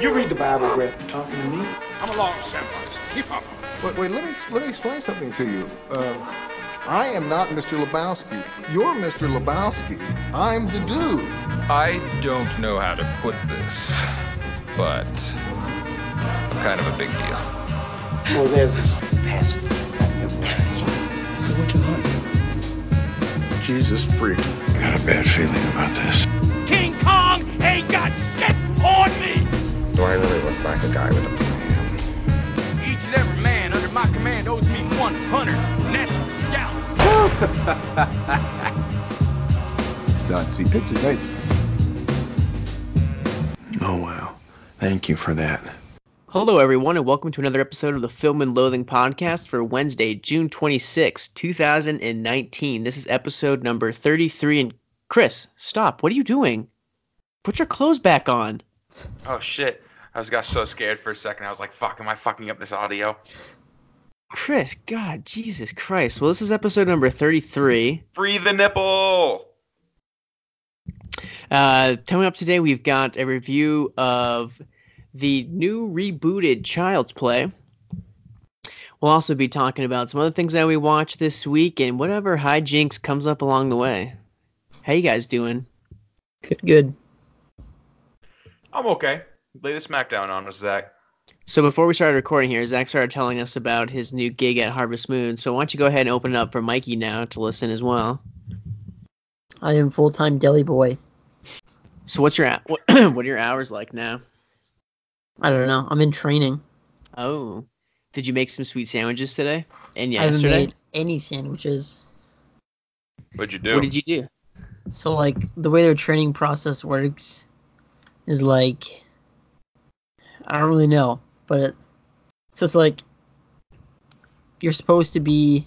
You read the Bible, Brett. Talking to me? Come along, Samwise. Keep up. Wait, wait, let me let me explain something to you. Uh, I am not Mr. Lebowski. You're Mr. Lebowski. I'm the dude. I don't know how to put this, but I'm kind of a big deal. Well, there's past So what you want? Jesus freak. I got a bad feeling about this. King Kong ain't got shit on me! Do I really look like a guy with a plan? Each and every man under my command owes me 100 net scalps. Starting to see pictures, ain't? Oh, wow. Thank you for that. Hello, everyone, and welcome to another episode of the Film and Loathing podcast for Wednesday, June 26, 2019. This is episode number 33. And Chris, stop. What are you doing? Put your clothes back on. Oh shit. I was got so scared for a second. I was like, fuck, am I fucking up this audio? Chris, God, Jesus Christ. Well, this is episode number 33. Free the nipple! Uh, coming up today, we've got a review of the new rebooted Child's Play. We'll also be talking about some other things that we watched this week and whatever hijinks comes up along the way. How you guys doing? Good, good. I'm okay. Lay the smackdown on us, Zach. So before we started recording here, Zach started telling us about his new gig at Harvest Moon. So why don't you go ahead and open it up for Mikey now to listen as well? I am full time deli boy. So what's your hou- what, what are your hours like now? I don't know. I'm in training. Oh, did you make some sweet sandwiches today and yesterday? I haven't made any sandwiches. What'd you do? What did you do? So like the way their training process works is like I don't really know, but it, so it's like you're supposed to be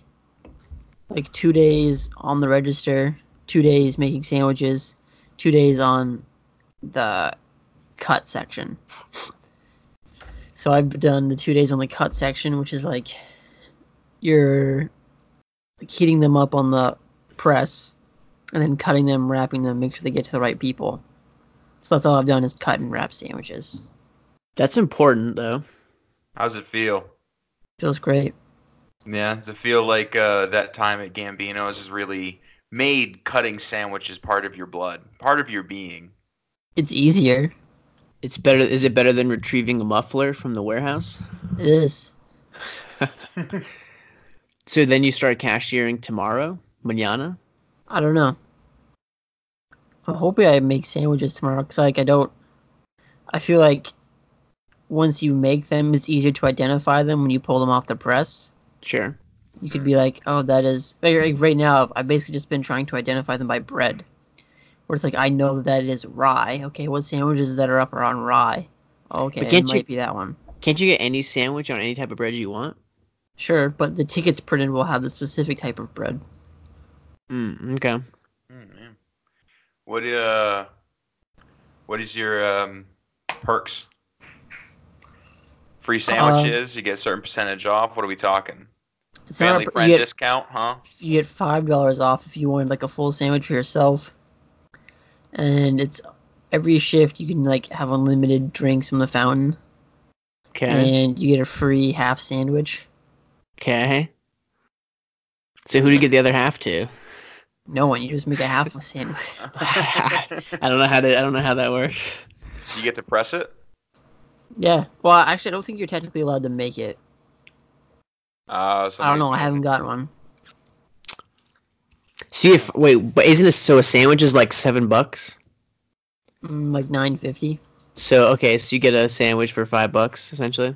like two days on the register, two days making sandwiches, two days on the cut section. So I've done the two days on the cut section, which is like you're like heating them up on the press and then cutting them, wrapping them, make sure they get to the right people. So that's all I've done is cut and wrap sandwiches. That's important though. How's it feel? Feels great. Yeah, does it feel like uh, that time at Gambino's has really made cutting sandwiches part of your blood, part of your being? It's easier. It's better. Is it better than retrieving a muffler from the warehouse? It is. So then you start cashiering tomorrow, mañana. I don't know. I'm hoping I make sandwiches tomorrow because like I don't. I feel like once you make them, it's easier to identify them when you pull them off the press. Sure. You could be like, oh, that is like, like, right now. I've basically just been trying to identify them by bread, where it's like I know that it is rye. Okay, what sandwiches that are up are on rye? Okay, it can't might you- be that one. Can't you get any sandwich on any type of bread you want? Sure, but the tickets printed will have the specific type of bread. Mm, okay. Mm, man. What uh, what is your um, perks? Free sandwiches. you get a certain percentage off. What are we talking? It's Family not a, friend you get, discount, huh? you get five dollars off if you wanted like a full sandwich for yourself, and it's every shift you can like have unlimited drinks from the fountain, Okay. and you get a free half sandwich. Okay. So who do you get the other half to? No one, you just make a half a sandwich. I don't know how to. I don't know how that works. You get to press it. yeah, well, actually, I don't think you're technically allowed to make it. Uh, I don't know. I haven't got one. See if wait, but isn't this so a sandwich is like seven bucks? Mm, like nine fifty. So okay, so you get a sandwich for five bucks essentially.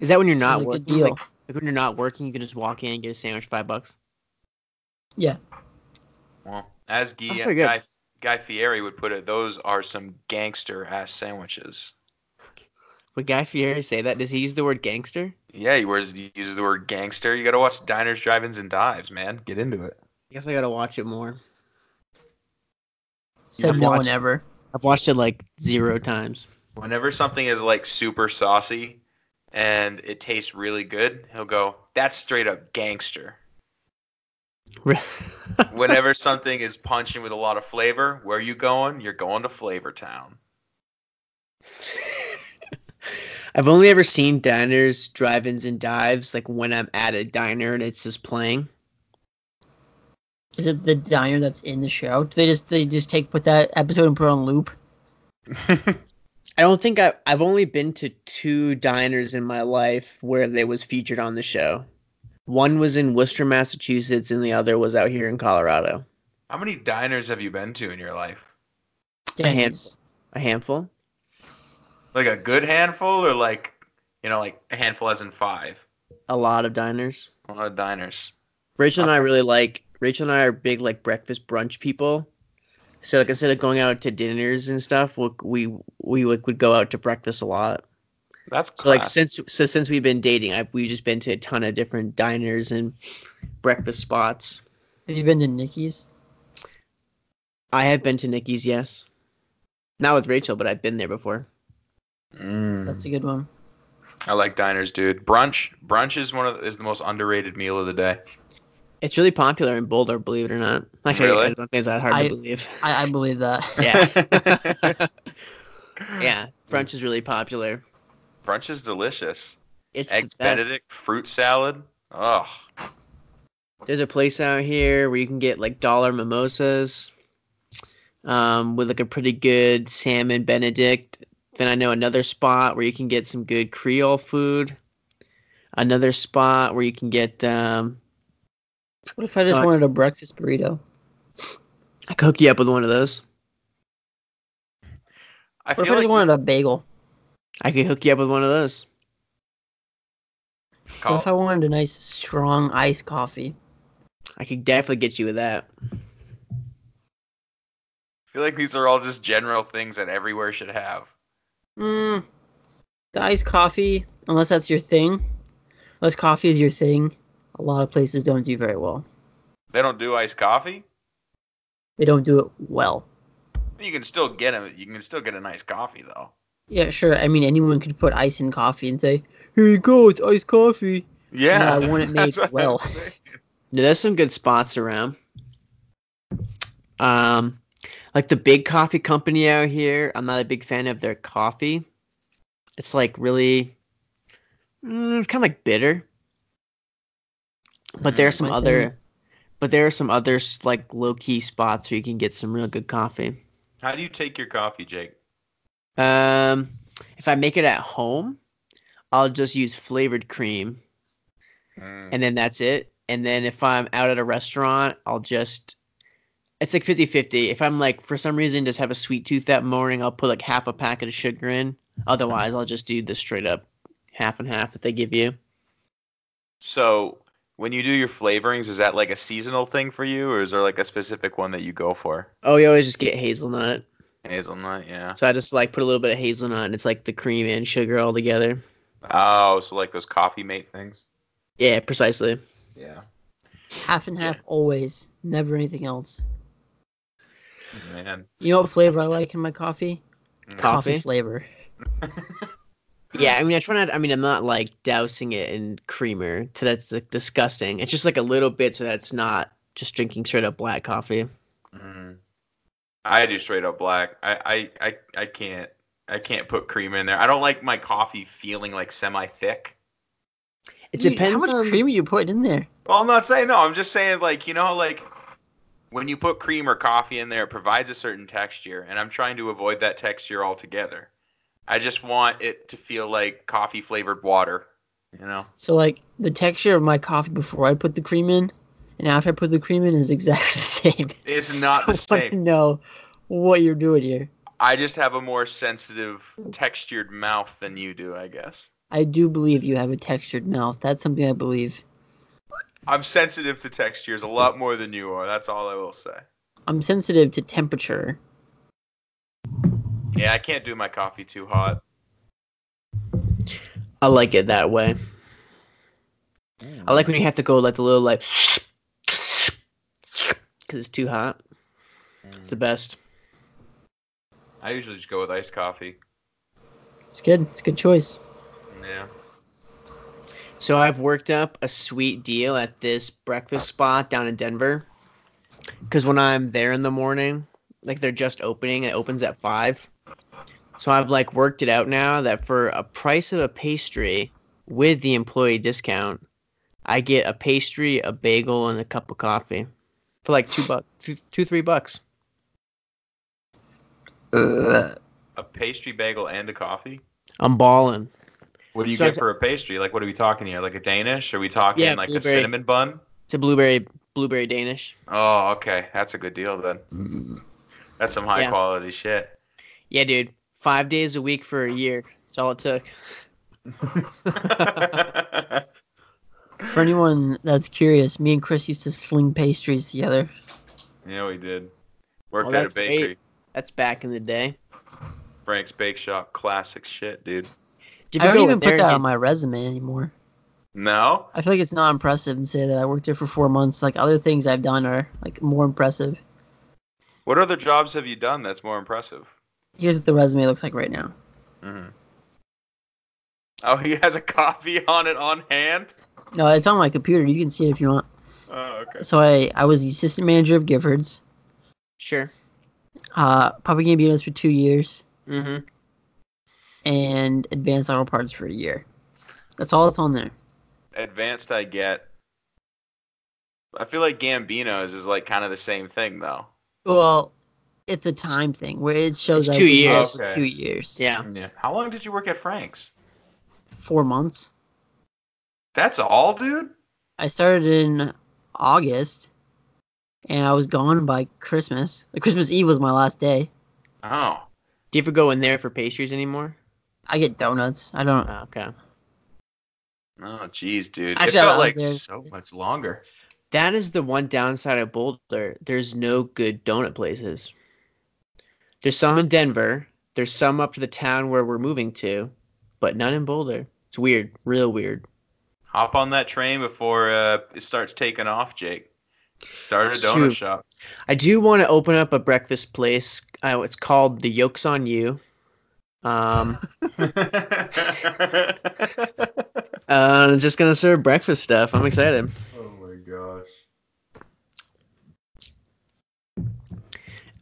Is that when you're not It's a good working? deal. Like, like when you're not working, you can just walk in and get a sandwich for five bucks. Yeah. Well, as Guy, That's pretty good. Guy, Guy Fieri would put it, those are some gangster ass sandwiches. Would Guy Fieri say that? Does he use the word gangster? Yeah, he wears he uses the word gangster. You gotta watch Diners, Drive-ins, and Dives, man. Get into it. I guess I gotta watch it more. Said I've no one watched- ever. I've watched it like zero times. Whenever something is like super saucy and it tastes really good, he'll go, "That's straight up gangster." Whenever something is punching with a lot of flavor, where are you going? You're going to Flavor Town. I've only ever seen diners, drive-ins, and dives like when I'm at a diner and it's just playing. Is it the diner that's in the show? Do they just they just take put that episode and put it on loop? I don't think I I've only been to two diners in my life where they was featured on the show. One was in Worcester, Massachusetts, and the other was out here in Colorado. How many diners have you been to in your life? A handful. A handful. Like a good handful, or like, you know, like a handful as in five? A lot of diners. A lot of diners. Rachel and uh, I really like. Rachel and I are big like breakfast brunch people. So like instead of going out to dinners and stuff, we we we would, would go out to breakfast a lot. That's So like since so since we've been dating, I've we've just been to a ton of different diners and breakfast spots. Have you been to Nikki's? I have been to Nikki's, yes. Not with Rachel, but I've been there before. Mm. That's a good one. I like diners, dude. Brunch, brunch is one of the, is the most underrated meal of the day. It's really popular in Boulder, believe it or not. Actually, Really? I don't think it's that hard I- to believe. I, I believe that. Yeah. yeah, brunch is really popular. Brunch is delicious. It's Eggs the best. Benedict, fruit salad. Oh, There's a place out here where you can get like dollar mimosas, um, with like a pretty good salmon Benedict. Then I know another spot where you can get some good Creole food. Another spot where you can get um, What if I just Sucks. wanted a breakfast burrito? I could hook you up with one of those. I What if I just like wanted a bagel? I could hook you up with one of those. this What if I call- wanted a nice strong iced coffee? I could definitely get you with that. I feel like these are all just general things that everywhere should have. Mm, the iced coffee, unless that's your thing, unless coffee is your thing, a lot of places don't do very well. They don't do iced coffee. They don't do it well. You can still get them. You can still get a nice coffee though. Yeah, sure. I mean, anyone could put ice in coffee and say, "Here you go, it's iced coffee." Yeah, I want it made well. saying. No, there's some good spots around. Um, like the big coffee company out here. I'm not a big fan of their coffee. It's like really, mm, it's kind of like bitter. But there are Mm, some other, thing. but there are some other like low key spots where you can get some real good coffee. How do you take your coffee, Jake? Um, if I make it at home, I'll just use flavored cream, Mm. and then that's it. And then if I'm out at a restaurant, I'll just it's like 50-50. If I'm like for some reason just have a sweet tooth that morning, I'll put like half a packet of sugar in. Otherwise, I'll just do the straight up half and half that they give you. So when you do your flavorings, is that like a seasonal thing for you, or is there like a specific one that you go for? Oh, you always just get hazelnut. Hazelnut, yeah. So I just like put a little bit of hazelnut and it's like the cream and sugar all together. Oh, so like those coffee mate things. Yeah, precisely. Yeah. Half and half always, never anything else. Man. You know what flavor I like in my coffee? Mm. Coffee? flavor. Yeah, I mean, I try not. I mean, I'm not like dousing it in creamer. To that's like, disgusting. It's just like a little bit, so that's not just drinking straight up black coffee. Mhm. I do straight up black. I, I, I, I can't I can't put cream in there. I don't like my coffee feeling like semi thick. It Dude, depends How much on. cream you put in there? Well, I'm not saying no. I'm just saying like you know like when you put cream or coffee in there, it provides a certain texture, and I'm trying to avoid that texture altogether. I just want it to feel like coffee flavored water. You know. So like the texture of my coffee before I put the cream in, and after I put the cream in is exactly the same. It's not I the want to same. know what you're doing here. I just have a more sensitive, textured mouth than you do, I guess. I do believe you have a textured mouth. That's something I believe. I'm sensitive to textures a lot more than you are. That's all I will say. I'm sensitive to temperature. Yeah, I can't do my coffee too hot. I like it that way. I like when you have to go like the little like, because it's too hot. It's the mm. best. I usually just go with iced coffee. It's good. It's a good choice. Yeah. So I've worked up a sweet deal at this breakfast spot down in Denver. Because when I'm there in the morning, like they're just opening, it opens at five. So I've like worked it out now that for a price of a pastry with the employee discount, I get a pastry, a bagel, and a cup of coffee for like two bucks, two, two three bucks. Ugh. A pastry bagel and a coffee. I'm balling. What do you So get for a pastry? Like, what are we talking here? Like a Danish? Are we talking Yeah, like a cinnamon bun? It's a blueberry blueberry Danish. Oh, okay. That's a good deal then. Mm. That's some high Yeah. quality shit. Yeah, dude. Five days a week for a year. That's all it took. For anyone that's curious, me and Chris used to sling pastries together. yeah, we did. Worked Oh, at a that's great. bakery. That's back in the day. Frank's Bake Shop. Classic shit, dude. Did I don't even put that and on my resume anymore. No? I feel like it's not impressive to say that I worked there for four months. Like other things I've done are like more impressive. What other jobs have you done that's more impressive? Here's what the resume looks like right now. hmm Oh, he has a copy on it on hand? No, it's on my computer. You can see it if you want. Oh, okay. So I, I was the assistant manager of Giffords, Sure. uh, Papa Gambino's for two years, Mm-hmm. And Advanced Auto Parts for a year. That's all that's on there. Advanced, I get. I feel like Gambino's is like kind of the same thing, though. Well, it's a time thing where it shows It's I two was years. Okay. Two years. Yeah. Yeah. How long did you work at Frank's? Four months. That's all, dude? I started in August, and I was gone by Christmas. Like Christmas Eve was my last day. Oh. Do you ever go in there for pastries anymore? I get donuts. I don't. Oh, okay. Oh, jeez, dude. Actually, it I felt was like there- so much longer. That is the one downside of Boulder. There's no good donut places. There's some in Denver. There's some up to the town where we're moving to, but none in Boulder. It's weird, real weird. Hop on that train before uh, it starts taking off, Jake. Start a donut Shoot. shop. I do want to open up a breakfast place. Uh, it's called the Yolks on You. Um, uh, just gonna serve breakfast stuff. I'm excited. oh my gosh.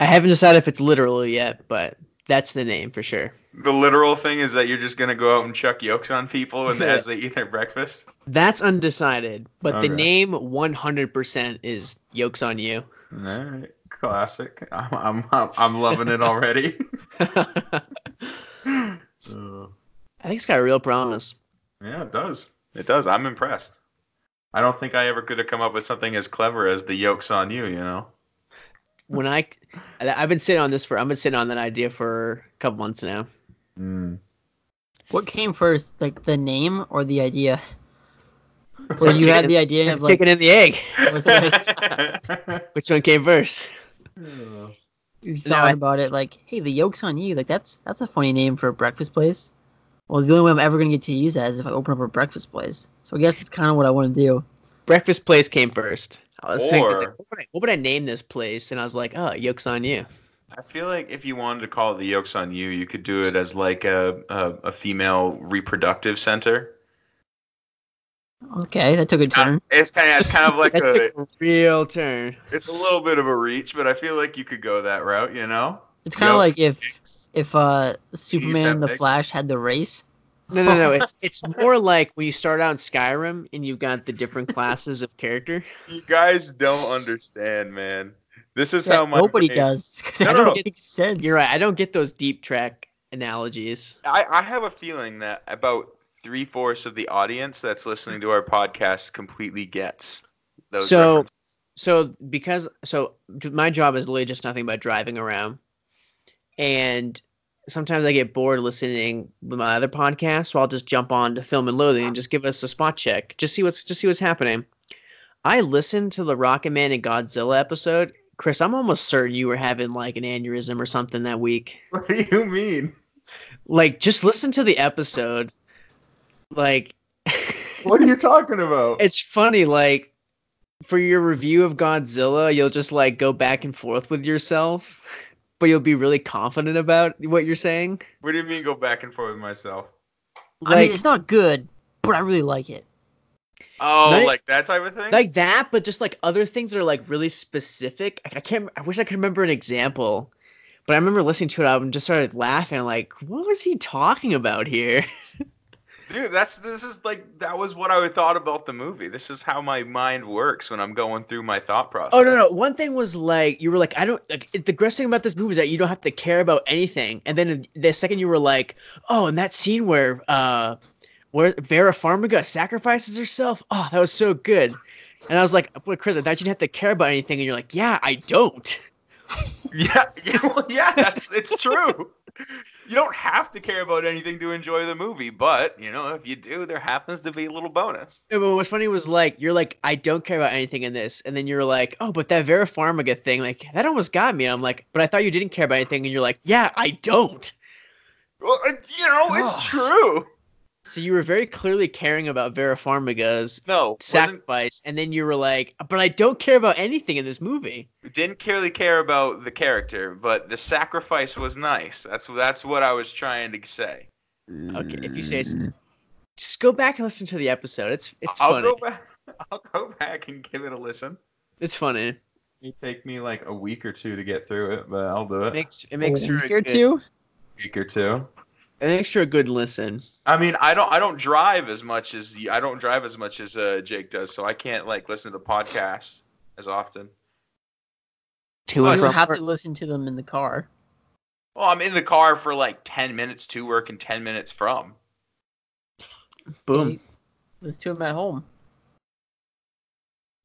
I haven't decided if it's literal yet, but that's the name for sure. The literal thing is that you're just gonna go out and chuck yolks on people and as they eat their breakfast. That's undecided, but the name 100% is Yolks on You. All right, classic. I'm I'm I'm, I'm loving it already. I Uh, think it's got a real promise. yeah, it does. It does. I'm impressed. I don't think I ever could have come up with something as clever as the yolks on you. You know. When I, I've been sitting on this for, I've been sitting on that idea for a couple months now. Mm. What came first, like the name or the idea? Or you had the idea of like, chicken and the egg. was like Which one came first? You No, thought I- about it like, hey, the yolk's on you. Like that's that's a funny name for a breakfast place. Well, the only way I'm ever gonna get to use that is if I open up a breakfast place. So I guess it's kind of what I want to do. Breakfast place came first. I was thinking, Or- like, what, would I, what would I name this place? And I was like, oh, Yolks on You. I feel like if you wanted to call it the yolks on you, you could do it as like a a, a female reproductive center. Okay, that took a turn. It's kind of it's kind of like a a real turn. it's a little bit of a reach, but I feel like you could go that route. You know. It's kind of Yolk like if dicks. if uh Superman and the dick? Flash had the race. No, no, no. It's it's more like when you start out in Skyrim and you've got the different classes of character. You guys don't understand, man. This is Yeah, how my nobody brain- does. No, that no, don't no. make sense. You're right. I don't get those deep track analogies. I, I have a feeling that about three fourths of the audience that's listening to our podcast completely gets those. So- references. So because so my job is literally just nothing but driving around, and sometimes I get bored listening with my other podcast, so I'll just jump on to Film and Loathing and just give us a spot check, just see what's just see what's happening. I listened to the Rocket Man and Godzilla episode. Chris, I'm almost certain you were having like an aneurysm or something that week. what do you mean? Like, just listen to the episode. Like, What are you talking about? it's funny like for your review of Godzilla, you'll just like go back and forth with yourself, but you'll be really confident about what you're saying. What do you mean go back and forth with myself? I mean, Like it's not good, but I really like it. Oh, Night- like that type of thing. like that, but just like other things that are like really specific. I, I can't. I wish I could remember an example, but I remember listening to it and just started laughing. Like, what was he talking about here? Dude, that's this is like that was what I thought about the movie. This is how my mind works when I'm going through my thought process. Oh no no! One thing was like you were like I don't like the best thing about this movie is that you don't have to care about anything, and then the second you were like, oh, and that scene where uh, where Vera Farmiga sacrifices herself, oh, that was so good, and I was like, well, Chris, I thought you didn't have to care about anything, and you're like, yeah, I don't. Yeah, yeah, well, yeah, that's it's true. You don't have to care about anything to enjoy the movie, but you know, if you do, there happens to be a little bonus. Yeah, but what's funny was like you're like I don't care about anything in this, and then you're like, oh, but that Vera Farmiga thing, like that almost got me. I'm like, but I thought you didn't care about anything, and you're like, yeah, I don't. Well, uh, you know, Oh. it's true. So you were very clearly caring about Vera Farmiga's No, sacrifice, and then you were like, but I don't care about anything in this movie. didn't really care about the character, but the sacrifice was nice. That's that's what I was trying to say. Okay, if you say so. Just go back and listen to the episode. It's it's I'll funny. go back. I'll go back and give it a listen. It's funny. It take me like a week or two to get through it, but I'll do It it. makes it makes a for week or good, two. week or two. It makes for a good listen. I mean, I don't I don't drive as much as I don't drive as much as uh, Jake does, so I can't like listen to the podcast as often. To Well, You don't from have to listen to them in the car. Well, I'm in the car for like ten minutes to work and ten minutes from. Boom. Okay, Listen to them at home.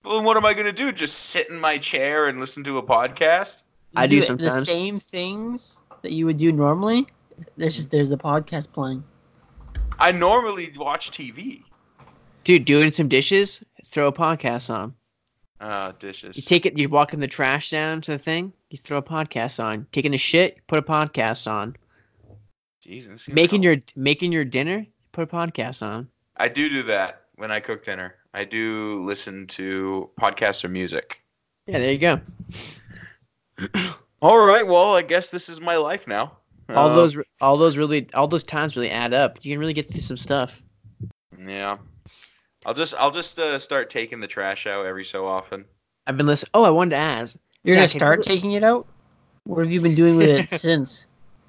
Well, then what am I gonna do? Just sit in my chair and listen to a podcast? I You do The same things that you would do normally. There's just there's a podcast playing. I normally watch TV. Dude, doing some dishes, throw a podcast on. Uh, dishes. You take it, you walking the trash down to the thing, you throw a podcast on. Taking a shit, put a podcast on. Jesus. Making your making your dinner, put a podcast on. I do do that when I cook dinner. I do listen to podcasts or music. Yeah, there you go. All right. Well, I guess this is my life now. All Uh, those all those really all those times really add up. You can really get through some stuff. Yeah. I'll just I'll just uh, start taking the trash out every so often. I've been listening. Oh, I wanted to ask. You're gonna start you- taking it out. What have you been doing with it since?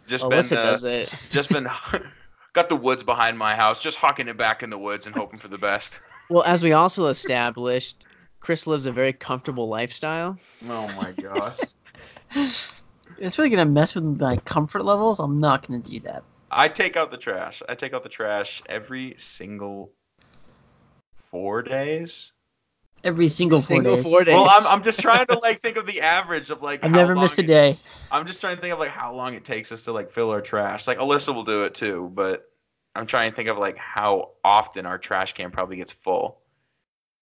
Just Oh, been uh, does it. just been got the woods behind my house, just hucking it back in the woods and hoping for the best. Well, as we also established, Chris lives a very comfortable lifestyle. Oh my gosh. It's really gonna mess with my comfort levels. I'm not gonna do that. I take out the trash. I take out the trash every single four days. Every single four Single days. four days. Well, I'm, I'm just trying to like think of the average of like. I've how never long missed a it- day. I'm just trying to think of like how long it takes us to like fill our trash. Like Alyssa will do it too, but I'm trying to think of like how often our trash can probably gets full.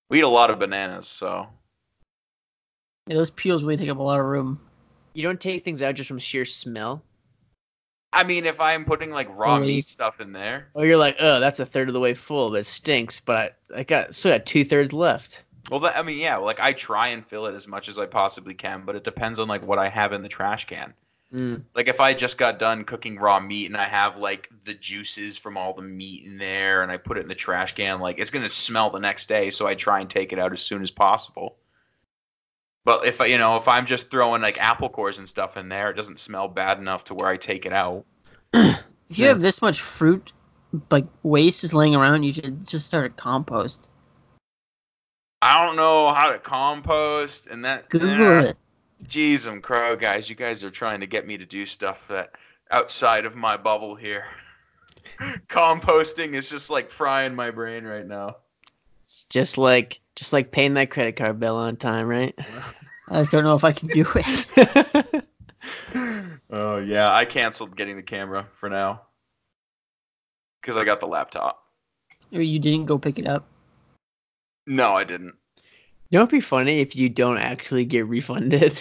We eat a lot of bananas, so Yeah, those peels really take up a lot of room. You don't take things out just from sheer smell. I mean, if I'm putting like raw meat stuff in there, Oh, you're like, oh, that's a third of the way full, but it stinks. But I, I got still got two thirds left. well, that, I mean, yeah, like I try and fill it as much as I possibly can, but it depends on like what I have in the trash can. Mm. Like if I just got done cooking raw meat and I have like the juices from all the meat in there and I put it in the trash can, like it's gonna smell the next day, so I try and take it out as soon as possible. But if I, you know, if I'm just throwing like apple cores and stuff in there, it doesn't smell bad enough to where I take it out. If you Yeah. have this much fruit, like waste is laying around, you should just start a compost. I don't know how to compost and that. Google eh, it. Jeez, I'm crow guys. You guys are trying to get me to do stuff that outside of my bubble here. Composting is just like frying my brain right now. Just like just like paying that credit card bill on time, right? I just don't know if I can do it. Oh yeah, I canceled getting the camera for now because I got the laptop. you didn't go pick it up. No, I didn't. You know, it'd be funny if you don't actually get refunded.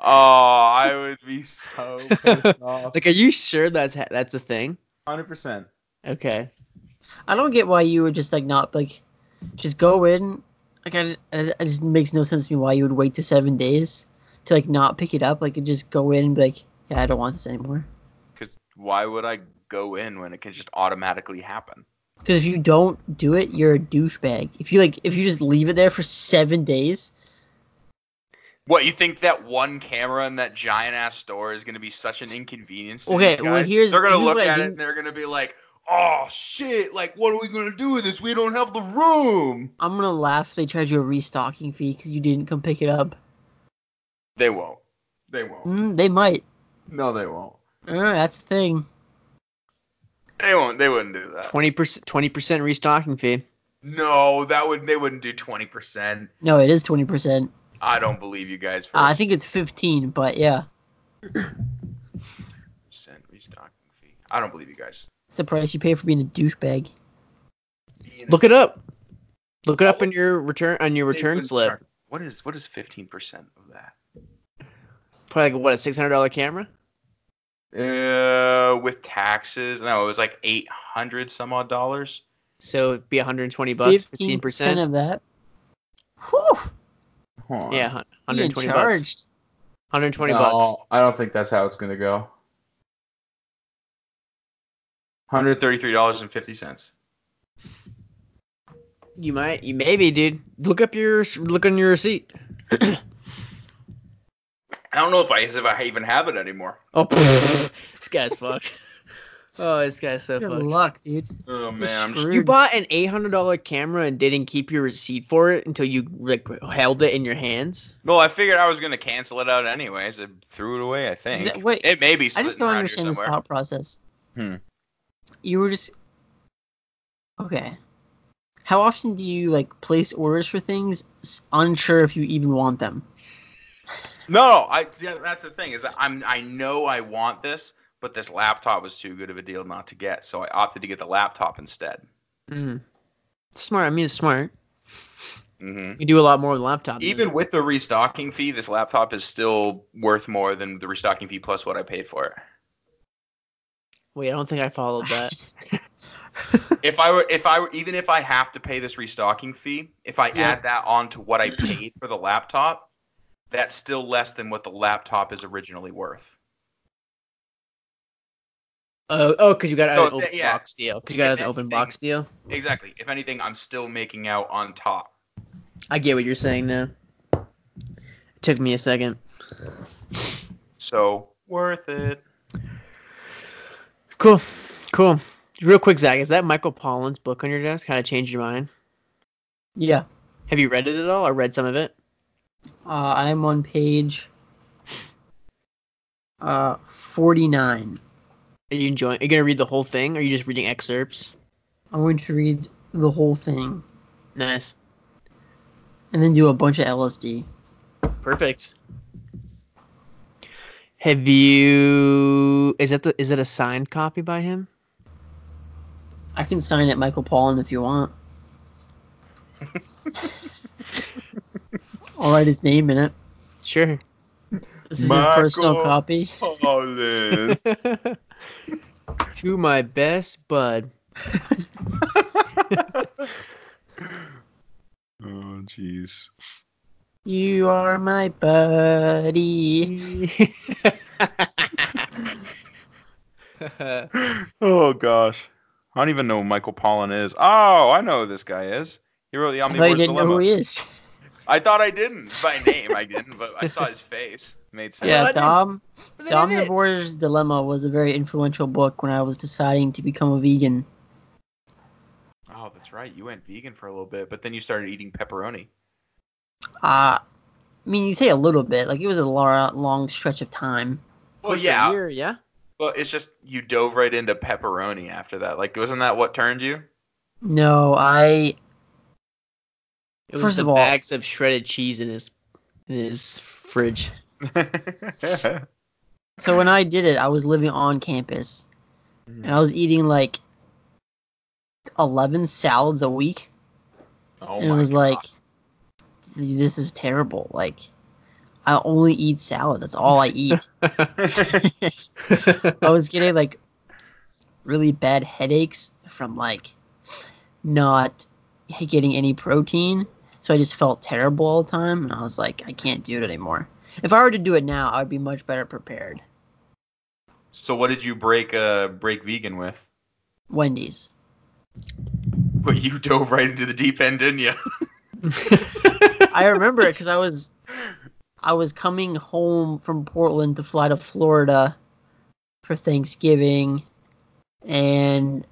Oh, I would be so pissed off. like, are you sure that's ha- that's a thing? Hundred percent. Okay. I don't get why you would just like not like just go in. Like I, I, it just makes no sense to me why you would wait to seven days to like not pick it up. Like you just go in and be like, yeah, I don't want this anymore. Because why would I go in when it can just automatically happen? Because if you don't do it, you're a douchebag. If you like, if you just leave it there for seven days, What you think that one camera in that giant ass store is gonna be such an inconvenience? To Okay, these well, here's- they're gonna look what I at it and they're gonna be like, "Oh shit! Like, what are we gonna do with this? We don't have the room." I'm gonna laugh if they charge you a restocking fee because you didn't come pick it up. They won't. They won't. Mm, they might. No, they won't. Uh, that's the thing. They won't. They wouldn't do that. Twenty percent, twenty percent restocking fee. No, that would. They wouldn't do twenty percent. No, it is twenty percent. I don't believe you guys. For Uh, a I think it's fifteen, but yeah, percent restocking fee. I don't believe you guys. It's the price you pay for being a douchebag. Look it up. Look it up in your return on your return slip. charge- What is what is fifteen percent of that? Probably like what a six hundred dollar camera. Uh, with taxes, no, it was like eight hundred some odd dollars. So it'd be one hundred and twenty bucks, fifteen percent. of that. Whew, Yeah, one hundred being and twenty bucks. charged. One hundred and twenty bucks. I don't think that's how it's gonna go. Hundred thirty-three dollars and fifty cents. You might, you maybe, dude. Look up your, look on your receipt. I don't know if I if I even have it anymore. Oh, this guy's fucked. Oh, this guy's so Good fucked. luck, dude. Oh man, I'm just. You bought an eight hundred dollar camera and didn't keep your receipt for it until you like held it in your hands. well, I figured I was gonna cancel it out anyways. I threw it away. I think That- wait, it may be. I just don't understand this somewhere. thought process. Hmm. You were just okay. How often do you like place orders for things unsure if you even want them? No, I yeah, that's the thing is that I'm I know I want this, but this laptop was too good of a deal not to get, so I opted to get the laptop instead. Mm. Smart. I mean, it's smart. Mm-hmm. You do a lot more with laptop. than- Even with the restocking fee, this laptop is still worth more than the restocking fee plus what I paid for it. Wait, I don't think I followed that. If I were, if I were, even if I have to pay this restocking fee, if I Yeah. add that on to what I paid for the laptop, that's still less than what the laptop is originally worth. Oh, oh, because you got So an open yeah. box deal. Because you got an open box deal. Exactly. If anything, I'm still making out on top. I get what you're saying now. It took me a second. So worth it. Cool, cool. Real quick, Zach, is that Michael Pollan's book on your desk? How to Change Your Mind? Yeah, Have you read it at all, or read some of it? uh, I'm on page uh 49. Are you enjoying? Are you gonna read the whole thing, or are you just reading excerpts? I'm going to read the whole thing Nice, and then do a bunch of LSD. perfect. Have you? Is that the? Is it a signed copy by him? I can sign it, Michael Pollan, if you want. I'll write his name in it. Sure. This is his personal copy. Holland. to my best bud. oh jeez. You are my buddy. Oh gosh. I don't even know who Michael Pollan is. Oh, I know who this guy is. He wrote the I thought you Omnivore's didn't know Dilemma. who he is. I thought I didn't by name. I didn't, but I saw his face. Made sense. Yeah, What? Dom. Was it The? Omnivore's Dilemma was a very influential book when I was deciding to become a vegan. Oh, that's right. You went vegan for a little bit, but then you started eating pepperoni. Uh, I mean, you say a little bit. Like, it was a long, long stretch of time. Well, Close yeah. year, yeah. Well, it's just you dove right into pepperoni after that. Like, wasn't that what turned you? No, I. It was First the of all- bags of shredded cheese in his in his fridge. So when I did it, I was living on campus, Mhm. and I was eating like eleven salads a week, oh and it was like, this is terrible. Like, I only eat salad. That's all I eat. I was getting like really bad headaches from like not getting any protein. So I just felt terrible all the time, and I was like, I can't do it anymore. If I were to do it now, I would be much better prepared. so what did you break uh break vegan with? Wendy's. But you dove right into the deep end, didn't you? I remember it because I was I was coming home from Portland to fly to Florida for Thanksgiving, and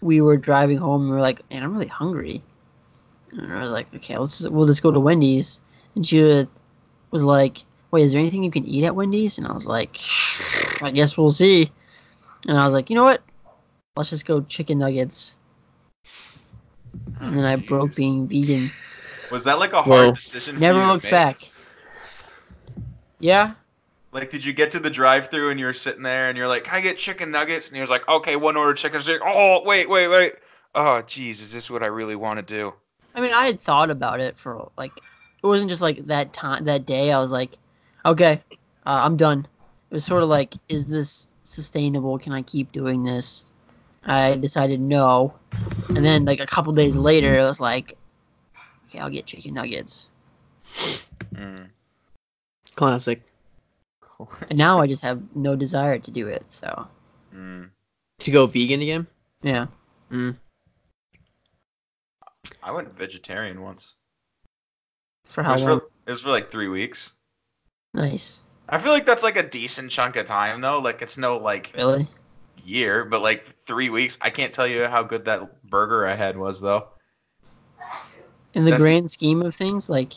we were driving home. and We were like, "Man, I'm really hungry." And I was like, "Okay, let's just, we'll just go to Wendy's." And she was like, "Wait, is there anything you can eat at Wendy's?" And I was like, "I guess we'll see." And I was like, "You know what? Let's just go chicken nuggets." And then I broke being vegan. Was that like a hard Whoa. decision? for Never you to looked make? back. Yeah, Like, did you get to the drive-through and you were sitting there and you're like, "Can I get chicken nuggets?" And he was like, "Okay, one order chicken." She's like, "Oh, wait, wait, wait. Oh, geez, is this what I really want to do?" I mean, I had thought about it for like, it wasn't just like that time that day. I was like, okay, uh, I'm done. It was sort of like, is this sustainable? Can I keep doing this? I decided no, and then like a couple days later, it was like, okay, I'll get chicken nuggets, Mm. Classic. and now I just have no desire to do it. So Mm. To go vegan again? yeah, I went vegetarian once. for how was long? for, it was for like three weeks. Nice, I feel like that's like a decent chunk of time though. Like it's no like really. year, but like three weeks. I can't tell you how good that burger I had was though. In the That's- grand scheme of things, like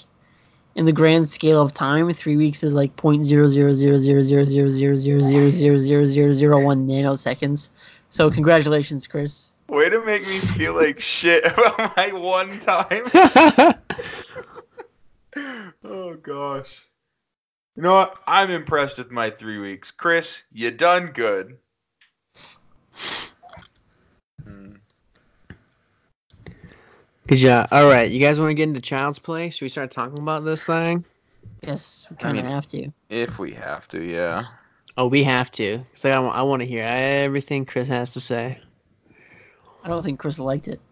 in the grand scale of time, three weeks is like point zero zero zero zero zero zero zero zero zero zero zero zero zero one nanoseconds. So congratulations, Chris. Way to make me feel like shit about my one time. oh gosh. You know what? I'm impressed with my three weeks. Chris, you done good. Good job. All right, you guys want to get into Child's Play? Should we start talking about this thing? Yes, we kind of mean- have to. If we have to, yeah. Oh, we have to. Cause I, want, I want to hear everything Chris has to say. I don't think Chris liked it.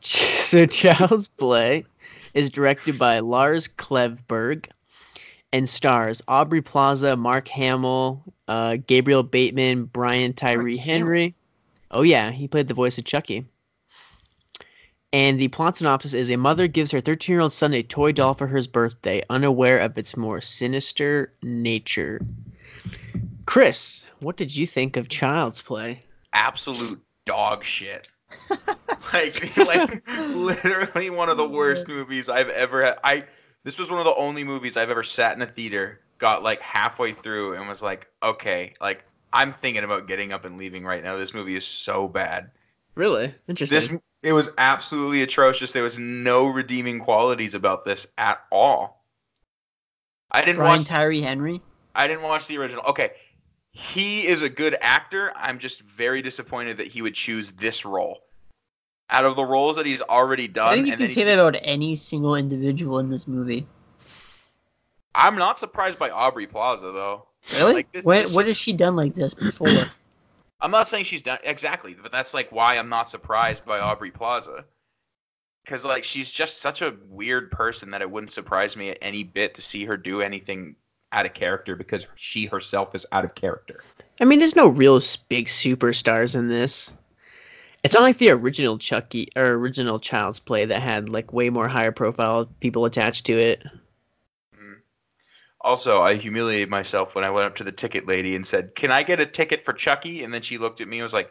So Child's Play is directed by Lars Klevberg and stars Aubrey Plaza, Mark Hamill, uh, Gabriel Bateman, Brian Tyree Henry. Oh yeah, he played the voice of Chucky. And the plot synopsis is a mother gives her 13-year-old son a toy doll for his birthday, unaware of its more sinister nature. Chris, what did you think of Child's Play? Absolute dog shit. like, like literally one of the worst movies I've ever had. I this was one of the only movies I've ever sat in a theater, got like halfway through, and was like, okay, like I'm thinking about getting up and leaving right now. This movie is so bad. Really interesting. This it was absolutely atrocious. There was no redeeming qualities about this at all. I didn't Brian watch. Tyree Henry. I didn't watch the original. Okay, he is a good actor. I'm just very disappointed that he would choose this role. Out of the roles that he's already done, I think you and can say that about any single individual in this movie. I'm not surprised by Aubrey Plaza though. Really? Like, this- when, this what just- has she done like this before? I'm not saying she's done exactly, but that's like why I'm not surprised by Aubrey Plaza. Cause like she's just such a weird person that it wouldn't surprise me at any bit to see her do anything out of character because she herself is out of character. I mean, there's no real big superstars in this. It's not like the original Chucky or original Child's Play that had like way more higher profile people attached to it. Also, I humiliated myself when I went up to the ticket lady and said, "Can I get a ticket for Chucky?" And then she looked at me and was like,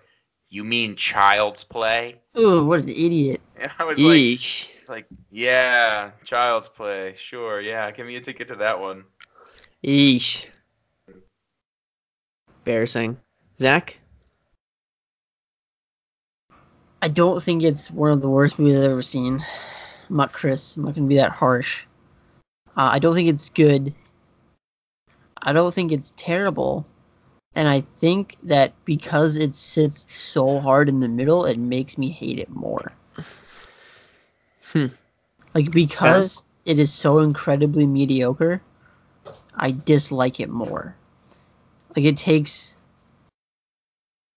"You mean Child's Play?" Ooh, what an idiot! And I was like, Eesh. it's like, "Yeah, Child's Play, sure, yeah, give me a ticket to that one." Eesh. Embarrassing. Zach? I don't think it's one of the worst movies I've ever seen. I'm not Chris. I'm not gonna be that harsh. Uh, I don't think it's good. I don't think it's terrible. And I think that because it sits so hard in the middle, it makes me hate it more. Hmm. Like because it is so incredibly mediocre, I dislike it more. Like it takes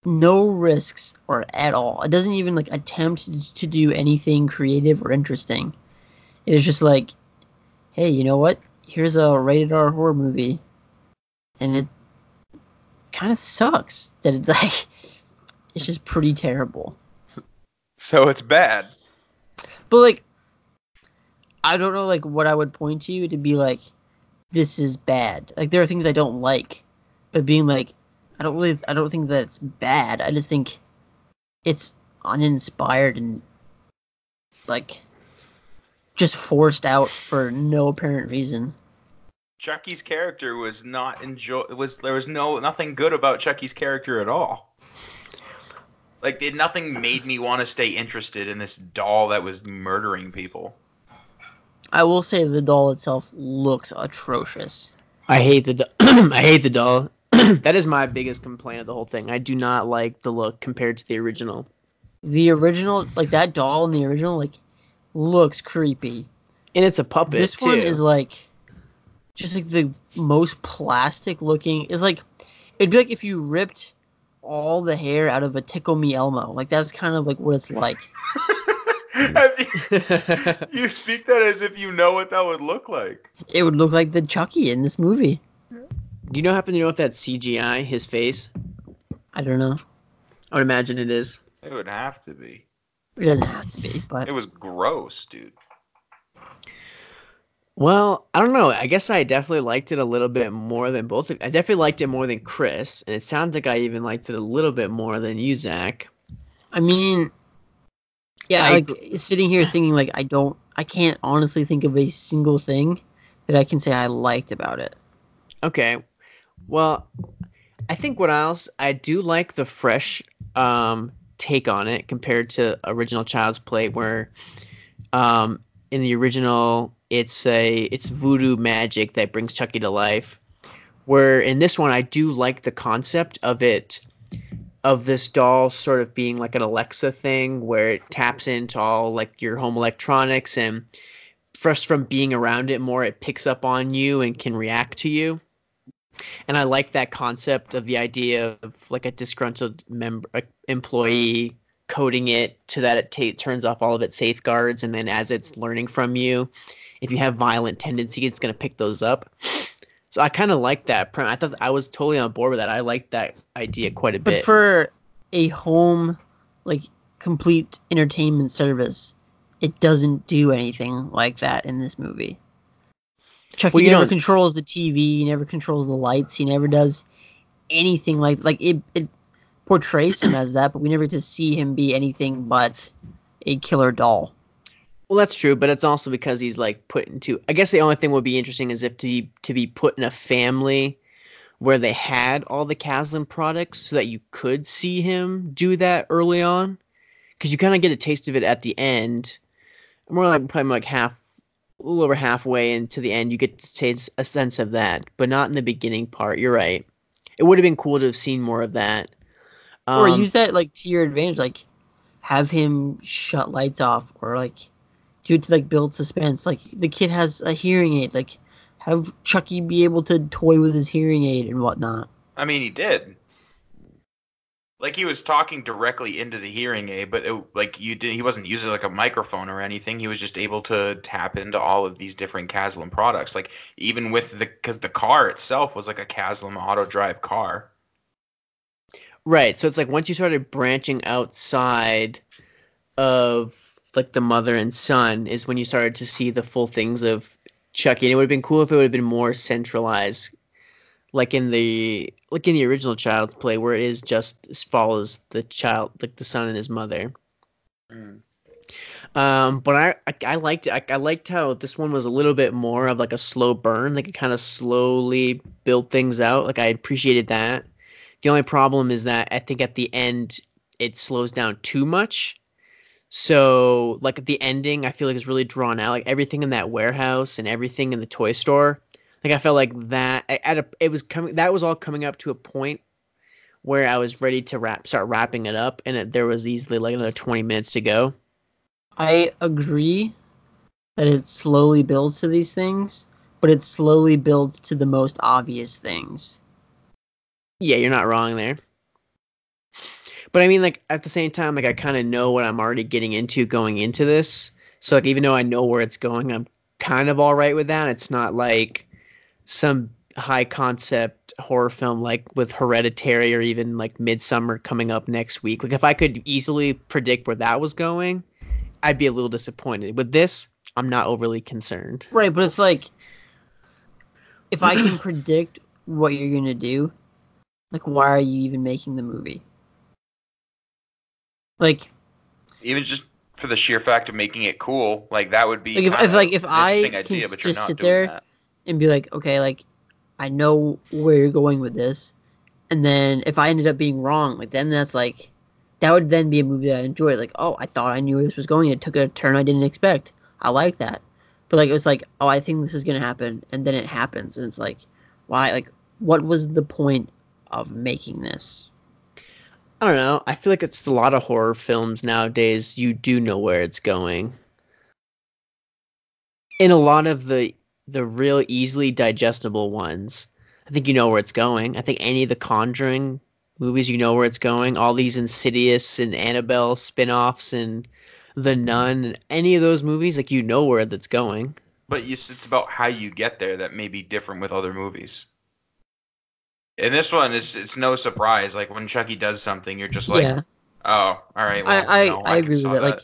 no risks or at all. It doesn't even like attempt to do anything creative or interesting. It is just like, hey, you know what? Here's a rated R horror movie, and it kind of sucks that it like it's just pretty terrible. So it's bad. But like, I don't know like what I would point to to be like, this is bad. Like there are things I don't like, but being like, I don't really, I don't think that it's bad. I just think it's uninspired and like just forced out for no apparent reason. Chucky's character was not enjoy. Was there was no nothing good about Chucky's character at all. Like did nothing made me want to stay interested in this doll that was murdering people. I will say the doll itself looks atrocious. I hate the do- I hate the doll. that is my biggest complaint of the whole thing. I do not like the look compared to the original. The original, like that doll in the original, like looks creepy. And it's a puppet This too. one is like just like the most plastic looking. It's like it'd be like if you ripped all the hair out of a Tickle Me Elmo. Like that's kind of like what it's like. You, you speak that as if you know what that would look like. It would look like the Chucky in this movie. Do you know happen to know if that's CGI his face? I don't know. I would imagine it is. It would have to be. It doesn't have to be, but It was gross, dude. Well, I don't know. I guess I definitely liked it a little bit more than both. Of, I definitely liked it more than Chris, and it sounds like I even liked it a little bit more than you, Zach. I mean, yeah, I- like sitting here thinking like I don't, I can't honestly think of a single thing that I can say I liked about it. Okay. Well, I think what else I do like the fresh um, take on it compared to original Child's Play, where um, in the original it's a it's voodoo magic that brings Chucky to life. Where in this one I do like the concept of it of this doll sort of being like an Alexa thing where it taps into all like your home electronics and just from being around it more it picks up on you and can react to you and I like that concept of the idea of like a disgruntled member employee coding it to that it ta turns off all of its safeguards, and then as it's learning from you, if you have violent tendencies, it's gonna pick those up. So I kind of like that. I thought I was totally on board with that. I liked that idea quite a But bit. But for a home, like complete entertainment service, it doesn't do anything like that in this movie. Chucky Well, never don't- controls the TV. He never controls the lights. He never does anything like like it. It portrays him as that, but we never get to see him be anything but a killer doll. Well, that's true, but it's also because he's like put into. I guess the only thing would be interesting is if to be to be put in a family where they had all the Kaslan products, so that you could see him do that early on, because you kind of get a taste of it at the end. More like probably like half, a little over halfway into the end, you get to taste a sense of that, but not in the beginning part. You're right. It would have been cool to have seen more of that. Or Um, use that like to your advantage, like have him shut lights off, or like do it to like build suspense. Like the kid has a hearing aid, like have Chucky be able to toy with his hearing aid and whatnot. I mean, he did. Like he was talking directly into the hearing aid, but it, like you did, he wasn't using like a microphone or anything. He was just able to tap into all of these different Kaslan products. Like even with the because the car itself was like a Kaslan auto drive car. Right. So it's like once you started branching outside of like the mother and son is when you started to see the full things of Chucky. And it would have been cool if it would have been more centralized, like in the like in the original Child's Play, where it is just follows the child, like the son and his mother. Um, but I, I I liked I, I liked how this one was a little bit more of like a slow burn, like it kind of slowly built things out. Like I appreciated that. The only problem is that I think at the end it slows down too much. So like at the ending, I feel like it's really drawn out. Like everything in that warehouse and everything in the toy store. Like I felt like that at a, it was coming. That was all coming up to a point where I was ready to wrap, start wrapping it up, and it, there was easily like another twenty minutes to go. I agree that it slowly builds to these things, but it slowly builds to the most obvious things. Yeah, you're not wrong there. But I mean, like at the same time, like I kind of know what I'm already getting into going into this. So like even though I know where it's going, I'm kind of all right with that. It's not like some high concept horror film like with Hereditary or even like Midsommar coming up next week. Like if I could easily predict where that was going, I'd be a little disappointed. With this, I'm not overly concerned. Right, but it's like if I can predict what you're gonna do, like why are you even making the movie? Like Even just for the sheer fact of making it cool, like that would be Like, if- if, like, if I can idea, just sit there that. and be like, okay, like I know where you're going with this, and then if I ended up being wrong, like then that's like that would then be a movie that I enjoyed. Like, oh, I thought I knew where this was going. It took a turn I didn't expect. I like that. But like it was like, oh, I think this is gonna happen, and then it happens, and it's like, why? Like, what was the point of making this? I don't know. I feel like it's a lot of horror films nowadays. You do know where it's going. In a lot of the the real easily digestible ones, I think you know where it's going. I think any of the Conjuring movies, you know where it's going. All these Insidious and Annabelle spin-offs and The Nun, and any of those movies, like you know where that's going. But it's about how you get there that may be different with other movies. In this one, it's it's no surprise. Like when Chucky does something, you're just like, yeah, oh, all right. Well, I I, you know, I agree with saw it. Like,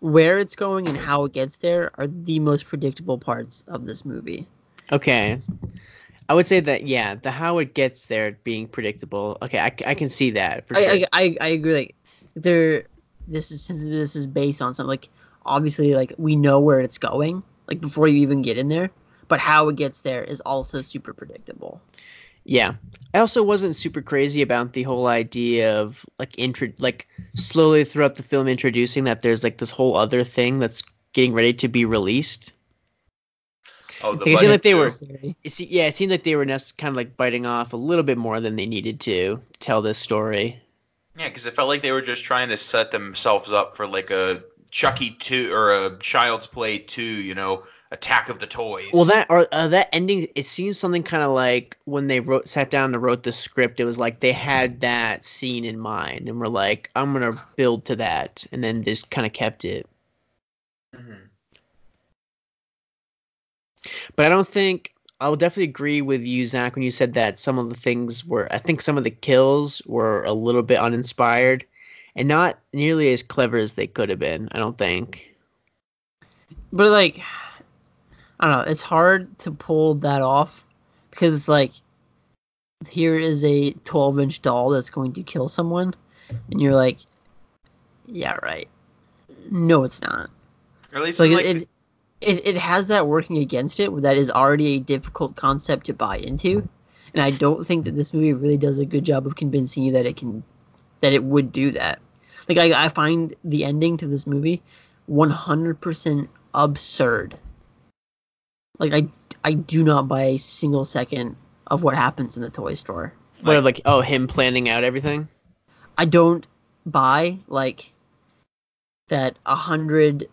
where it's going and how it gets there are the most predictable parts of this movie. Okay. I would say that yeah, the how it gets there being predictable. Okay, I, I can see that for sure. I, I, I I agree. Like there, this is since this is based on something like obviously like we know where it's going like before you even get in there, but how it gets there is also super predictable. Yeah. I also wasn't super crazy about the whole idea of like intro like slowly throughout the film introducing that there's like this whole other thing that's getting ready to be released. oh, the it seemed like they were it se- yeah, it seemed like they were kind of like biting off a little bit more than they needed to tell this story. Yeah, because it felt like they were just trying to set themselves up for like a Chucky two or a Child's Play two. You know, Attack of the Toys. Well, that or uh, that ending, it seems something kind of like when they wrote, sat down and wrote the script. It was like they had that scene in mind and were like, "I'm gonna build to that," and then just kind of kept it. Mhm. But I don't think I'll definitely agree with you, Zach, when you said that some of the things were. I think some of the kills were a little bit uninspired and not nearly as clever as they could have been. I don't think. But like, I don't know. It's hard to pull that off because it's like here is a 12 inch doll that's going to kill someone, and you're like, yeah, right. No, it's not. Or at least So like, like, it, it it has that working against it that is already a difficult concept to buy into, and I don't think that this movie really does a good job of convincing you that it can that it would do that. Like I, I find the ending to this movie 100% absurd. Like I I do not buy a single second of what happens in the toy store. Where like, oh, him planning out everything. I don't buy like that a hundred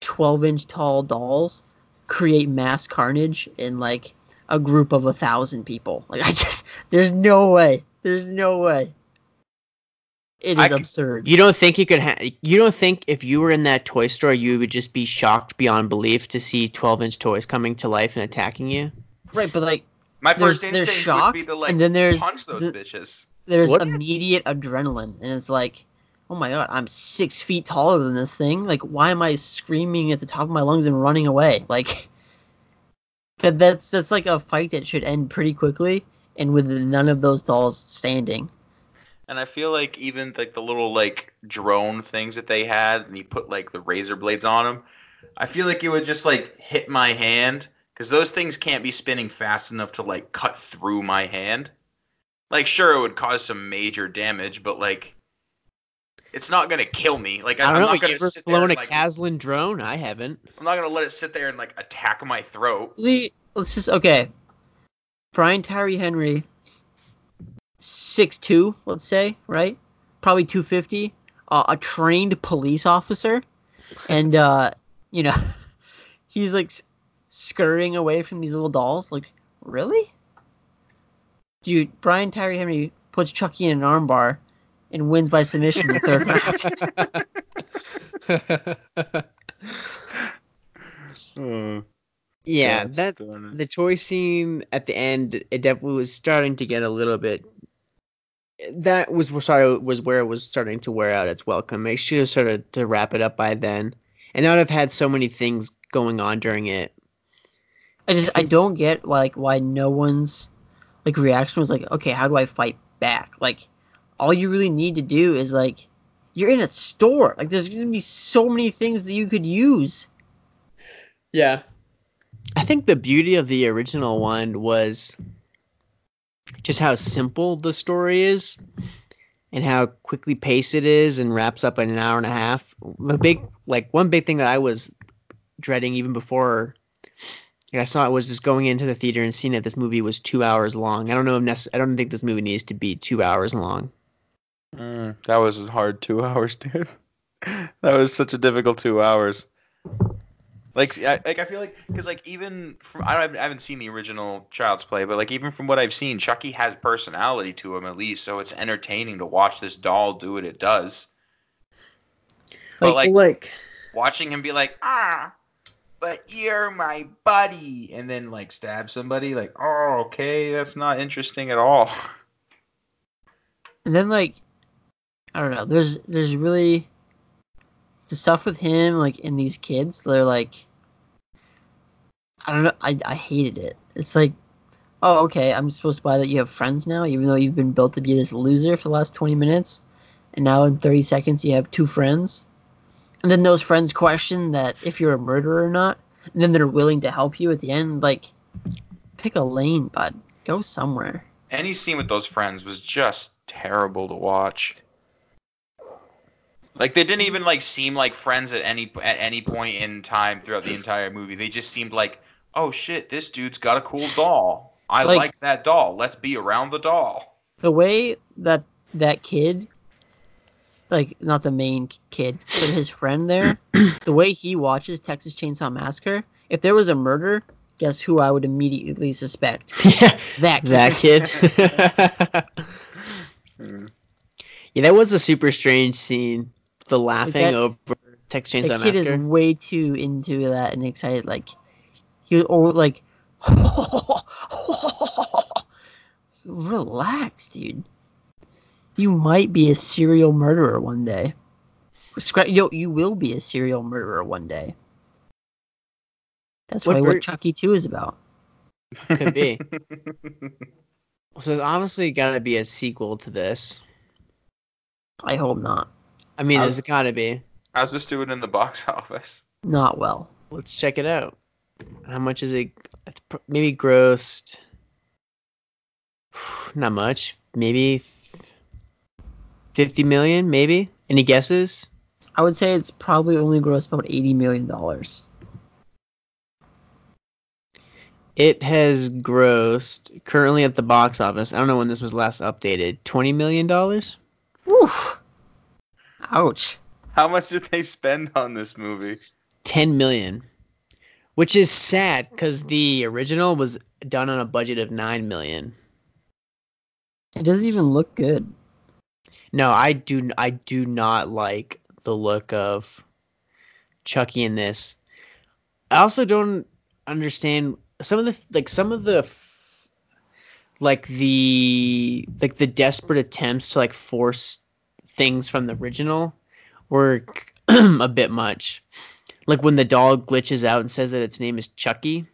12 inch tall dolls create mass carnage in like a group of a thousand people. Like I just there's no way. There's no way. It is I c- absurd. You don't think you could? Ha- you don't think if you were in that toy store, you would just be shocked beyond belief to see 12-inch toys coming to life and attacking you? right, but like my there's- first there's instinct shock, would be to like and then there's punch those the- bitches. there's What? immediate adrenaline and it's like oh my god i'm six feet taller than this thing like why am i screaming at the top of my lungs and running away like that that's that's like a fight that should end pretty quickly and with none of those dolls standing And I feel like even like the little like drone things that they had, and you put like the razor blades on them. I feel like it would just like hit my hand because those things can't be spinning fast enough to like cut through my hand. Like sure, it would cause some major damage, but like it's not gonna kill me. Like I I'm don't know. not gonna ever sit flown and, a like, Kaslan drone? I haven't. I'm not gonna let it sit there and like attack my throat. we let's just okay brian tyree henry 6'2 let's say right probably 250 uh, a trained police officer and uh you know he's like s- scurrying away from these little dolls like really dude brian tyree henry puts chucky in an armbar and wins by submission in the third round. Yeah, Gosh that the toy scene at the end, it definitely was starting to get a little bit. That was where sorry was where it was starting to wear out its welcome. They should have started to wrap it up by then, and not have had so many things going on during it. I just I don't get like why no one's like reaction was like, okay, how do I fight back? Like, all you really need to do is like, you're in a store. Like, there's gonna be so many things that you could use. Yeah. I think the beauty of the original one was just how simple the story is and how quickly paced it is and wraps up in an hour and a half. The big like one big thing that I was dreading even before like I saw it was just going into the theater and seeing that this movie was two hours long. I don't know if nece- I don't think this movie needs to be two hours long. Mm, that was a hard two hours, dude. that was such a difficult two hours. Like, I, like I feel like because like even from I, don't, I haven't seen the original Child's Play, but like even from what I've seen, Chucky has personality to him at least, so it's entertaining to watch this doll do what it does. But like like watching him be like, ah, but you're my buddy, and then like stab somebody, like, oh, okay, that's not interesting at all. And then like, I don't know. There's there's really the stuff with him like in these kids. They're like, I don't know. I I hated it. It's like, oh okay, I'm supposed to buy that you have friends now, even though you've been built to be this loser for the last 20 minutes, and now in 30 seconds you have two friends. And then those friends question that if you're a murderer or not, and then they're willing to help you at the end. Like, pick a lane, bud. Go somewhere. Any scene with those friends was just terrible to watch. Like they didn't even like seem like friends at any at any point in time throughout the entire movie. They just seemed like, oh shit, this dude's got a cool doll. I Like- like that doll. Let's be around the doll. the way that that kid like not the main kid but his friend there the way he watches texas chainsaw massacre if there was a murder guess who i would immediately suspect yeah, that kid. that kid. Hmm. yeah, that was a super strange scene. The laughing that- over Texas the Chainsaw kid Massacre. is way too into that and excited like he was or like relax dude you might be a serial murderer one day Scra- Yo, you will be a serial murderer one day that's What why what chucky 2 is about Could be. So it's obviously got to be a sequel to this. i hope not I mean, I there's was- got to be. How's this doing in the box office? not well Let's check it out. How much is it? It's pr- maybe grossed. Not much. Maybe 50 million. Maybe. Any guesses? i would say it's probably only grossed about 80 million dollars It has grossed currently at the box office. I don't know when this was last updated. 20 million dollars. Oof. ouch How much did they spend on this movie? 10 million. Which is sad because the original was done on a budget of 9 million. it doesn't even look good No, I do. I do not like the look of Chucky in this. I also don't understand some of the like some of the like the like the desperate attempts to like force things from the original were a bit much. Like when the dog glitches out and says that its name is Chucky.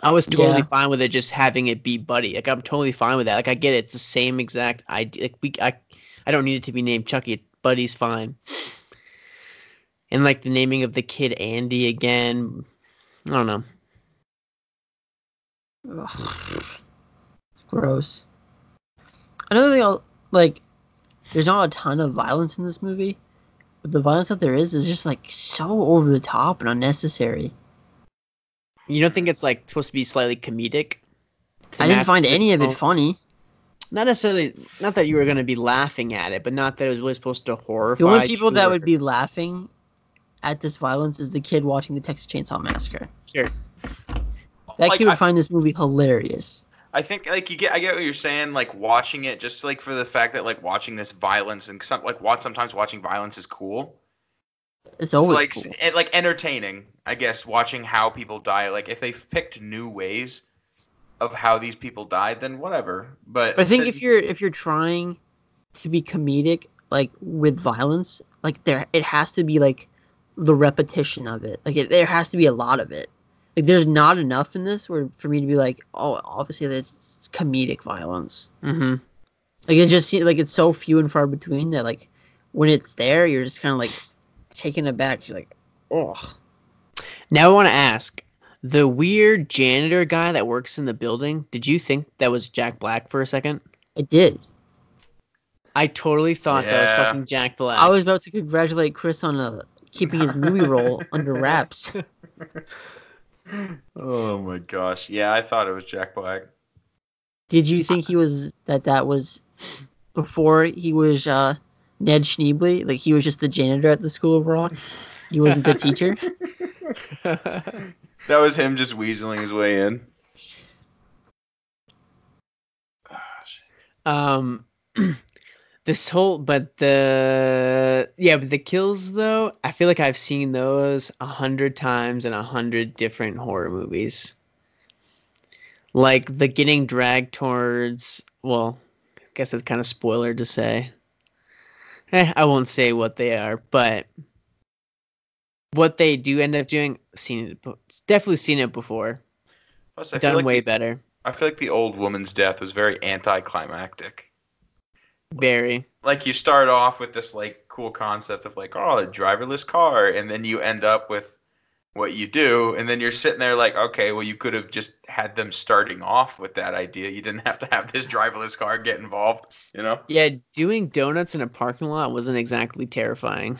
I was totally Yeah. fine with it just having it be Buddy. Like I'm totally fine with that. Like I get it. It's the same exact idea. Like we, I, I don't need it to be named Chucky. Buddy's fine. And like the naming of the kid Andy again. I don't know. Ugh. Gross. Another thing, I'll, like, there's not a ton of violence in this movie, but the violence that there is is just like so over the top and unnecessary. You don't think it's like supposed to be slightly comedic? I didn't find any of it funny. Not necessarily. Not that you were going to be laughing at it, but not that it was really supposed to horrify. The only people you that or- would be laughing at this violence is the kid watching the Texas Chainsaw Massacre. sure. That Like, kid would I- find this movie hilarious. I think like you get I get what you're saying like watching it just like for the fact that like watching this violence and some like watch sometimes watching violence is cool. It's It's always like cool. and, like entertaining, I guess, watching how people die. Like if they picked new ways of how these people died, then whatever. But But I think sit- if you're if you're trying to be comedic, like with violence, like there it has to be like the repetition of it. Like it, there has to be a lot of it. Like there's not enough in this where for me to be like, oh, obviously that's it's comedic violence. Mm-hmm. Like it just seems like it's so few and far between that like when it's there, you're just kind of like taken aback. You're like, oh, Now I want to ask the weird janitor guy that works in the building. Did you think that was Jack Black for a second? I did. I totally thought that was fucking Jack Black. I was about to congratulate Chris on uh, keeping his movie role under wraps. Oh my gosh. Yeah, I thought it was Jack Black. Did you think he was that that was before he was uh, Ned Schneebly? Like he was just the janitor at the School of Rock. He wasn't the teacher. That was him just weaseling his way in. um, this whole but the yeah, but the kills though, I feel like I've seen those a hundred times in a hundred different horror movies. Like the getting dragged towards. Well, I guess it's kind of spoiler to say. Eh, I won't say what they are, but what they do end up doing, I've seen it. Definitely seen it before. Plus, Done like way the, better. I feel like the old woman's death was very anticlimactic. Very. Like you start off with this like cool concept of like, oh, a driverless car, and then you end up with what you do, and then you're sitting there like, okay, well, you could have just had them starting off with that idea. You didn't have to have this driverless car get involved, you know? Yeah, doing donuts in a parking lot wasn't exactly terrifying.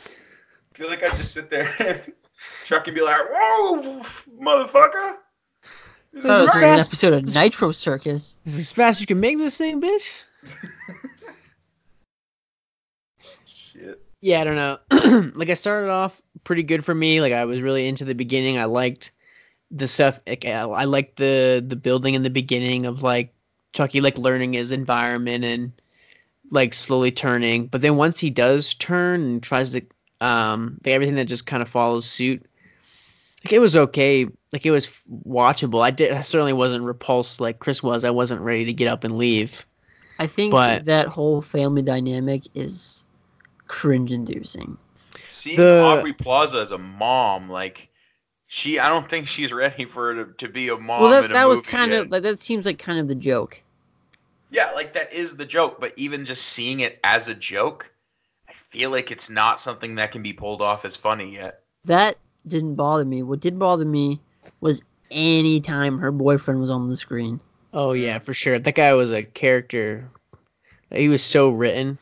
I feel like I just sit there and Chuck and be like, whoa, motherfucker. This That was is an episode of Nitro Circus. Is this as fast as you can make this thing, bitch? Shit. Yeah, I don't know. like I started off pretty good for me. Like I was really into the beginning. I liked the stuff. Like, I liked the the building in the beginning of like Chucky like learning his environment and like slowly turning. But then once he does turn and tries to um like everything that just kind of follows suit. Like it was okay. Like it was watchable. I did. I certainly wasn't repulsed like Chris was. I wasn't ready to get up and leave. I think But- that whole family dynamic is cringe-inducing. Seeing The- Aubrey Plaza as a mom, like, she, I don't think she's ready for her to, to be a mom. well, in that a that was kind yet. of like that seems like kind of the joke. Yeah, like that is the joke, but even just seeing it as a joke, I feel like it's not something that can be pulled off as funny yet. That didn't bother me. What did bother me was any time her boyfriend was on the screen. Oh yeah, for sure. That guy was a character. He was so written.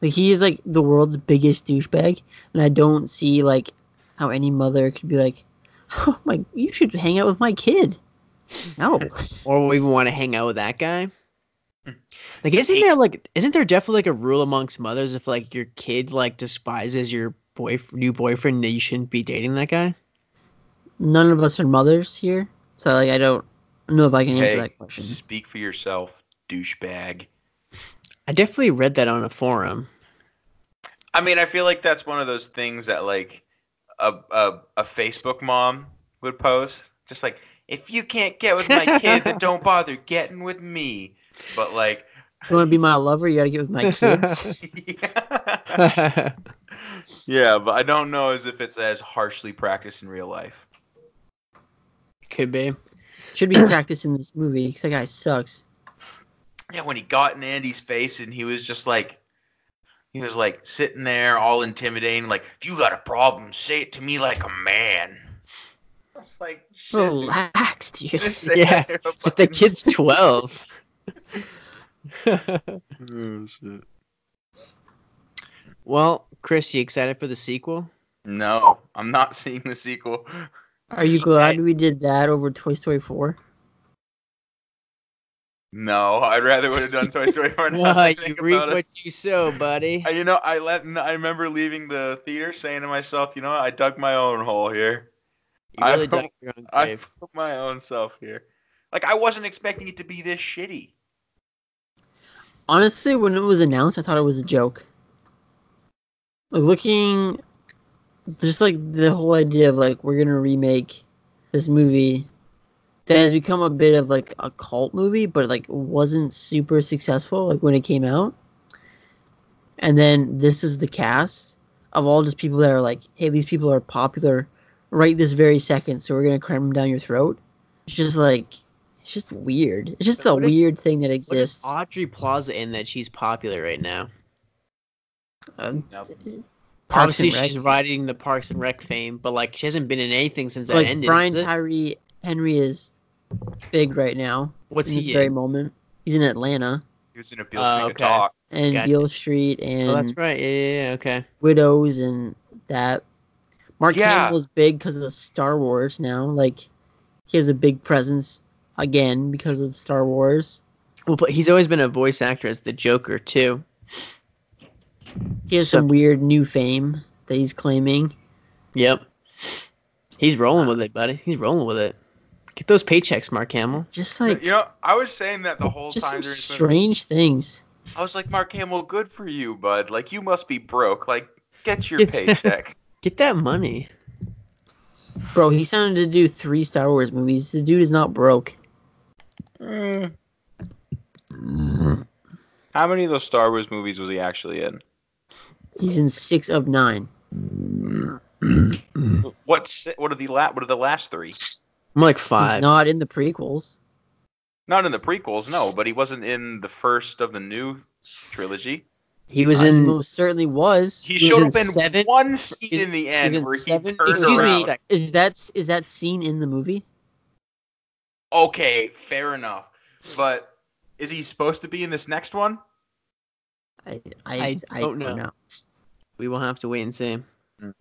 Like he is like the world's biggest douchebag, and I don't see like how any mother could be like, "Oh my, you should hang out with my kid." No, Or even want to hang out with that guy. Hmm. Like, isn't there like, isn't there definitely like a rule amongst mothers if like your kid like despises your boy new boyfriend that you shouldn't be dating that guy? none of us are mothers here, so like I don't know if I can answer Hey, that question. speak for yourself, douchebag. I definitely read that on a forum. I mean, I feel like that's one of those things that like a a, a Facebook mom would post, just like if you can't get with my kid, then don't bother getting with me. But like, you want to be my lover, you gotta get with my kids. yeah. yeah, but I don't know as if it's as harshly practiced in real life. Could be. Should be practiced in this movie because that guy sucks. Yeah, when he got in Andy's face and he was just like, he was like sitting there all intimidating, like, if you got a problem, say it to me like a man. I was like, shit, dude. Relax, dude. Just Yeah, it. But the kid's twelve. Oh, shit. well, Chris, you excited for the sequel? No, I'm not seeing the sequel. Are you glad we did that over Toy Story 4? No, I'd rather would have done Toy Story 4. now I you reap about it. what you sow, buddy. You know, I let I remember leaving the theater saying to myself, you know, I dug my own hole here. You really I- dug your own I grave. put my own self here. Like I wasn't expecting it to be this shitty. Honestly, when it was announced, I thought it was a joke. Like looking just like the whole idea of like we're gonna remake this movie that has become a bit of like a cult movie, but like wasn't super successful like when it came out. And then this is the cast of all just people that are like, hey, these people are popular right this very second, so we're gonna cram them down your throat. It's just like it's just weird. It's just a What is- weird thing that What is exists. Aubrey Plaza in that she's popular right now? Um, Nope. Parks Obviously, she's riding the Parks and Rec fame, but like she hasn't been in anything since that like ended. Brian is it? Tyree Henry is big right now. What's in this he very moment? He's in Atlanta He was in a Beale Oh, Street okay. to talk. and Gotcha. Beale Street oh, and Oh, that's right. Yeah, yeah, yeah, okay. Widows and that. Mark Yeah. Hamill's big because of Star Wars now. Like he has a big presence again because of Star Wars. Well, but he's always been a voice actor as the Joker too. He has So- some weird new fame that he's claiming. Yep. He's rolling with it, buddy. He's rolling with it. Get those paychecks, Mark Hamill. Just like you know, I was saying that the whole just time some during movie. strange things. I was like, Mark Hamill, good for you, bud. Like, you must be broke. Like, get your Yeah. paycheck. Get that money. Bro, he signed to do three Star Wars movies. The dude is not broke. Mm. How many of those Star Wars movies was he actually in? He's in six of nine. What's what are the la- what are the last three? I'm like He's five. not in the prequels. Not in the prequels, no, but he wasn't in the first of the new trilogy. he was in. most certainly was. He, He showed was up in in seven? one scene He's- in the end in where he turned Excuse around. me. Is that is that scene in the movie? Okay, fair enough. But is he supposed to be in this next one? I I, I don't know. We will have to wait and see. Right.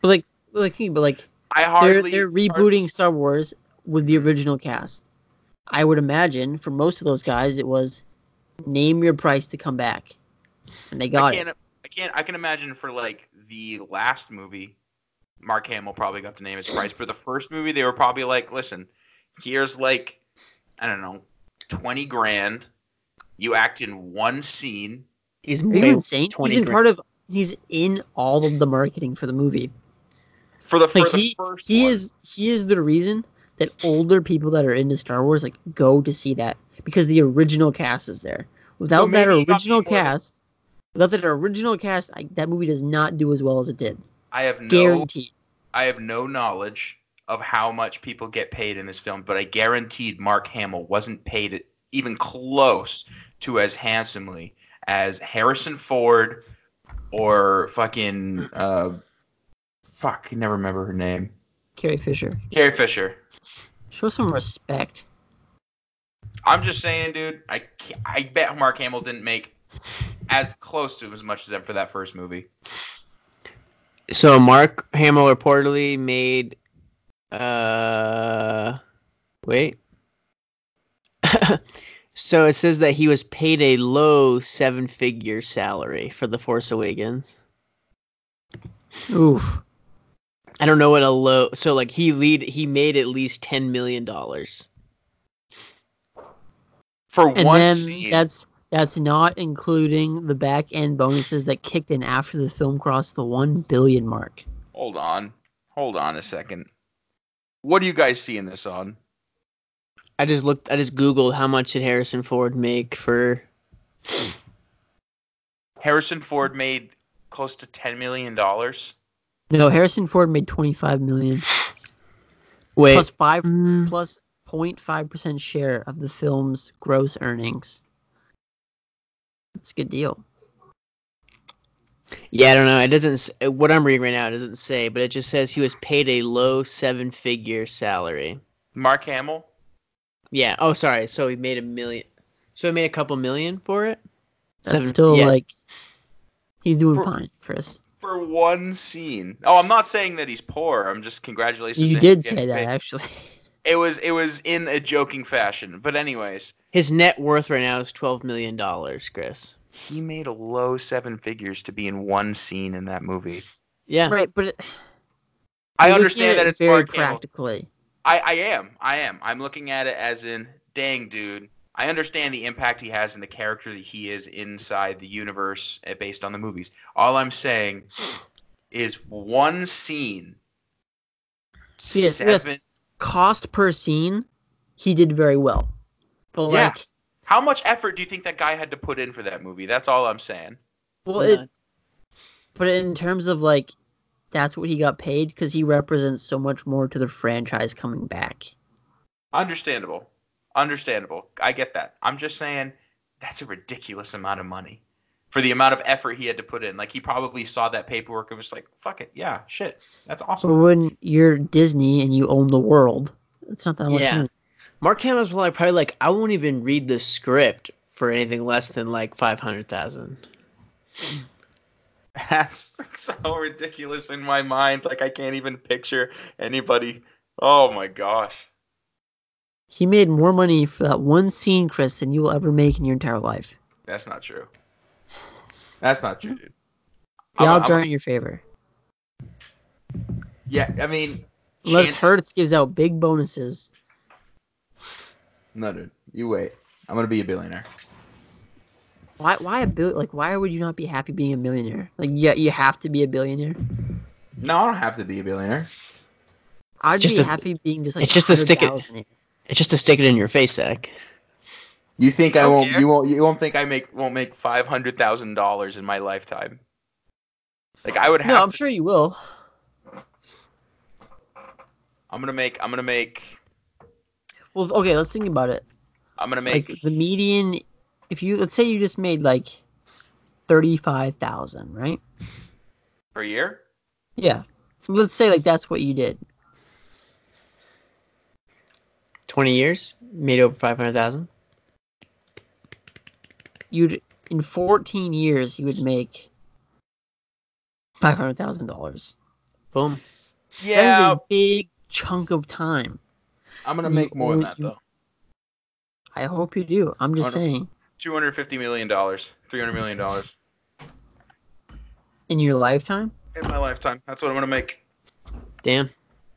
But like, but like, but like, I they're hardly. they're rebooting Star Wars with the original cast. I would imagine for most of those guys, it was name your price to come back, and they I got can't. it. I can't. I can imagine for like the last movie, Mark Hamill probably got to name his price. But the first movie, they were probably like, "Listen, here's like, I don't know, twenty grand. You act in one scene. He's Are you way insane? He's in grand. part of. He's in all of the marketing for the movie. For the, for Like the he first he one. is he is the reason that older people that are into Star Wars like go to see that because the original cast is there. Without that he got original me more than- cast, without that original cast, I, that movie does not do as well as it did. I have no. Guaranteed. I have no knowledge of how much people get paid in this film, but I guaranteed Mark Hamill wasn't paid even close to as handsomely as Harrison Ford or fucking uh fuck, I never remember her name. Carrie Fisher. Carrie Fisher. Show some respect. I'm just saying, dude. I I bet Mark Hamill didn't make as close to as much as them for that first movie. So Mark Hamill reportedly made uh wait. so it says that he was paid a low seven figure salary for The Force Awakens. Oof. I don't know what a low so like he lead he made at least ten million dollars. For And one then scene. that's that's not including the back end bonuses that kicked in after the film crossed the one billion mark. Hold on. Hold on a second. What do you guys see in this on? I just looked I just googled how much did Harrison Ford make for Harrison Ford made close to ten million dollars. No, Harrison Ford made twenty five million wait plus five mm, plus 0.5 percent share of the film's gross earnings. It's a good deal. Yeah, I don't know. It doesn't. What I'm reading right now doesn't say, but it just says he was paid a low seven-figure salary. Mark Hamill. Yeah. Oh, sorry. So he made a million. So he made a couple million for it. That's still yeah. like he's doing For- fine, Chris. For one scene. Oh, I'm not saying that he's poor. I'm just congratulations. You did say that paid. actually. It was it was in a joking fashion. But anyways, his net worth right now is twelve million dollars, Chris. he made a low seven figures to be in one scene in that movie. Yeah. right, but it, I understand that it's very Mark Hamill. practically. I, I am. I am. I'm looking at it as in, dang, dude. I understand the impact he has in the character that he is inside the universe uh, based on the movies. All I'm saying is one scene. Yes, yes. Cost per scene, he did very well. But Yeah. like, How much effort do you think that guy had to put in for that movie? That's all I'm saying. well, it. But in terms of like, that's what he got paid because he represents so much more to the franchise coming back. Understandable. Understandable. I get that. I'm just saying that's a ridiculous amount of money for the amount of effort he had to put in. Like he probably saw that paperwork and was like, "Fuck it, yeah, shit, that's So awesome." when you're Disney and you own the world, it's not that much Yeah. money. Mark Hamill's probably, probably like, I won't even read the script for anything less than like five hundred thousand. That's so ridiculous in my mind. Like I can't even picture anybody. Oh my gosh. He made more money for that one scene, Chris, than you will ever make in your entire life. That's not true. That's not true, dude. The I'm a- odds aren't in your favor. Yeah, I mean, Unless chance- Hertz gives out big bonuses. No, dude. You wait. I'm gonna be a billionaire. Why? Why a bill? Like, why would you not be happy being a millionaire? Like, yeah, you have to be a billionaire. No, I don't have to be a billionaire. I'd Just be a- happy being just like. it's just to stick it- 100,000. It's just to stick it in your face, Zach. You think I Don't won't? care. You won't? You won't think I make won't make five hundred thousand dollars in my lifetime? Like I would have. No, I'm to- sure you will. I'm gonna make. I'm gonna make. Well, okay, let's think about it. I'm gonna make. Like the median, if you let's say you just made like thirty-five thousand, right? per year. Yeah. Let's say like that's what you did. Twenty years, made over five hundred thousand. You'd in fourteen years you would make five hundred thousand dollars. Boom. Yeah. That is Yeah, a big chunk of time. I'm gonna make more than that you- though. I hope you do. I'm just saying. Two hundred fifty million dollars. Three hundred million dollars In your lifetime? in my lifetime. That's what I'm gonna make. Damn,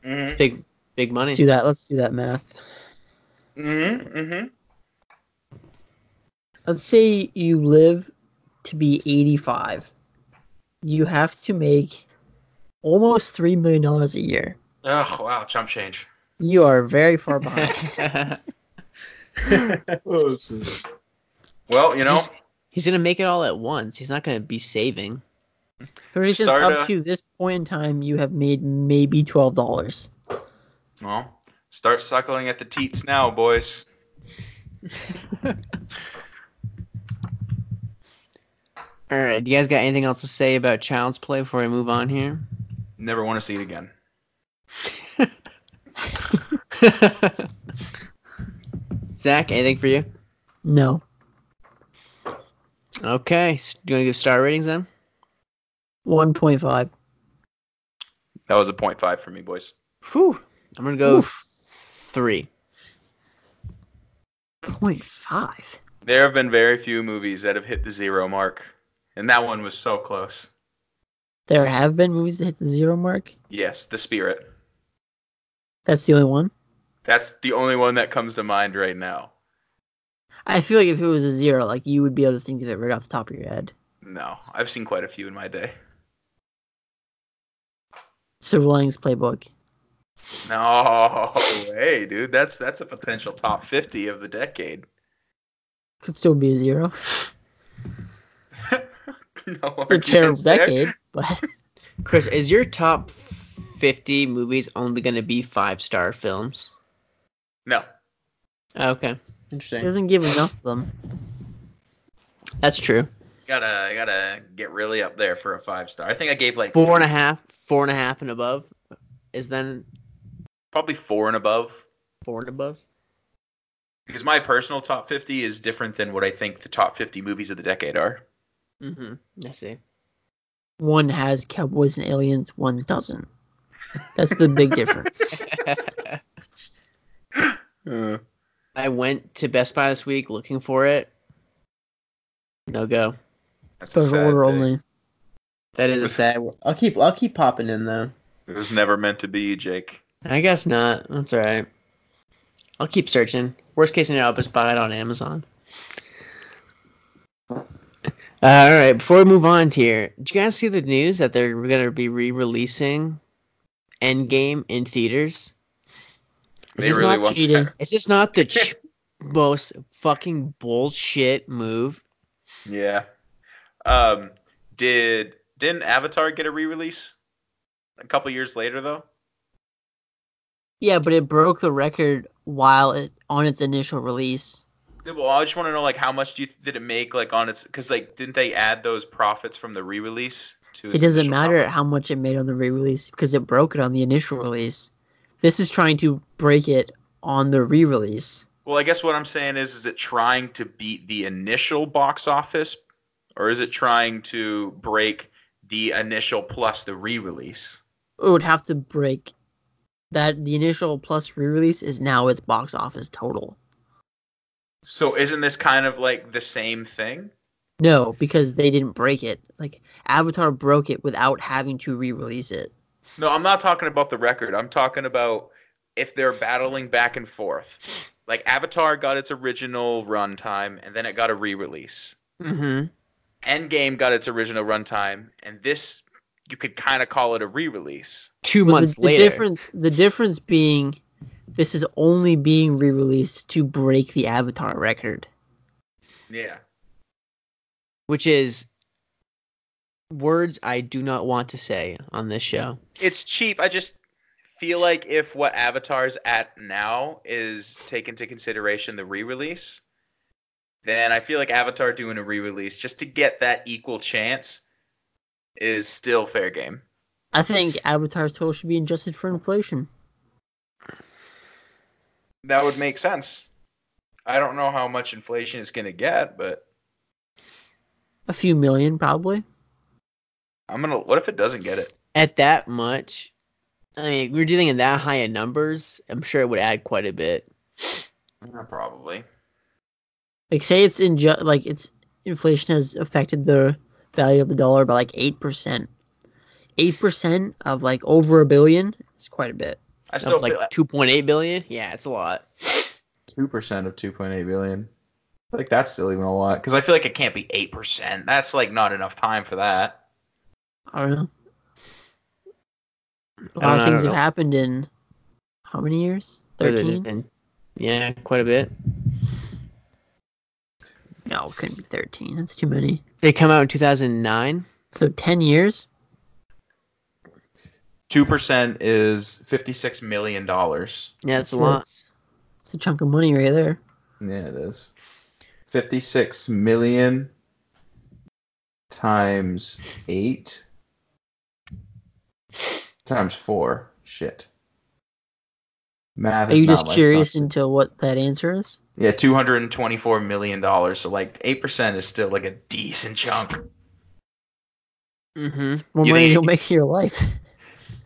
Mhm. it's big, big money. Let's do that. Let's do that math. Mhm. Mhm. Let's say you live to be 85. You have to make almost $3 million a year. Oh wow, chump change. You are very far behind. Well, you know, He's, he's gonna make it all at once. He's not gonna be saving. For instance, up uh, to this point in time, you have made maybe $12. well, start suckling at the teats now, boys. All right, Do you guys got anything else to say about Child's Play before we move on here? Never want to see it again. Zach, anything for you? No. Okay, Do you want to give star ratings then? 1.5. That was a point five for me, boys. Whew. I'm gonna go three. 0.5. There have been very few movies that have hit the zero mark, and that one was so close. There have been movies that hit the zero mark. Yes, The Spirit. That's the only one. That's the only one that comes to mind right now. I feel like if it was a zero, like you would be able to think of it right off the top of your head. No, I've seen quite a few in my day. Silver Linings Playbook. No way, dude. That's that's a potential top fifty of the decade. Could still be a zero. no It's a terrible there. decade, but Chris, is your top 50 movies only gonna be five star films? No, Okay, it interesting. doesn't give enough of them. That's true. gotta I gotta get really up there for a five star. I think I gave like Four and a half, four and a half and above is then probably four and above. four and above. Because my personal top fifty is different than what I think the top fifty movies of the decade are. Mm-hmm. I see. One has Cowboys and Aliens, one doesn't. That's the big difference. Uh, I went to Best Buy this week looking for it. No go. that's a Special sad order thing. only. That is a sad. I'll keep. I'll keep popping in though. It was never meant to be, Jake. I guess not. That's all right. I'll keep searching. Worst case scenario, I'll just buy it on Amazon. all right, before we move on here, did you guys see the news that they're gonna be re-releasing Endgame in theaters? Is They this really not cheating. Is this not the ch- most fucking bullshit move? Yeah. Um, did didn't Avatar get a re-release a couple years later though? Yeah, but it broke the record while it on its initial release. Well, I just want to know like how much do you did it make like on its because like didn't they add those profits from the re-release to? It doesn't matter profits? how much it made on the re-release because it broke it on the initial release. This is trying to break it on the re-release. Well, I guess what I'm saying is, is it trying to beat the initial box office, or is it trying to break the initial plus the re-release? It would have to break that the initial plus re-release is now its box office total. So isn't this kind of like the same thing? No, because they didn't break it. Like Avatar broke it without having to re-release it. No, I'm not talking about the record. I'm talking about if they're battling back and forth. Like Avatar got its original runtime and then it got a re-release. Mm-hmm. Endgame got its original runtime and this you could kind of call it a re-release. Two But months the, the difference the difference being this is only being re-released to break the Avatar record. Yeah. which is words I do not want to say on this show. It's cheap. I just feel like if what Avatar's at now is taken into consideration the re-release, then I feel like Avatar doing a re-release just to get that equal chance is still fair game. I think Avatar's total should be adjusted for inflation. That would make sense. I don't know how much inflation it's going to get, but A few million probably. I'm going to what if it doesn't get it? At that much, I mean, we're dealing in that high of numbers. I'm sure it would add quite a bit. Yeah, probably. Like say it's in ju- like it's inflation has affected the value of the dollar by like eight percent. Eight percent of like over a billion is quite a bit. I still Of like 2.8 billion. Yeah, it's a lot. two percent of two point eight billion. Like that's still even a lot because I feel like it can't be eight percent. That's like not enough time for that. I don't know. A lot don't know, I of things have happened in how many years? Thirteen? Yeah, quite a bit. No, it couldn't be thirteen. That's too many. They come out in 2009. So ten years? Two percent is fifty six million dollars. Yeah, that's a lot. It's, it's a chunk of money right there. Yeah, it is. Fifty six million times eight times four. Shit. Math Are you not just curious strong into what that answer is? Yeah, two hundred and twenty four million dollars. So like eight percent is still like a decent chunk. Mm-hmm. More You money you'll make your life.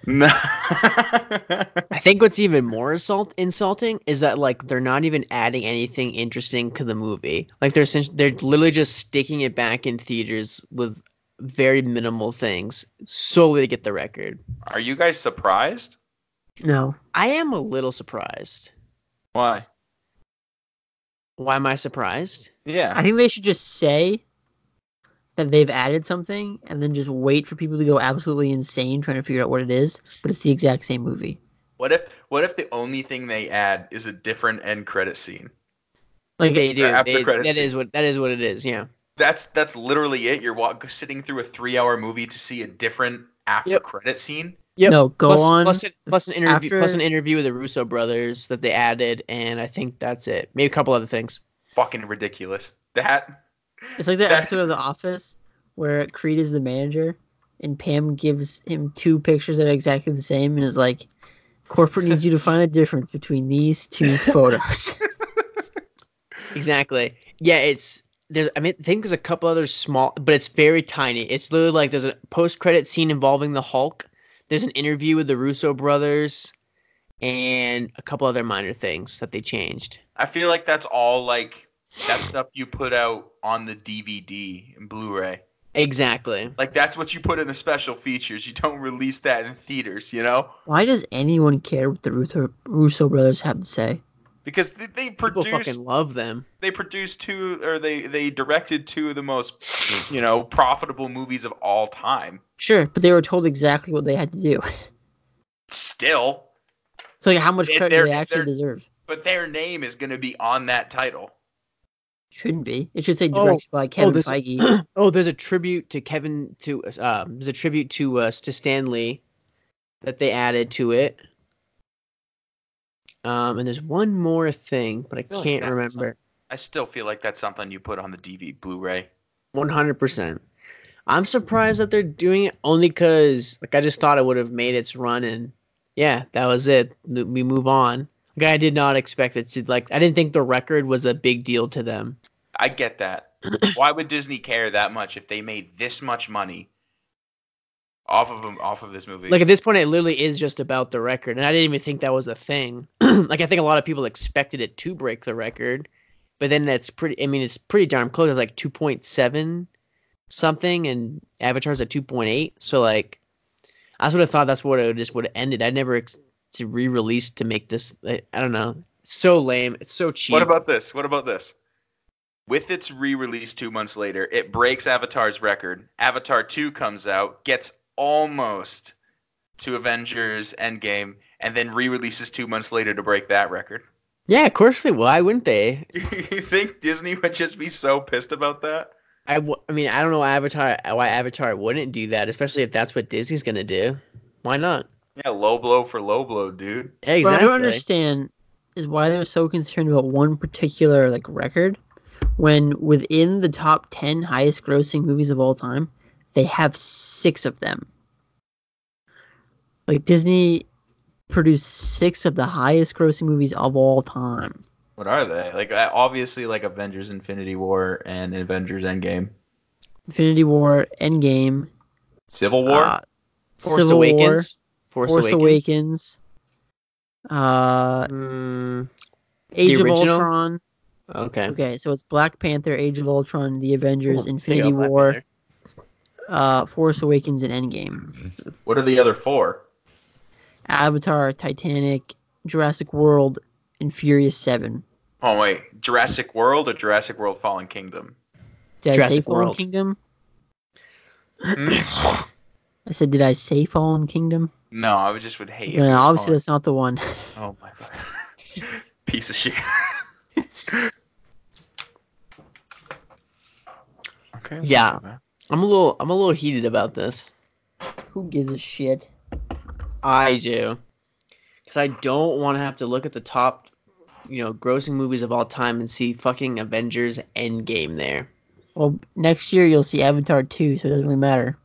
No. I think what's even more insult- insulting is that like they're not even adding anything interesting to the movie. Like they're essentially, they're literally just sticking it back in theaters with very minimal things solely to get the record. Are you guys surprised? No. I am a little surprised. Why? Why am I surprised? Yeah. I think they should just say that they've added something and then just wait for people to go absolutely insane trying to figure out what it is, but it's the exact same movie. What if what if the only thing they add is a different end credit scene? Like They do. after They, credits that scene. is what that is what it is. Yeah. That's that's literally it. You're walk, sitting through a three hour movie to see a different after Yep. credit scene. Yep. No, go plus, on. plus, an, plus an interview after- plus an interview with the Russo brothers that they added, and I think that's it. Maybe a couple other things. Fucking ridiculous. That It's like that That's- episode of The Office where Creed is the manager and Pam gives him two pictures that are exactly the same and is like, corporate needs you to find the difference between these two photos. Exactly. Yeah, it's there's I mean I think there's a couple other small but it's very tiny. It's literally like there's a post credit scene involving the Hulk. There's an interview with the Russo brothers and a couple other minor things that they changed. I feel like that's all like that stuff you put out on the DVD and Blu-ray. Exactly. Like that's what you put in the special features. You don't release that in theaters, you know? Why does anyone care what the Russo, Russo brothers have to say? Because they, they People fucking love them. they produced two or they they directed two of the most you know profitable movies of all time. Sure, but they were told exactly what they had to do. Still, So like, how much They- credit they're- actually deserve? but their name is going to be on that title. Shouldn't be. It should say Oh, directed by Kevin this- Feige. Oh, there's a tribute to Kevin to um there's a tribute to us to Stan Lee that they added to it. Um and there's one more thing, but I like can't that's remember. I still feel like that's something you put on the DV Blu-ray. One hundred percent. I'm surprised that they're doing it only because like I just thought it would have made its run and yeah, that was it. We move on. Like I did not expect it to like I didn't think the record was a big deal to them. I get that. Why would Disney care that much if they made this much money off of them off of this movie? Like at this point, it literally is just about the record, and I didn't even think that was a thing. like I think a lot of people expected it to break the record, but then that's pretty. I mean, it's pretty darn close. It's like two point seven something, and Avatar's at two point eight. So like, I sort of thought that's what it just would have ended. I never ex- to re-release to make this. I, I don't know. It's so lame. It's so cheap. What about this? What about this? With its re-release two months later, it breaks Avatar's record. Avatar 2 comes out, gets almost to Avengers Endgame, and then re-releases two months later to break that record. Yeah, of course they. Why wouldn't they? you think Disney would just be so pissed about that? I, w- I mean, I don't know why Avatar why Avatar wouldn't do that, especially if that's what Disney's gonna do. Why not? Yeah, low blow for low blow, dude. Yeah, What exactly. I don't understand is why they're so concerned about one particular like record when within the top 10 highest grossing movies of all time, they have 6 of them. Like Disney produced 6 of the highest grossing movies of all time. What are they? Like uh, obviously like Avengers Infinity War and Avengers Endgame. Infinity War, Endgame, Civil War? uh, Force Civil Awakens. War, Force, Force Awakens. Awakens, uh, Mm, Age of? Ultron. okay. Okay, so it's Black Panther, Age of Ultron, The Avengers, Infinity you go, Black War, Panther. Uh, Force Awakens, and Endgame. What are the other four? Avatar, Titanic, Jurassic World, and Furious Seven. Oh wait, Jurassic World or Jurassic World Fallen Kingdom? Did I say Jurassic Fallen World. Kingdom? Hmm? I said, did I say Fallen Kingdom? No, I would just would hate. No, it was obviously Fallen- that's not the one. Oh my god. Piece of shit. okay. that's Yeah. Not bad. I'm a little I'm a little heated about this. Who gives a shit? I do. Cuz I don't want to have to look at the top you know, grossing movies of all time and see fucking Avengers Endgame there. Well, next year you'll see Avatar 2, so it doesn't really matter.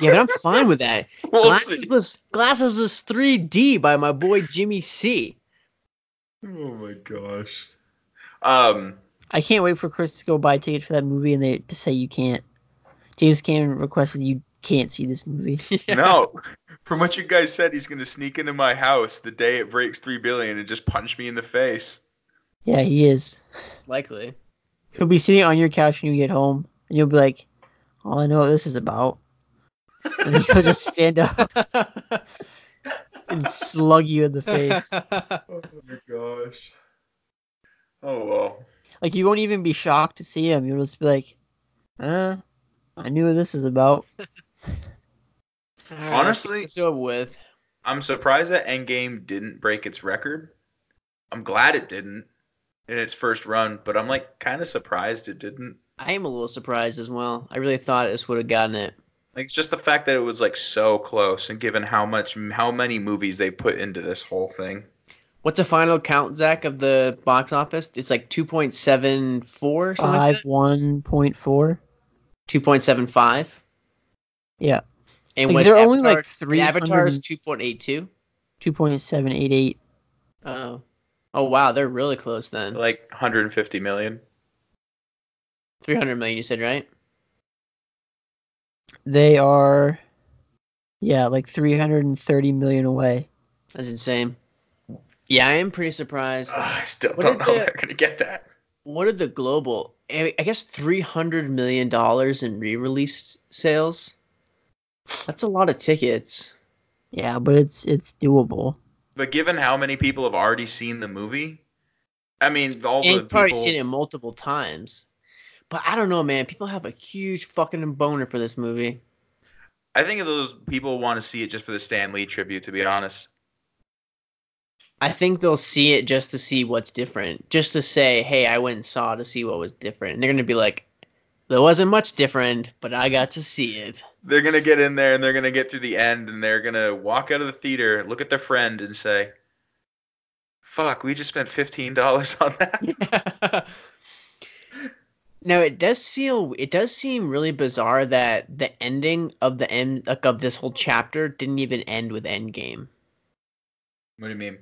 Yeah, but I'm fine with that. We'll Glasses see. was Glasses is 3D by my boy Jimmy C. Oh my gosh. Um. I can't wait for Chris to go buy tickets for that movie and they to say you can't. James Cameron requested you can't see this movie. No. From what you guys said, he's gonna sneak into my house the day it breaks three billion and just punch me in the face. Yeah, he is. It's likely. He'll be sitting on your couch when you get home, and you'll be like, "All I know what this is about," and he'll just stand up and slug you in the face. Oh my gosh. Oh well. Like you won't even be shocked to see him. You'll just be like, "Uh, I knew what this is about." Honestly- let's with I'm surprised that Endgame didn't break its record. I'm glad it didn't in its first run, but I'm like kind of surprised it didn't. I am a little surprised as well. I really thought this would have gotten it. Like it's just the fact that it was like so close, and given how much, how many movies they put into this whole thing. What's the final count, Zach, of the box office? It's like 2.74 something like Five one point four. 2.75. Yeah, And Like, what's they're Avatar? only like three. Avatar is 2.82. Two point seven eight eight. Oh. Oh wow, they're really close then. Like 150 million. 300 million you said, right? They are, yeah, like three hundred and thirty million away. That's insane. Yeah, I am pretty surprised. Ugh, I still What don't know the- they're gonna get that. What did the global I I guess 300 million dollars in re-release sales? That's a lot of tickets. Yeah, but it's it's doable. But given how many people have already seen the movie, I mean, all And the you've probably people. seen it multiple times. But I don't know, man. People have a huge fucking boner for this movie. I think those people want to see it just for the Stan Lee tribute. To be honest, I think they'll see it just to see what's different, just to say, "Hey, I went and saw to see what was different." And they're gonna be like, "There wasn't much different, but I got to see it." they're gonna get in there and they're gonna get through the end and they're gonna walk out of the theater, look at their friend, and say, "Fuck, we just spent fifteen dollars on that." now it does feel, it does seem really bizarre that the ending of the end, like of this whole chapter, didn't even end with Endgame. What do you mean?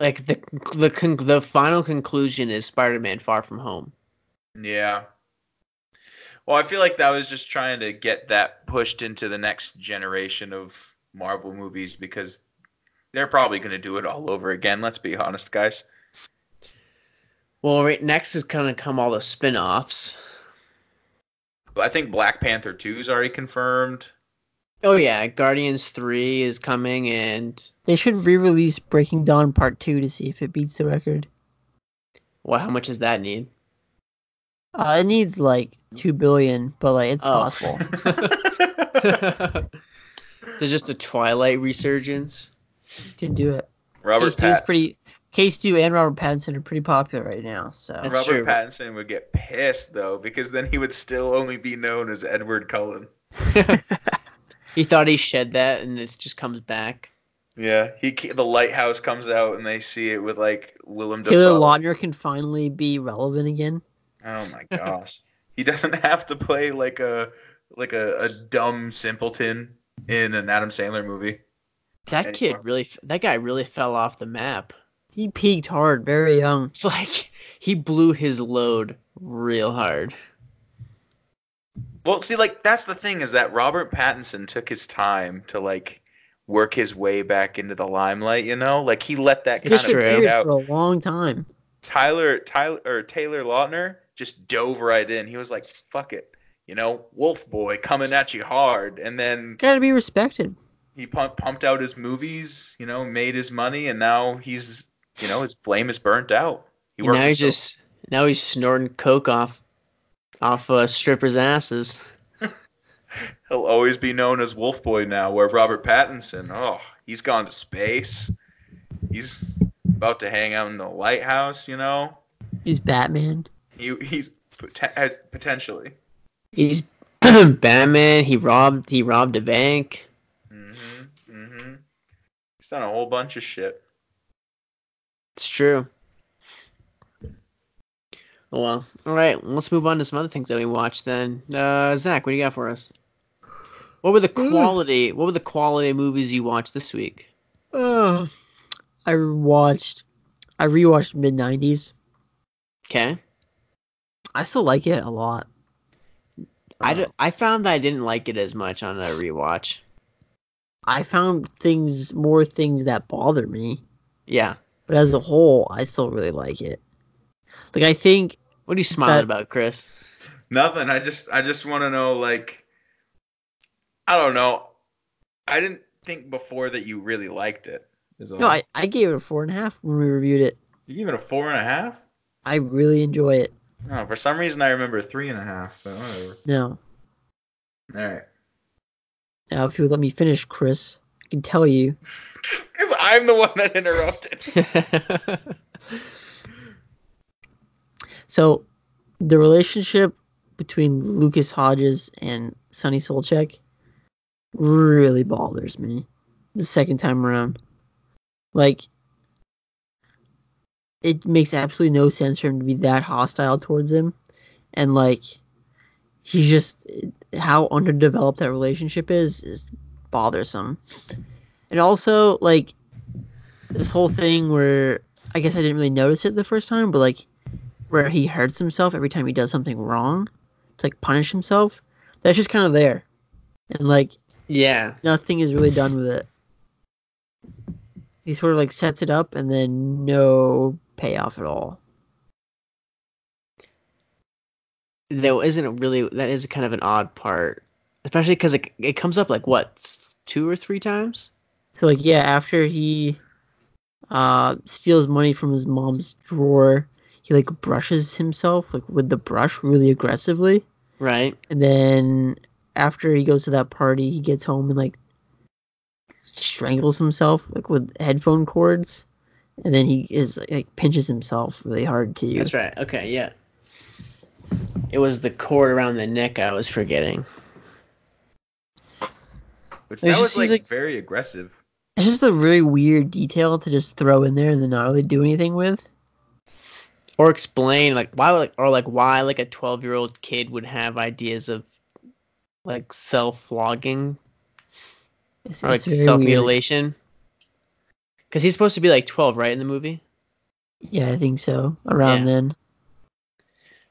Like the the con- the final conclusion is Spider-Man: Far From Home. Yeah. Well, I feel like that was just trying to get that pushed into the next generation of Marvel movies because they're probably going to do it all over again. Let's be honest, guys. Well, right next is gonna come all the spin-offs. I think Black Panther 2 is already confirmed. Oh yeah, Guardians Three is coming, and They should re-release Breaking Dawn Part Two to see if it beats the record. well, how much does that need? Uh, it needs like two billion, but like it's Oh. possible. There's just a Twilight resurgence. You can do it. Robert Case is Pattinson. pretty. Case two and Robert Pattinson are pretty popular right now. So That's Robert true. Pattinson would get pissed though because then he would still only be known as Edward Cullen. he thought he shed that, and it just comes back. Yeah, he the lighthouse comes out and they see it with like Willem Taylor Dafoe. Lautner can finally be relevant again. Oh my gosh. he doesn't have to play like a like a, a dumb simpleton in an Adam Sandler movie. That Anymore. kid really, that guy really fell off the map. He peaked hard, very young. It's like he blew his load real hard. Well, see, like that's the thing is that Robert Pattinson took his time to like work his way back into the limelight. You know, like he let that kind It's of fade out. for a long time. Tyler Tyler or Taylor Lautner just dove right in. He was like, "Fuck it." You know, Wolf Boy coming at you hard, and then Got to be respected. he pump, pumped out his movies, you know, made his money, and now he's, you know, his flame is burnt out. He now he's just now he's snorting coke off off uh, strippers' asses. he'll always be known as Wolf Boy now. Where Robert Pattinson, oh, he's gone to space. He's about to hang out in the lighthouse, you know. He's Batman. He he's has potentially. He's Batman. He robbed he robbed a bank. Mhm. Mhm. He's done a whole bunch of shit. It's true. Oh, well, all right. Let's move on to some other things that we watched then. Uh, Zach, what do you got for us? What were the quality? What were the quality movies you watched this week? Oh, I watched. I rewatched Mid90s. Okay, I still like it a lot. I, Uh, found that I didn't like it as much on a rewatch. I found things more things that bother me, Yeah. but as a whole, I still really like it. Like I think What are you smiling That- about, Chris? Nothing. I just I just want to know like I don't know. I didn't think before that you really liked it. Is all. no, I, I gave it a four and a half when we reviewed it. you gave it a four and a half? I really enjoy it. No, for some reason I remember three and a half. But whatever. Now, All right. now if you would let me finish, Chris, I can tell you Because I'm the one that interrupted. So, the relationship between Lucas Hedges and Sunny Suljic really bothers me the second time around. Like, it makes absolutely no sense for him to be that hostile towards him. And, like, he's just, how underdeveloped that relationship is, is bothersome. And also, like, this whole thing where, I guess I didn't really notice it the first time, but, like, where he hurts himself every time he does something wrong to like punish himself that's just kind of there and like yeah. nothing is really done with it he sort of like sets it up and then no payoff at all There isn't really that is kind of an odd part, especially because it it comes up like what two or three times. so like yeah after he uh, steals money from his mom's drawer. He like brushes himself like with the brush really aggressively, Right. and then after he goes to that party, he gets home and like strangles himself like with headphone cords, and then he is like pinches himself really hard too. That's right. Okay, yeah. It was the cord around the neck I was forgetting. Which It that just was like, like- very aggressive. It's just a really weird detail to just throw in there and then not really do anything with. Or explain like why would like or like why like a twelve year old kid would have ideas of like self flogging or like self mutilation Because he's supposed to be like twelve, right, in the movie, Yeah, I think so. Around Yeah. then.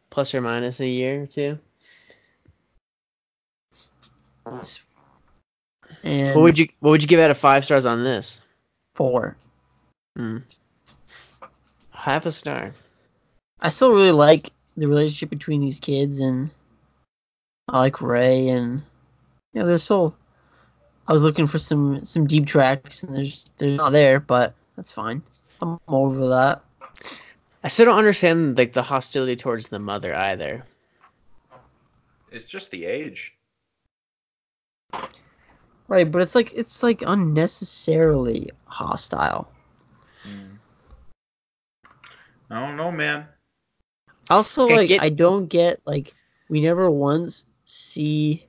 plus or minus a year or two. And What would you What would you give out of five stars on this? four. Hmm. Half a star. I still really like the relationship between these kids and I like Ray and you know, they're still I was looking for some some deep tracks and there's they're not there, but that's fine. I'm over that. I still don't understand like the hostility towards the mother either. It's just the age. Right, but it's like it's like unnecessarily hostile. Mm. I don't know, man. Also, like get- I don't get like we never once see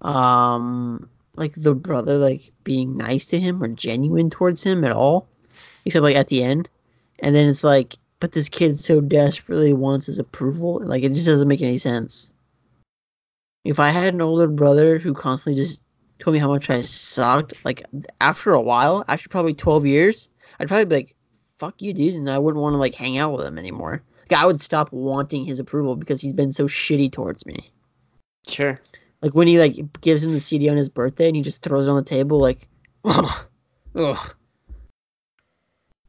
um like the brother like being nice to him or genuine towards him at all, except like at the end, and then it's like, but this kid so desperately wants his approval, like it just doesn't make any sense. If I had an older brother who constantly just told me how much I sucked, like after a while, after probably twelve years, I'd probably be like, "Fuck you, dude," and I wouldn't want to like hang out with him anymore. Like I would stop wanting his approval because he's been so shitty towards me. Sure. Like when he like gives him the CD on his birthday and he just throws it on the table like, ugh. ugh.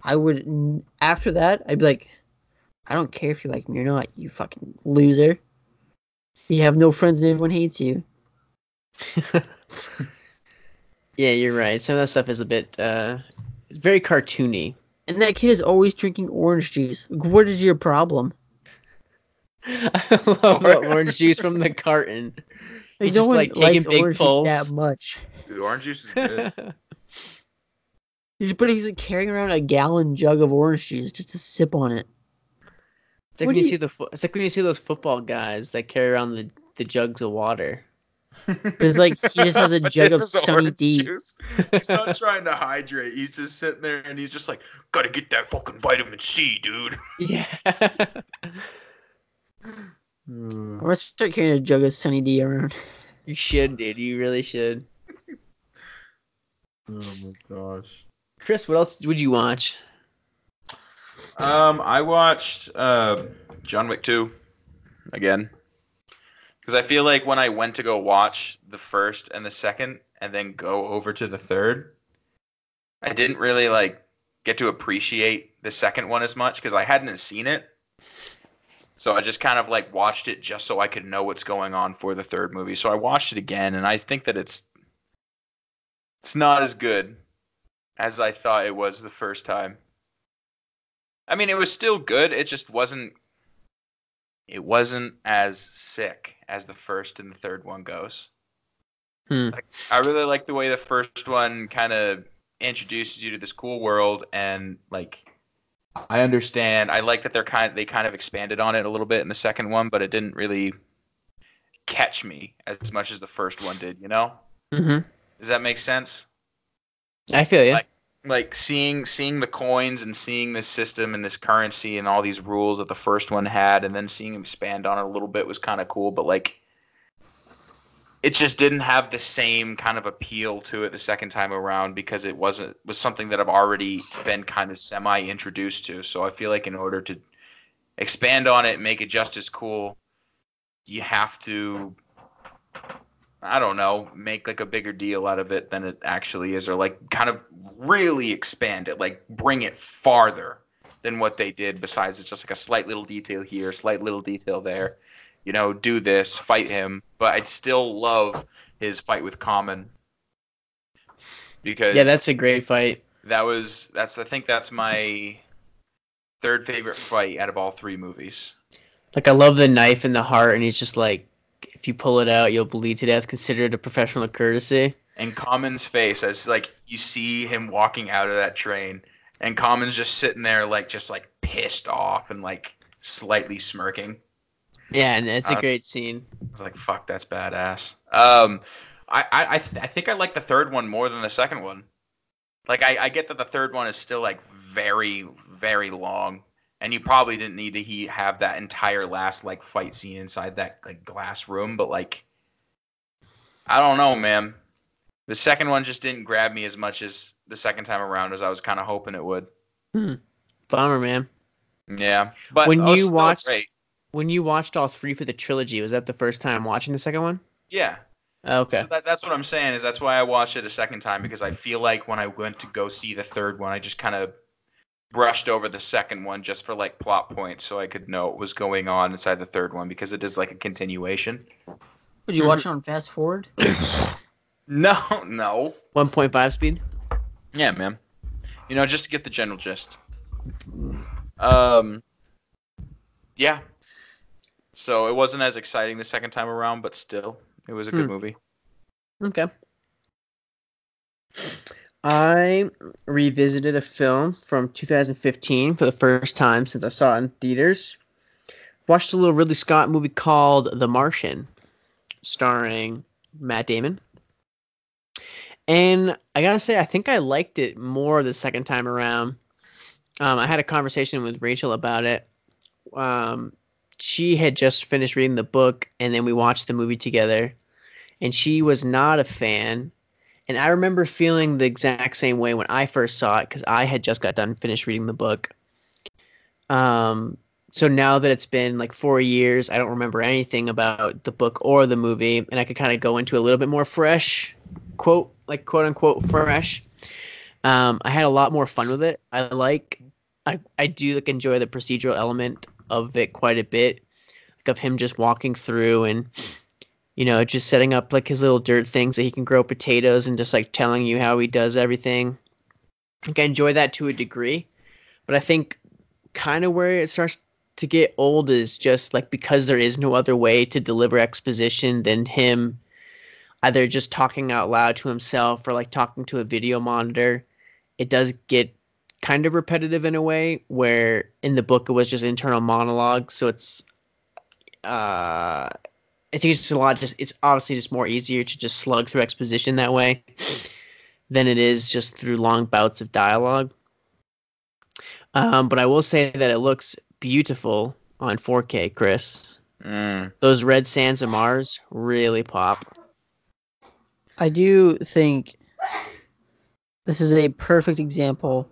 I would after that I'd be like, I don't care if you like me or not, you fucking loser. You have no friends and everyone hates you. Yeah, you're right. Some of that stuff is a bit uh it's very cartoony. And that kid is always drinking orange juice. What is your problem? I love the orange juice from the carton. Like, He's no just, one like, taking likes big orange pulls. juice that much. Dude, orange juice is good. But he's like carrying around a gallon jug of orange juice just to sip on it. It's like What when you you- see the fo- it's like when you see those football guys that carry around the, the jugs of water. But it's like he just has a jug of Sunny D. juice. He's not trying to hydrate. He's just sitting there and he's just like, gotta get that fucking vitamin C, dude. Yeah. I'm gonna start carrying a jug of Sunny D around. you should, dude. You really should. Oh my gosh. Chris, what else would you watch? Um, I watched uh, John Wick 2 again. Because I feel like when I went to go watch the first and the second and then go over to the third, I didn't really like get to appreciate the second one as much because I hadn't seen it. So I just kind of like watched it just so I could know what's going on for the third movie. So I watched it again and I think that it's it's not as good as I thought it was the first time. I mean, it was still good. It just wasn't. It wasn't as sick as the first and the third one goes. Hmm. Like, I really like the way the first one kind of introduces you to this cool world, and like, I understand. I like that they're kind. They kind of expanded on it a little bit in the second one, but it didn't really catch me as much as the first one did. You know? Mm-hmm. Does that make sense? I feel you. Like- like seeing seeing the coins and seeing this system and this currency and all these rules that the first one had and then seeing him expand on it a little bit was kind of cool but like it just didn't have the same kind of appeal to it the second time around because it wasn't was something that I've already been kind of semi introduced to. So I feel like in order to expand on it and make it just as cool you have to I don't know, make like a bigger deal out of it than it actually is, or like kind of really expand it, like bring it farther than what they did. Besides, it's just like a slight little detail here, slight little detail there. You know, do this, fight him, but I'd still love his fight with Common because yeah, that's a great fight. That was that's I think that's my third favorite fight out of all three movies. Like I love the knife in the heart, and he's just like, if you pull it out, you'll bleed to death. Considered a professional courtesy. And Common's face as like you see him walking out of that train, and Common's just sitting there like just like pissed off and like slightly smirking. Yeah, and it's a Uh, great scene. I was like, "Fuck, that's badass." Um, I I I, th- I think I like the third one more than the second one. Like I, I get that the third one is still like very very long, and you probably didn't need to he have that entire last like fight scene inside that like glass room, but like, I don't know, man. The second one just didn't grab me as much as the second time around as I was kind of hoping it would. Hmm. Bummer, man. Yeah, but When you watched- great. When you watched all three for the trilogy, was that the first time watching the second one? yeah, Okay. So that, that's what I'm saying is that's why I watched it a second time because I feel like when I went to go see the third one, I just kind of brushed over the second one just for like plot points so I could know what was going on inside the third one because it is like a continuation. Would you watch it on fast forward? No, no. 1.5 speed. Yeah, man. You know, just to get the general gist. Um. Yeah. So it wasn't as exciting the second time around, but still, it was a good Hmm. movie. Okay. I revisited a film from 2015 for the first time since I saw it in theaters. Watched a little Ridley Scott movie called The Martian, starring Matt Damon. And I gotta say, I think I liked it more the second time around. Um, I had a conversation with Rachel about it. Um, she had just finished reading the book, and then we watched the movie together and she was not a fan. And I remember feeling the exact same way when I first saw it because I had just got done finished reading the book. Um, so now that it's been like four years, I don't remember anything about the book or the movie, and I could kind of go into a little bit more fresh, quote like quote unquote fresh. Um, I had a lot more fun with it. I like, I I do like enjoy the procedural element of it quite a bit, like of him just walking through and you know, just setting up like his little dirt things so he can grow potatoes and just like telling you how he does everything. Like I enjoy that to a degree, but I think kind of where it starts to get old is just like because there is no other way to deliver exposition than him either just talking out loud to himself or like talking to a video monitor. It does get kind of repetitive in a way where in the book it was just internal monologue, so it's uh I think it's just a lot. Just it's obviously just more easier to just slug through exposition that way than it is just through long bouts of dialogue. Um, but I will say that it looks beautiful on 4K, Chris. Mm. Those red sands of Mars really pop. I do think this is a perfect example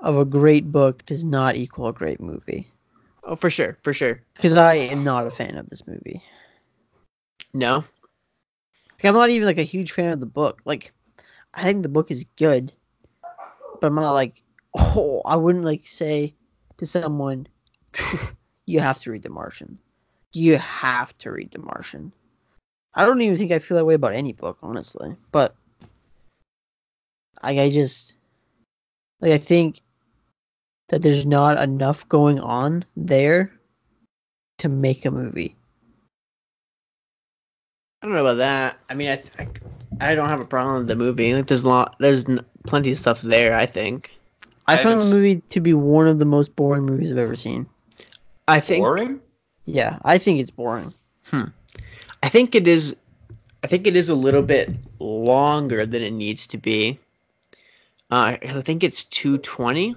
of a great book does not equal a great movie. Oh, for sure, for sure. Because I am not a fan of this movie. No, Like, I'm not even like a huge fan of the book. Like, I think the book is good, but I'm not like, oh, I wouldn't like say to someone, you have to read The Martian. You have to read The Martian. I don't even think I feel that way about any book, honestly. But I, I just like I think that there's not enough going on there to make a movie. I don't know about that. I mean, I th- I, I don't have a problem with the movie. Like, there's a lot, there's n- plenty of stuff there. I think. I, I found the movie to be one of the most boring movies I've ever seen. I think. Boring? Yeah, I think it's boring. Hmm. I think it is. I think it is a little bit longer than it needs to be. Uh, 'cause I think it's 220.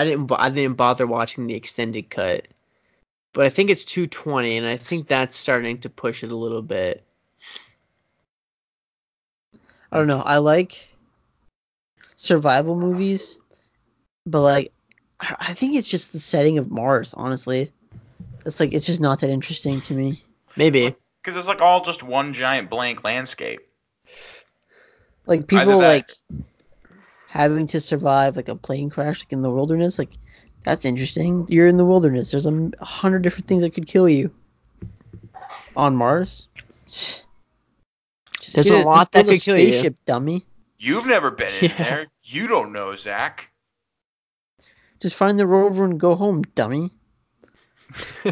I didn't. I didn't bother watching the extended cut, but I think it's 220, and I think that's starting to push it a little bit. I don't know. I like survival movies, but like, I I think it's just the setting of Mars. Honestly, it's like it's just not that interesting to me. Maybe. Because it's like all just one giant blank landscape. Like Either people that- like having to survive like a plane crash like in the wilderness. Like that's interesting. You're in the wilderness. There's a hundred different things that could kill you. On Mars. Just There's get a lot that build could kill you. spaceship, dummy. You've never been in Yeah. there. You don't know, Zach. Just find the rover and go home, dummy.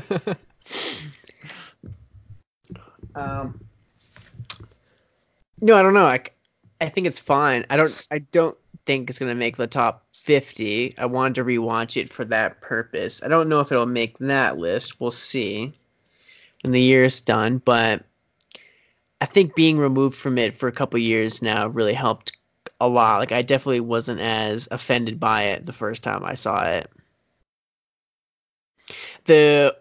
um, no, I don't know. I, I think it's fine. I don't. I don't think it's gonna make the top fifty. I wanted to rewatch it for that purpose. I don't know if it'll make that list. We'll see when the year is done. But I think being removed from it for a couple years now really helped a lot. Like I definitely wasn't as offended by it the first time I saw it. The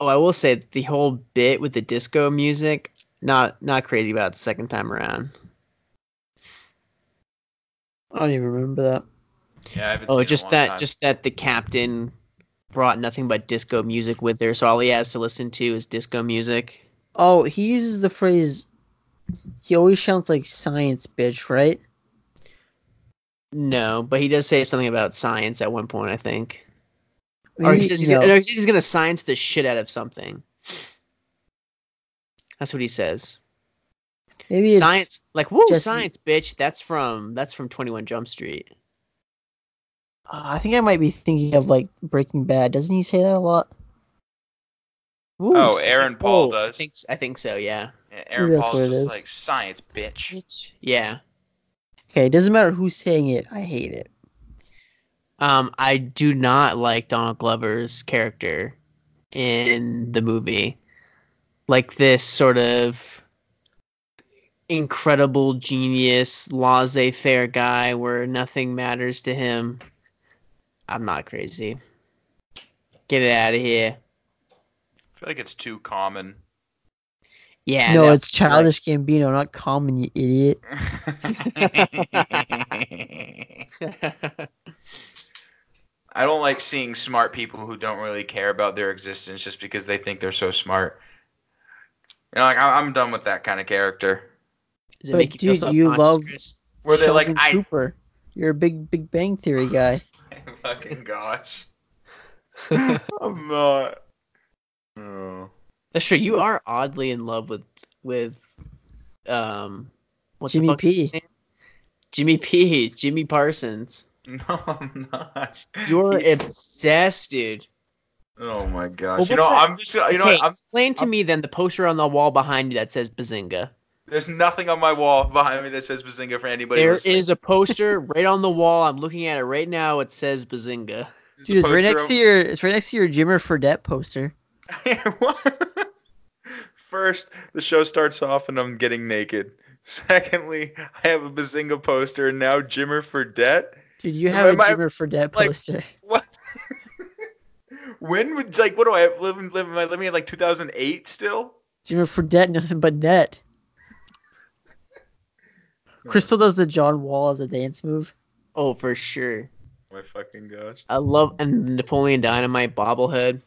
oh, I will say the whole bit with the disco music, not not crazy about the second time around. I don't even remember that. Yeah, I haven't Oh, seen it in a just long that time. just that the captain brought nothing but disco music with her, so all he has to listen to is disco music. Oh, he uses the phrase. He always sounds like science, bitch, right? No, but he does say something about science at one point, I think. Or he Maybe- says he's, no. gonna, no, he's gonna science the shit out of something. That's what he says. Maybe it's Science, like woo, just- science, bitch. That's from that's from Twenty One Jump Street. Uh, I think I might be thinking of like Breaking Bad. Doesn't he say that a lot? Woo, Oh, science- Aaron Paul oh, I does. think I think so. Yeah. Yeah, Aaron that's Paul's what it just is. like science, bitch. Bitch. Yeah. Okay, it doesn't matter who's saying it. I hate it. Um, I do not like Donald Glover's character in the movie. Like this sort of incredible genius, laissez-faire guy where nothing matters to him. I'm not crazy. Get it out of here. I feel like it's too common. Yeah. no, that- it's Childish Gambino, not Common, you idiot. I don't like seeing smart people who don't really care about their existence just because they think they're so smart. You know, like I'm done with that kind of character. Does it But make you feel dude, you self-conscious, love- Chris? Where they're like, Sheldon I Cooper. You're a big Big Bang Theory guy. fucking gosh. I'm not. No. That's true. You are oddly in love with with um what's the Jimmy P. Jimmy P. Jimmy Parsons. No, I'm not. You're He's- obsessed, dude. Oh my gosh. Well, you know, that- I'm just. You know, okay, what, I'm, explain to I'm- me then the poster on the wall behind you that says Bazinga. There's nothing on my wall behind me that says Bazinga for anybody. There listening. is a poster right on the wall. I'm looking at it right now. It says Bazinga. There's Dude, it's right next of- to your it's right next to your Jimmer Fredette poster. What? First, the show starts off and I'm getting naked. Secondly, I have a Bazinga poster and now Jimmer Fredette. Dude, you Am have a I- Jimmer Fredette like- poster. What? when would like what do I have living living am I living in like 2008 still? Jimmer Fredette, nothing but net. Crystal does the John Wall as a dance move. Oh, for sure. My fucking gosh. I love and Napoleon Dynamite bobblehead.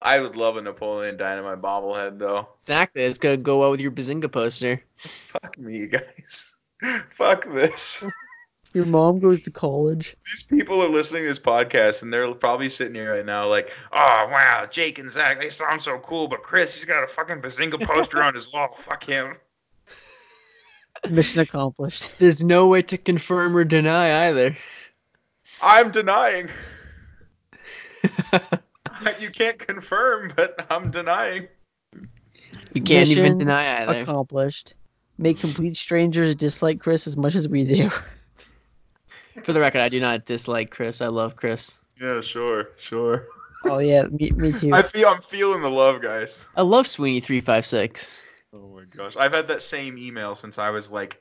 I would love a Napoleon Dynamite bobblehead though. Exactly. It's gonna go well with your Bazinga poster. Fuck me, you guys. Fuck this. Your mom goes to college. These people are listening to this podcast and they're probably sitting here right now like, oh wow, Jake and Zach, they sound so cool, but Chris, he's got a fucking Bazinga poster on his wall. Fuck him. Mission accomplished. There's no way to confirm or deny either. I'm denying. you can't confirm, but I'm denying. You can't even Mission deny either. Accomplished. Make complete strangers dislike Chris as much as we do. For the record, I do not dislike Chris. I love Chris. Yeah, sure, sure. oh yeah, me, me too. I feel I'm feeling the love, guys. I love Sweeney three five six. Oh my gosh, I've had that same email since I was like,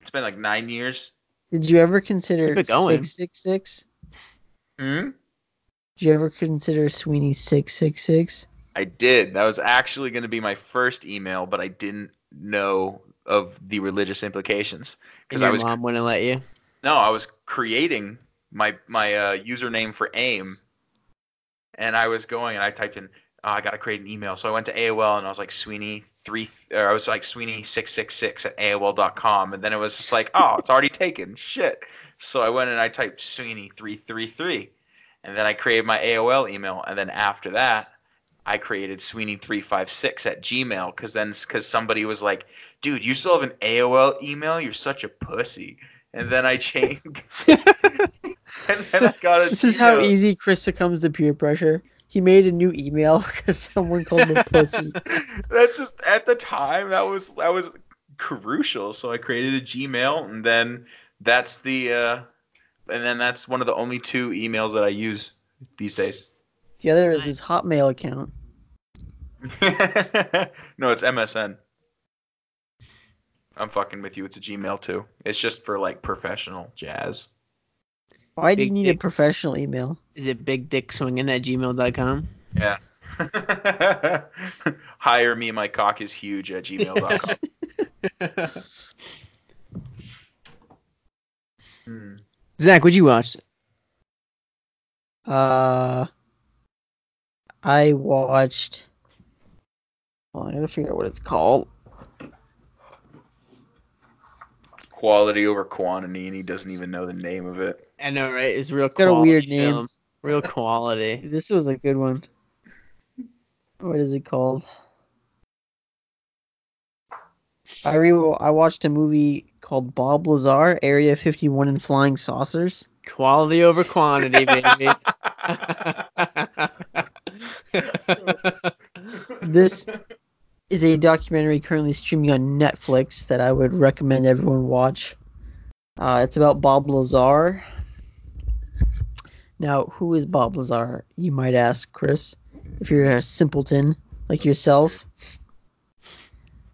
it's been like nine years. Did you ever consider Keep going. six six six? Hmm. Did you ever consider Sweeney six six six? I did. That was actually going to be my first email, but I didn't know of the religious implications because your I was mom wouldn't let you. no, I was creating my my uh, username for AIM, and I was going and I typed in oh, I got to create an email, so I went to AOL and I was like Sweeney three or I was like Sweeney six six six at AOL.com, and then it was just like oh it's already taken shit, so I went and I typed Sweeney three three three, and then I created my AOL email, and then after that I created Sweeney356 at Gmail because then because somebody was like, dude, you still have an AOL email? You're such a pussy. And then I changed. and then I got a This is how easy Chris succumbs to peer pressure. He made a new email because someone called him a pussy. That's just at the time that was that was crucial. So I created a Gmail, and then that's the uh, and then that's one of the only two emails that I use these days. The other is his Hotmail account. no, it's MSN. I'm fucking with you. It's a Gmail too. It's just for like professional jazz. Why do you Big need a professional email? Is it big dick swinging at gmail.com? Yeah. Hire me. My cock is huge at gmail.com. Hmm. Zach, what'd you watch? Uh, I watched. Oh, I gotta figure out what it's called. Quality over quantity, and he doesn't even know the name of it. I know, right? It's real got a quality weird name. Real quality. This was a good one. What is it called? I re I watched a movie called Bob Lazar, Area 51 and Flying Saucers. Quality over quantity, baby. This is a documentary currently streaming on Netflix that I would recommend everyone watch. Uh, it's about Bob Lazar. Now, who is Bob Lazar? You might ask, Chris, if you're a simpleton like yourself.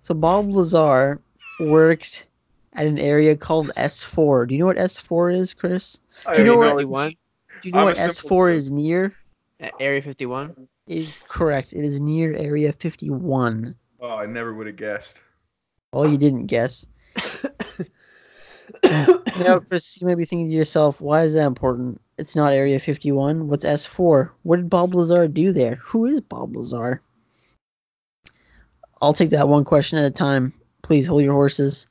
So, Bob Lazar worked at an area called S4. Do you know what S4 is, Chris? Do you know what? 51? Do you know I'm what S4 is near? Area 51? Is correct. It is near Area 51. Oh, I never would have guessed. Oh, you didn't guess. now, Chris, you may be thinking to yourself, why is that important? It's not Area 51. What's S4? What did Bob Lazar do there? Who is Bob Lazar? I'll take that one question at a time. Please hold your horses.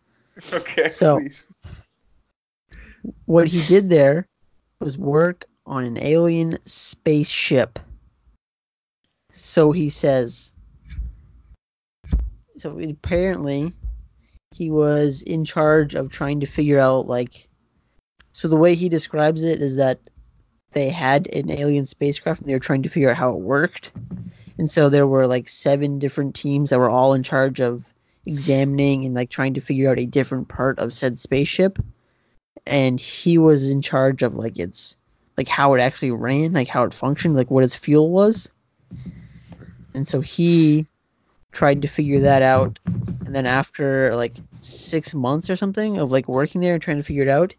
Okay, So- please. What he did there was work on an alien spaceship. So he says. So apparently, he was in charge of trying to figure out, like. So the way he describes it is that they had an alien spacecraft and they were trying to figure out how it worked. And so there were like seven different teams that were all in charge of examining and like trying to figure out a different part of said spaceship and he was in charge of like its like how it actually ran, like how it functioned, like what its fuel was. And so he tried to figure that out. And then after like six months or something of like working there and trying to figure it out,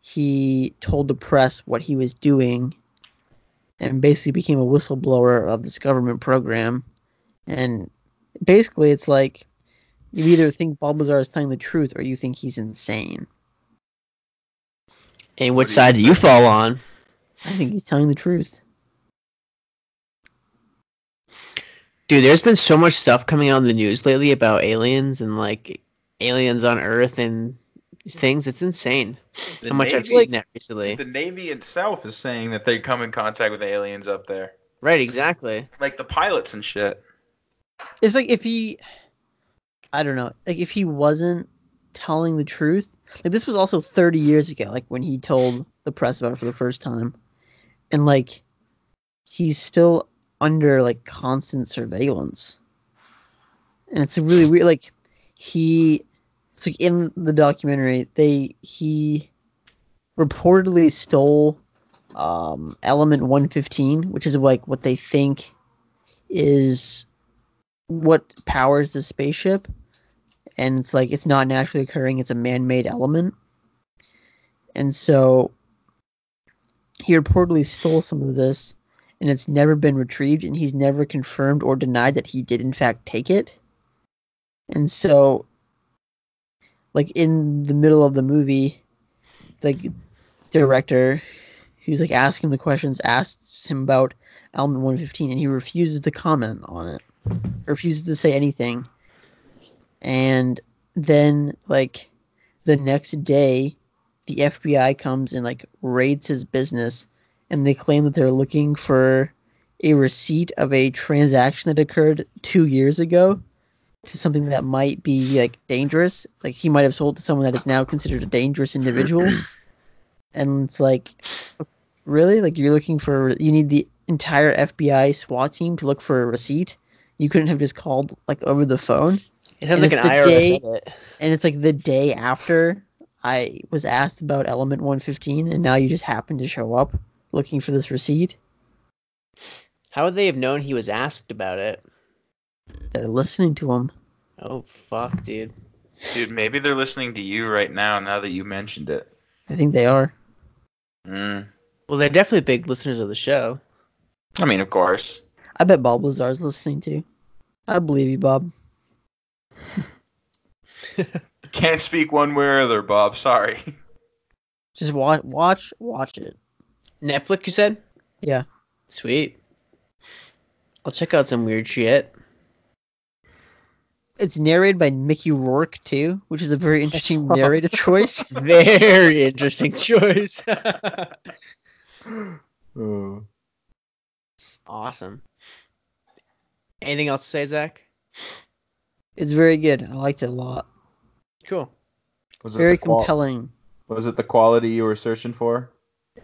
he told the press what he was doing and basically became a whistleblower of this government program. And basically it's like you either think Bob Lazar is telling the truth or you think he's insane. And which side do you fall on? I think he's telling the truth. Dude, there's been so much stuff coming out in the news lately about aliens and like aliens on Earth and things. It's insane The how much I've Navy- seen that recently. The Navy itself is saying that they come in contact with aliens up there, Right, exactly. like the pilots and shit. It's like if he, I don't know, like if he wasn't telling the truth. Like this was also 30 years ago, like when he told the press about it for the first time, and like he's still under like constant surveillance, and it's really weird. Like he, like in the documentary, they he reportedly stole um, element 115, which is like what they think is what powers the spaceship. And it's like it's not naturally occurring. It's a man-made element. And so he reportedly stole some of this and it's never been retrieved and he's never confirmed or denied that he did in fact take it. And so like in the middle of the movie the director who's like asking the questions asks him about element 115 and he refuses to comment on it. Refuses to say anything. And then like the next day the FBI comes and like raids his business and they claim that they're looking for a receipt of a transaction that occurred two years ago to something that might be like dangerous. Like he might have sold to someone that is now considered a dangerous individual. and it's like, really? Like you're looking for you need the entire FBI SWAT team to look for a receipt. You couldn't have just called like over the phone. It sounds And like an IRS day- edit. And it's like the day after I was asked about Element 115, and now you just happen to show up looking for this receipt. How would they have known he was asked about it? They're listening to him. Oh fuck, dude. Dude, maybe they're listening to you right now. Now that you mentioned it. I think they are. Mm. Well, they're definitely big listeners of the show. I mean, of course. I bet Bob Lazar's listening too. I believe you, Bob. Can't speak one way or other, Bob. Sorry. Just watch, watch, watch it. Netflix, you said? Yeah. Sweet. I'll check out some weird shit. It's narrated by Mickey Rourke too, which is a very interesting narrator choice. Very interesting choice. Oh. awesome. Anything else to say, Zach? It's very good. I liked it a lot. Cool. Was it Very the qual- compelling. Was it the quality you were searching for?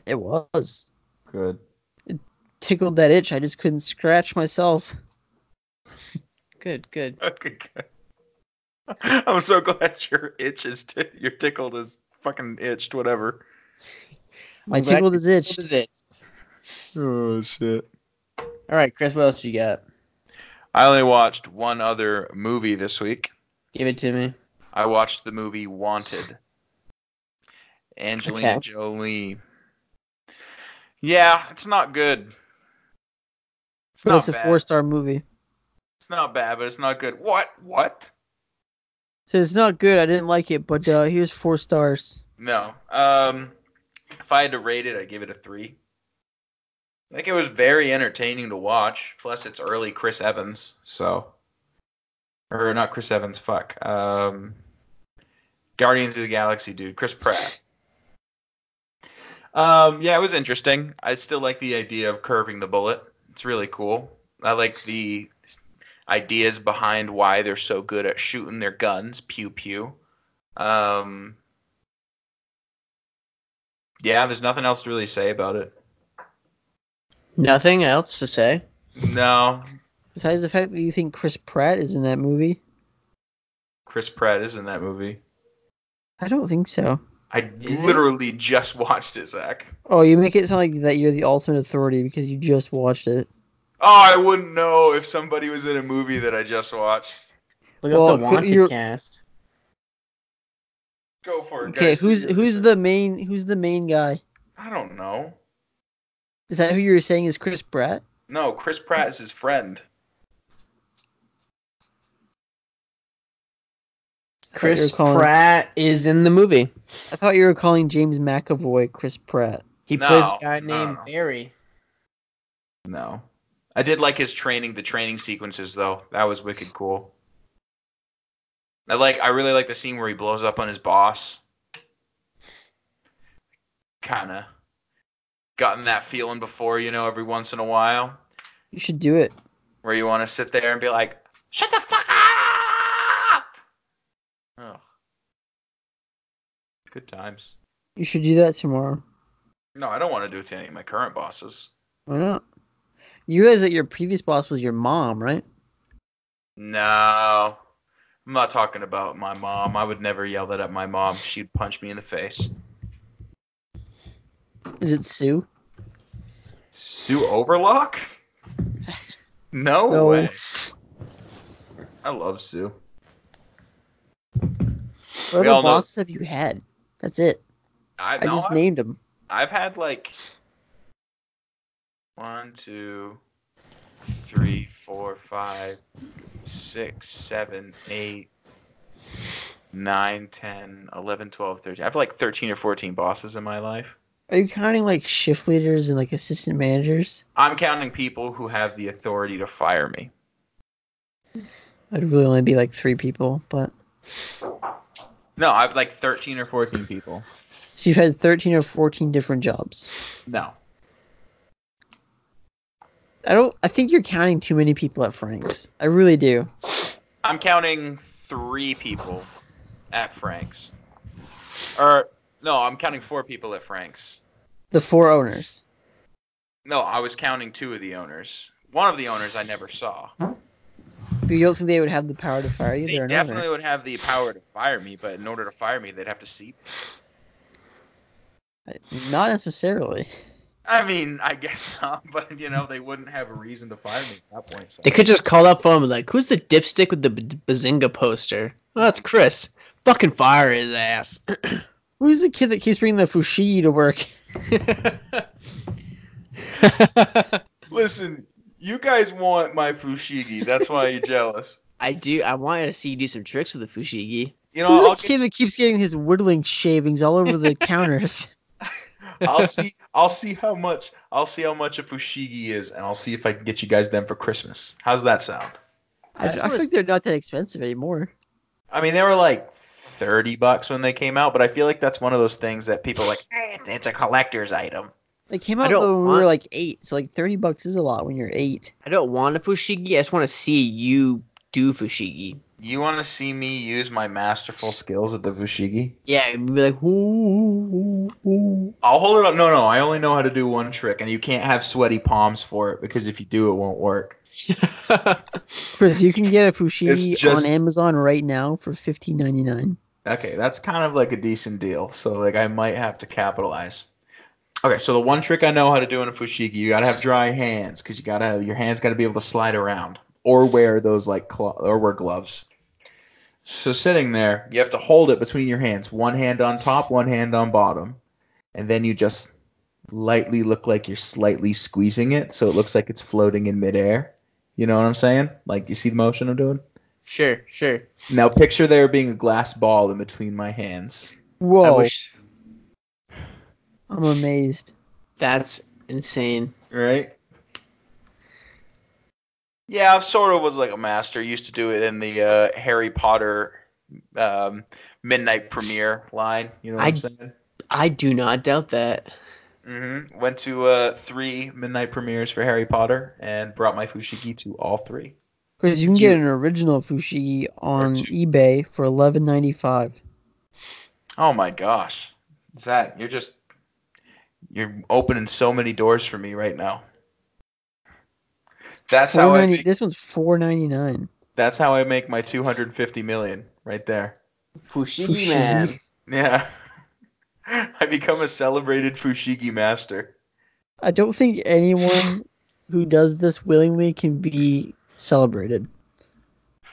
It was. Good. It tickled that itch. I just couldn't scratch myself. Good, good. Okay, good. I'm so glad your itch is t- your tickled is fucking itched. Whatever. My I'm tickled is itched. is it? Oh shit. All right, Chris, what else you got? I only watched one other movie this week. Give it to me. I watched the movie Wanted. Angelina Okay. Jolie. Yeah, it's not good. It's But not it's a four star movie. It's not bad, but it's not good. What? What? So it's not good. I didn't like it, but uh, here's four stars. No. Um, if I had to rate it, I'd give it a three. I think it was very entertaining to watch. Plus, it's early Chris Evans, so or not Chris Evans. Fuck. Um, Guardians of the Galaxy dude, Chris Pratt. Um, yeah, it was interesting. I still like the idea of curving the bullet. It's really cool. I like the ideas behind why they're so good at shooting their guns. Pew pew. Um, yeah, there's nothing else to really say about it. Nothing else to say. No, Besides the fact that you think Chris Pratt is in that movie, Chris Pratt is in that movie. I don't think so. I he? literally just watched it, Zach. Oh, you make it sound like that you're the ultimate authority because you just watched it. Oh, I wouldn't know if somebody was in a movie that I just watched. Look Well, up the Wanted your- cast. Go for it. Okay, guys, who's who's research. the main who's the main guy? I don't know. Is that who you're saying is Chris Pratt? No, Chris Pratt is his friend. I thought you Chris calling- Pratt is in the movie. I thought you were calling James McAvoy Chris Pratt. He No, plays a guy no, named no. Barry. No. I did like his training, the training sequences though. That was wicked cool. I like I really like the scene where he blows up on his boss. Kinda gotten that feeling before, you know, every once in a while. You should do it. Where you want to sit there and be like, Shut the fuck up Oh. Good times. You should do that tomorrow. No, I don't want to do it to any of my current bosses. Why not? You realize that your previous boss was your mom, right? No. I'm not talking about my mom. I would never yell that at my mom. She'd punch me in the face. Is it Sue? Sue Overlock? No, No. way. I love Sue. What other know- bosses have you had? That's it. I, I no, just I've, named them. I've had like one, two, three, four, five, six, seven, eight, nine, ten, eleven, twelve, thirteen. I have like 13 or 14 bosses in my life. Are you counting like shift leaders and like assistant managers? I'm counting people who have the authority to fire me. I'd really only be like three people, but No, I have like 13 or 14 people. so you've had thirteen or fourteen different jobs. No. I don't. I think you're counting too many people at Frank's. I really do. I'm counting three people at Frank's. Or no, I'm counting four people at Frank's. The four owners. No, I was counting two of the owners. One of the owners I never saw. But you don't think they would have the power to fire you? They definitely owner. would have the power to fire me, but in order to fire me, they'd have to see. me. Not necessarily. I mean, I guess not, but you know, they wouldn't have a reason to fire me at that point. So. They could just call up on him like, "Who's the dipstick with the B- Bazinga poster?" Oh, that's Chris. Fucking fire his ass. Who's the kid that keeps bringing the fushigi to work? Listen, you guys want my fushigi. That's why you're jealous. I do. I wanted to see you do some tricks with the fushigi. You know, Who's I'll, the kid that keeps getting his whittling shavings all over the counters? I'll see. I'll see how much. I'll see how much a fushigi is, and I'll see if I can get you guys them for Christmas. How's that sound? I, just I think they're not that expensive anymore. I mean, they were like thirty bucks when they came out, but I feel like that's one of those things that people are like. "Eh, it's- it's a collector's item. They came out don't though when we were like eight, so like thirty bucks is a lot when you're eight. I don't want a fushigi. I just want to see you do fushigi. You want to see me use my masterful skills at the fushigi? Yeah, and be like, ooh, ooh, ooh. I'll hold it up. No, no, I only know how to do one trick, and you can't have sweaty palms for it because if you do, it won't work. Chris, you can get a fushigi just- on Amazon right now for fifteen ninety nine. Okay, that's kind of like a decent deal. So like I might have to capitalize. Okay, so the one trick I know how to do in a fushigi, you gotta have dry hands because you gotta your hands gotta be able to slide around or wear those like clo- or wear gloves. So sitting there, you have to hold it between your hands, one hand on top, one hand on bottom, and then you just lightly look like you're slightly squeezing it, so it looks like it's floating in midair. You know what I'm saying? Like you see the motion I'm doing? Sure, sure. Now picture there being a glass ball in between my hands. Whoa, wish I'm amazed. That's insane. right? Yeah, I sort of was like a master. Used to do it in the uh, Harry Potter um, midnight premiere line. You know what I, I- am saying? I do not doubt that. hmm Went to uh, three midnight premieres for Harry Potter and brought my fushigi to all three. Because you can get an original fushigi on eBay for eleven ninety five. Oh my gosh, Zach, you're just you're opening so many doors for me right now. That's how I make, This one's four ninety nine. that's how I make my 250 million right there. Fushigi, Fushigi. man. Yeah. I become a celebrated fushigi master. I don't think anyone who does this willingly can be celebrated.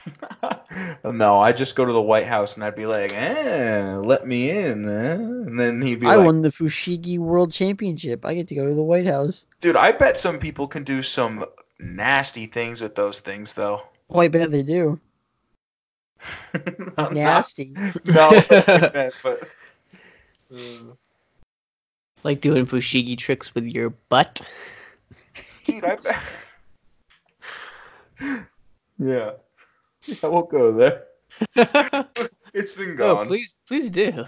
no, I just go to the White House and I'd be like, eh, let me in. Eh? And then he'd be I like, won the Fushigi World Championship. I get to go to the White House. dude, I bet some people can do some nasty things with those things, though. Oh, I bet they do. Not- Nasty. No, but, but Like doing fushigi tricks with your butt. dude, I bet. yeah. I won't go there. It's been oh, gone. please, please do.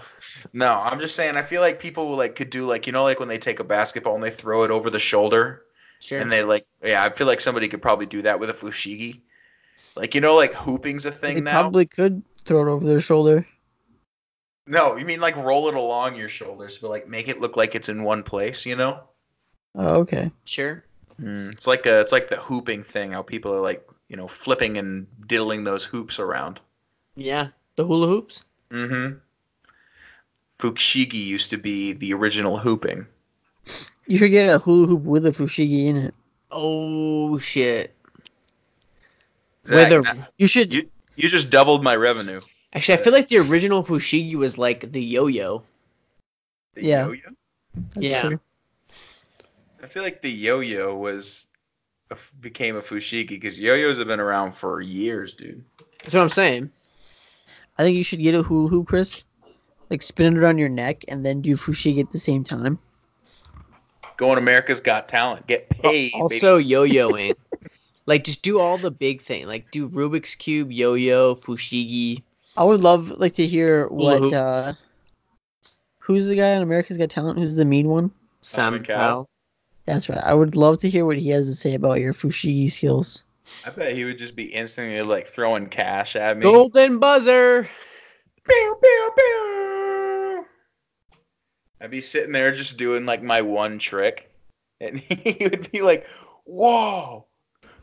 No, I'm just saying. I feel like people like could do like you know like when they take a basketball and they throw it over the shoulder Sure. and they like yeah. I feel like somebody could probably do that with a fushigi. Like you know like hooping's a thing They now. probably could throw it over their shoulder. No, you mean like roll it along your shoulders, but like make it look like it's in one place. You know. Oh, okay. sure. Mm, it's like a, it's like the hooping thing. How people are like you know flipping and diddling those hoops around. Yeah. The hula hoops. Mm-hmm. Fushigi used to be the original hooping. You should get a hula hoop with a Fushigi in it. Oh shit. Zach, Whether that- You should. You- you just doubled my revenue. actually, I feel like the original fushigi was like the yo-yo. The Yeah. yo-yo? That's yeah. true. I feel like the yo-yo was a, became a fushigi because yo-yos have been around for years, dude. That's what I'm saying. I think you should get a hula hoop, Chris. Like spin it around your neck and then do Fushigi at the same time. Go on America's Got Talent, get paid. baby. Also, yo-yoing. like, just do all the big thing. Like, do Rubik's cube, yo-yo, fushigi. I would love like to hear what uh who's the guy on America's Got Talent who's the mean one? Sam Simon Cowell. Cowell. That's right. I would love to hear what he has to say about your fushigi skills. I bet he would just be instantly like throwing cash at me. Golden buzzer. Pew, pew, pew. I'd be sitting there just doing like my one trick, and he would be like, "Whoa,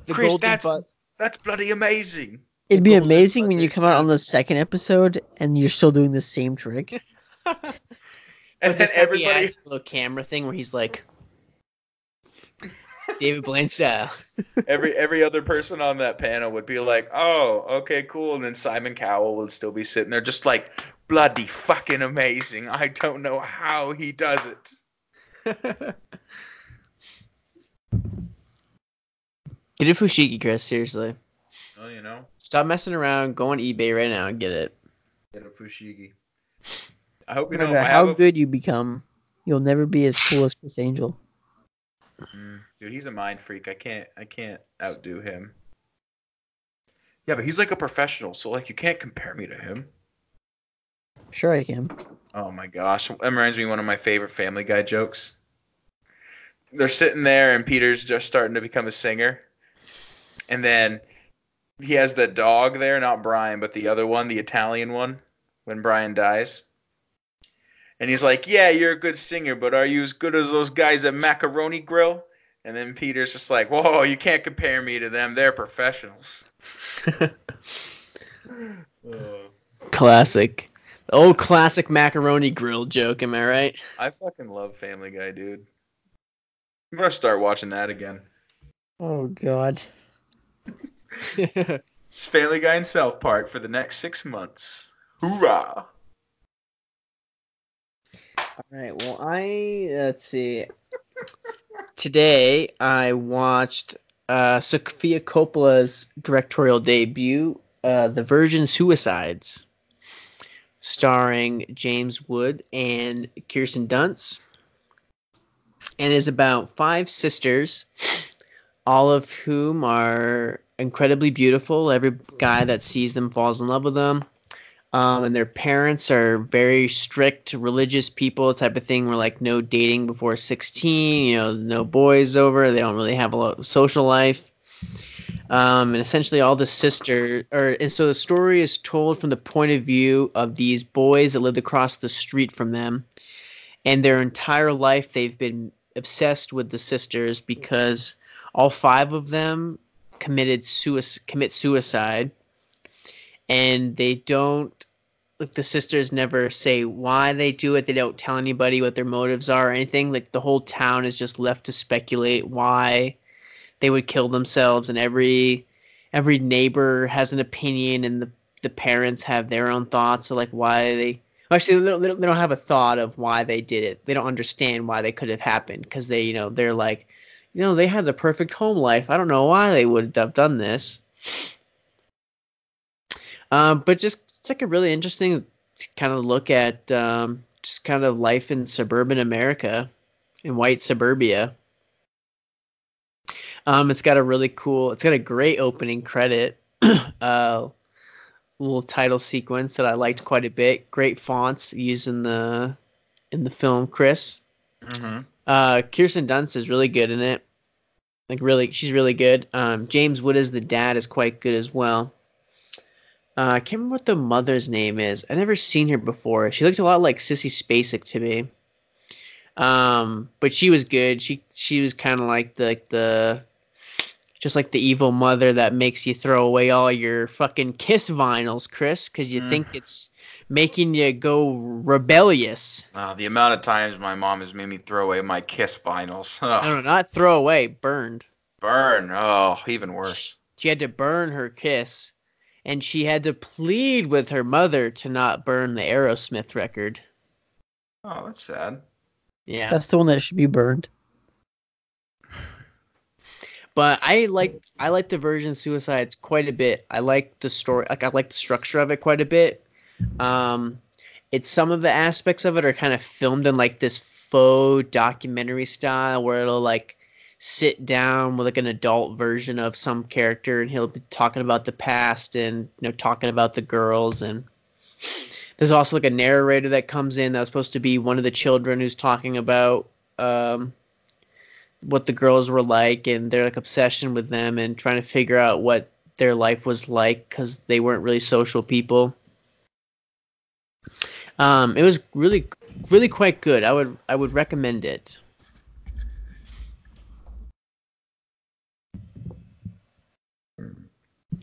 The Chris, that's bu- that's bloody amazing." It'd be amazing when you come out on the second episode and you're still doing the same trick. And But then this everybody, adds a little camera thing where he's like David Blaine style. every every other person on that panel would be like, "Oh, okay, cool," and then Simon Cowell would still be sitting there, just like, "Bloody fucking amazing! I don't know how he does it." Get a fushigi, Chris. Seriously, Well, you know, stop messing around. Go on eBay right now and get it. get a fushigi. I hope you No know. matter I how have a- good you become, you'll never be as cool as Criss Angel. Mm, dude, he's a mind freak. I can't I can't outdo him. Yeah, but he's like a professional, so like you can't compare me to him. Sure, I can. Oh my gosh, that reminds me of one of my favorite Family Guy jokes. They're sitting there, and Peter's just starting to become a singer, and then he has the dog there, not Brian, but the other one, the Italian one, when Brian dies. And he's like, "Yeah, you're a good singer, but are you as good as those guys at Macaroni Grill?" And then Peter's just like, "Whoa, you can't compare me to them. They're professionals." Uh, Classic. The old classic macaroni grill joke, am I right? I fucking love Family Guy, dude. I'm gonna start watching that again. Oh God. It's Family Guy and South Park for the next six months. Hoorah! All right. Well, I let's see. Today I watched uh, Sofia Coppola's directorial debut, uh, The Virgin Suicides, starring James Wood and Kirsten Dunst, and is about five sisters, all of whom are incredibly beautiful. Every guy that sees them falls in love with them um, and their parents are very strict religious people type of thing. Where like no dating before 16 you know no boys over. They don't really have a lot of social life. Um, and essentially all the sister or and so the story is told from the point of view of these boys that lived across the street from them. And their entire life they've been obsessed with the sisters because all five of them committed suicide commit suicide and they don't like the sisters never say why they do it. They don't tell anybody what their motives are or anything. Like the whole town is just left to speculate why they would kill themselves and every every neighbor has an opinion and the the parents have their own thoughts of like why they actually they don't- they don't have a thought of why they did it. They don't understand why they could have happened because they you know they're like you know they had the perfect home life. I don't know why they would have done this um, but just it's like a really interesting kind of look at um, just kind of life in suburban America, in white suburbia. Um, it's got a really cool. It's got a great opening credit. uh, little title sequence that I liked quite a bit. Great fonts used in the in the film. Chris. Mm-hmm. Uh, Kirsten Dunst is really good in it. Like really, she's really good. Um, James Wood as the dad is quite good as well. Uh, I can't remember what the mother's name is. I never seen her before. She looked a lot like Sissy Spacek to me. Um, but she was good. She she was kind of like the like the just like the evil mother that makes you throw away all your fucking Kiss vinyls, Chris, because you Mm. think it's making you go rebellious. The amount of times my mom has made me throw away my Kiss vinyls. No, no, not throw away, burned. burn. Oh, even worse. She had to burn her Kiss, and she had to plead with her mother to not burn the Aerosmith record. Oh, that's sad. Yeah. That's the one that should be burned. but I like I like the Virgin Suicides quite a bit. I like the story, like I like the structure of it quite a bit. Um, it's some of the aspects of it are kind of filmed in like this faux documentary style where it'll like sit down with like an adult version of some character and he'll be talking about the past and you know talking about the girls and there's also like a narrator that comes in that's supposed to be one of the children who's talking about um what the girls were like and their like obsession with them and trying to figure out what their life was like because they weren't really social people. Um, it was really, really quite good. I would, I would recommend it.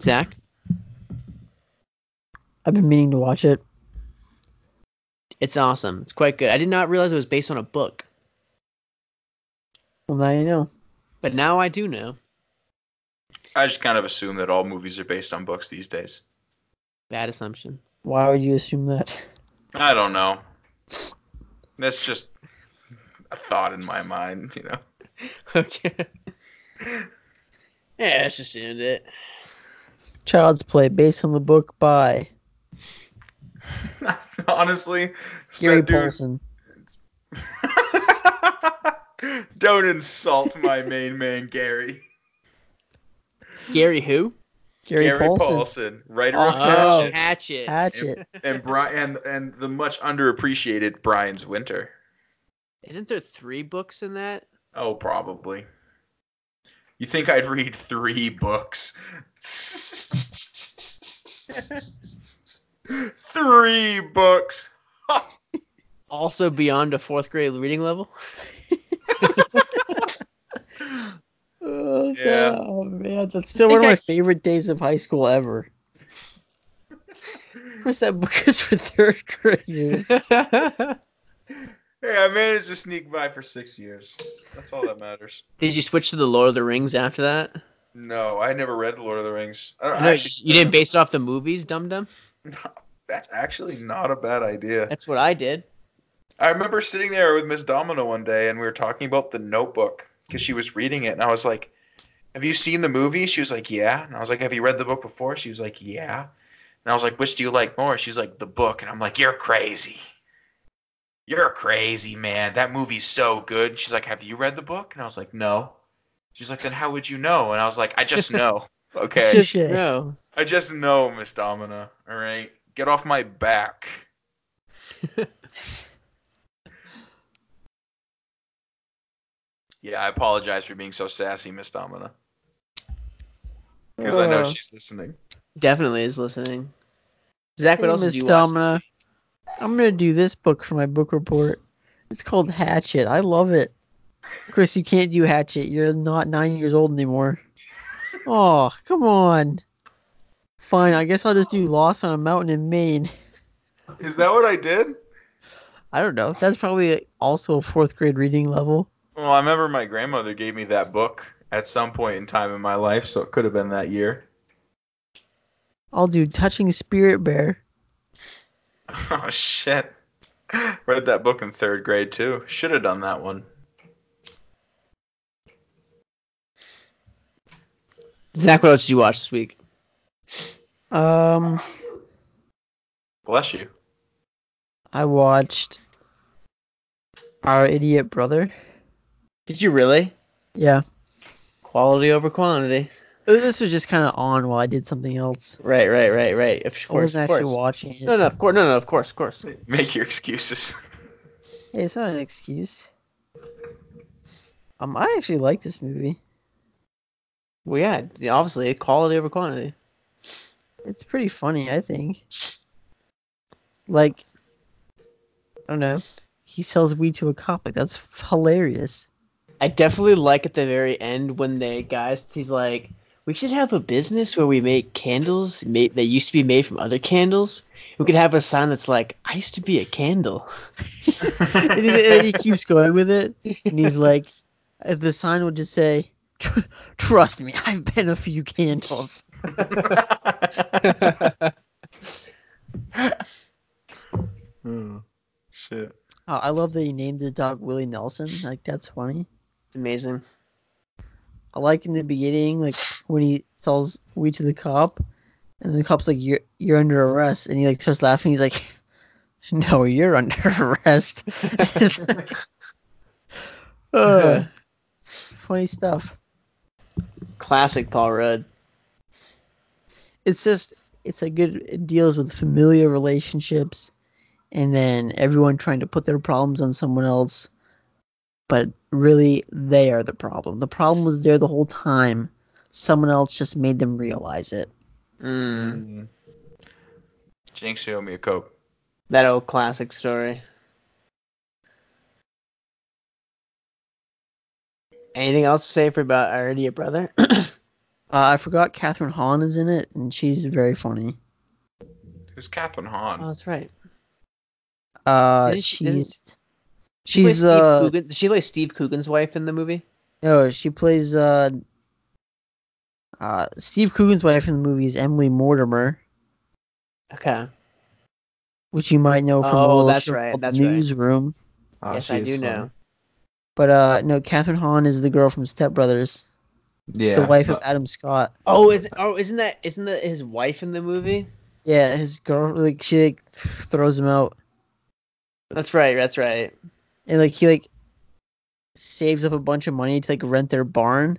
Zach, I've been meaning to watch it. it's awesome. It's quite good. I did not realize it was based on a book, Well, now you know. but now I do know. I just kind of assume that all movies are based on books these days. Bad assumption. Why would you assume that? I don't know. That's just a thought in my mind, you know. Okay. Yeah, that's just end it. Child's Play, based on the book by Honestly, Gary that Paulsen. Don't insult my main man, Gary. Gary who? Gary, Gary Paulsen. Paulsen, writer Oh, of Oh, Hatchet, Hatchet. Hatchet. and Brian, and, and the much underappreciated Brian's Winter. Isn't there three books in that? Oh, probably. You think I'd read three books? three books. Also beyond a fourth grade reading level? Oh, Yeah. oh, man, that's still one of my I- favorite days of high school ever. Of course, that book is for third graders. Hey, I managed to sneak by for six years. That's all that matters. Did you switch to the Lord of the Rings after that? No, I never read The Lord of the Rings. I don't, No, actually, you didn't base it off the movies, dum dum. No, That's actually not a bad idea. That's what I did. I remember sitting there with Miss Domino one day, and we were talking about The Notebook because she was reading it, and I was like, "Have you seen the movie?" She was like, "Yeah," and I was like, "Have you read the book before?" She was like, "Yeah," and I was like, "Which do you like more?" She's like, "The book," and I'm like, "You're crazy." You're crazy, man. That movie's so good. She's like, "Have you read the book?" And I was like, "No." She's like, "Then how would you know?" And I was like, "I just know." Okay. Just- Just no. I just know, Miss Domina. All right, get off my back. yeah, I apologize for being so sassy, Miss Domina, because I know Uh, she's listening. Definitely is listening. Zach, what Hey, else Miss did you watch this Domina. week? I'm gonna do this book for my book report. It's called Hatchet. I love it. Chris, you can't do Hatchet. You're not nine years old anymore. Oh, come on. Fine, I guess I'll just do Lost on a Mountain in Maine. Is that what I did? I don't know. That's probably also a fourth grade reading level. Well, I remember my grandmother gave me that book at some point in time in my life, so it could have been that year. I'll do Touching Spirit Bear. Oh shit! Read that book in third grade too. Should have done that one. Zach, what else did you watch this week? Um, Bless you. I watched Our Idiot Brother. Did you really? Yeah. Quality over quantity. This was just kind of on while I did something else. Right, right, right, right. Of course, I wasn't of actually course. watching it. No, no, of course, no, no, of course, of course. Make your excuses. Hey, it's not an excuse. Um, I actually like this movie. Well, yeah, yeah, obviously, quality over quantity. It's pretty funny, I think. Like, I don't know. He sells weed to a cop. Like, that's hilarious. I definitely like at the very end when they guys, he's like, we should have a business where we make candles made that used to be made from other candles. We could have a sign that's like, I used to be a candle. and, he, and he keeps going with it. And he's like, uh, the sign would just say, "Trust me, I've been a few candles." Hmm. Shit. Oh, I love that he named the dog Willie Nelson. Like, that's funny. It's amazing. I like in the beginning, like when he sells weed to the cop, and the cop's like, "You're you're under arrest," and he like starts laughing. He's like, "No, you're under arrest." Like- Ugh. funny stuff. Classic Paul Rudd. It's just it's a good. It deals with familiar relationships, and then everyone trying to put their problems on someone else. But really they are the problem. The problem was there the whole time. Someone else just made them realize it. Mm, Jinx, you owe me a coke. that old classic story. Anything else to say for about our idiot brother? Uh, I forgot Kathryn Hahn is in it, and she's very funny. Who's Kathryn Hahn? oh, that's right. Uh, Isn't she- isn't- she's She Steve uh Coogan. Does she play Steve Coogan's wife in the movie? no, she plays uh uh Steve Coogan's wife in the movie is Emily Mortimer, Okay. which you might know from a Oh, little that's right, called that's right. Newsroom. Oh, yes, I do funny. know. But uh no, Kathryn Hahn is the girl from Step Brothers, Yeah. the wife of Adam Scott. Oh, is oh, isn't that isn't that his wife in the movie? Yeah, his girl like she like throws him out, That's right. That's right. And like he like saves up a bunch of money to like rent their barn,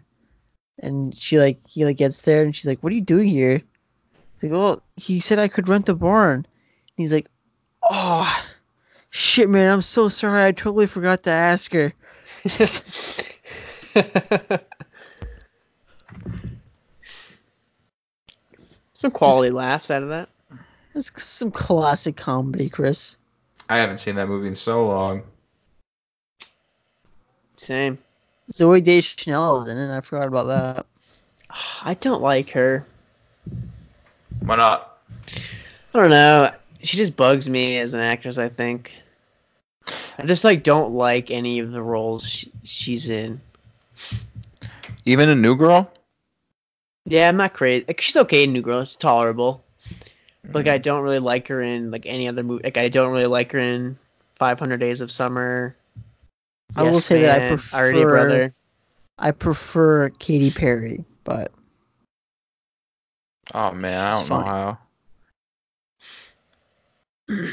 and she like he like gets there and she's like, "What are you doing here?" He's like, "Well, he said I could rent the barn." And he's like, "Oh, shit, man, I'm so sorry. I totally forgot to ask her." Some quality laughs out of that. That's some classic comedy, Chris. I haven't seen that movie in so long. Same. Zooey Deschanel is in it. I forgot about that. I don't like her. Why not? I don't know. She just bugs me as an actress. I think. I just like don't like any of the roles she, she's in. Even a new girl? Yeah, I'm not crazy. Like, she's okay in New Girl. It's tolerable. But like, mm-hmm. I don't really like her in like any other movie. Like, I don't really like her in 500 Days of Summer. I will Yes say that I Man, Our Idiot prefer- Brother. I prefer Katy Perry, but Oh man, I don't know how.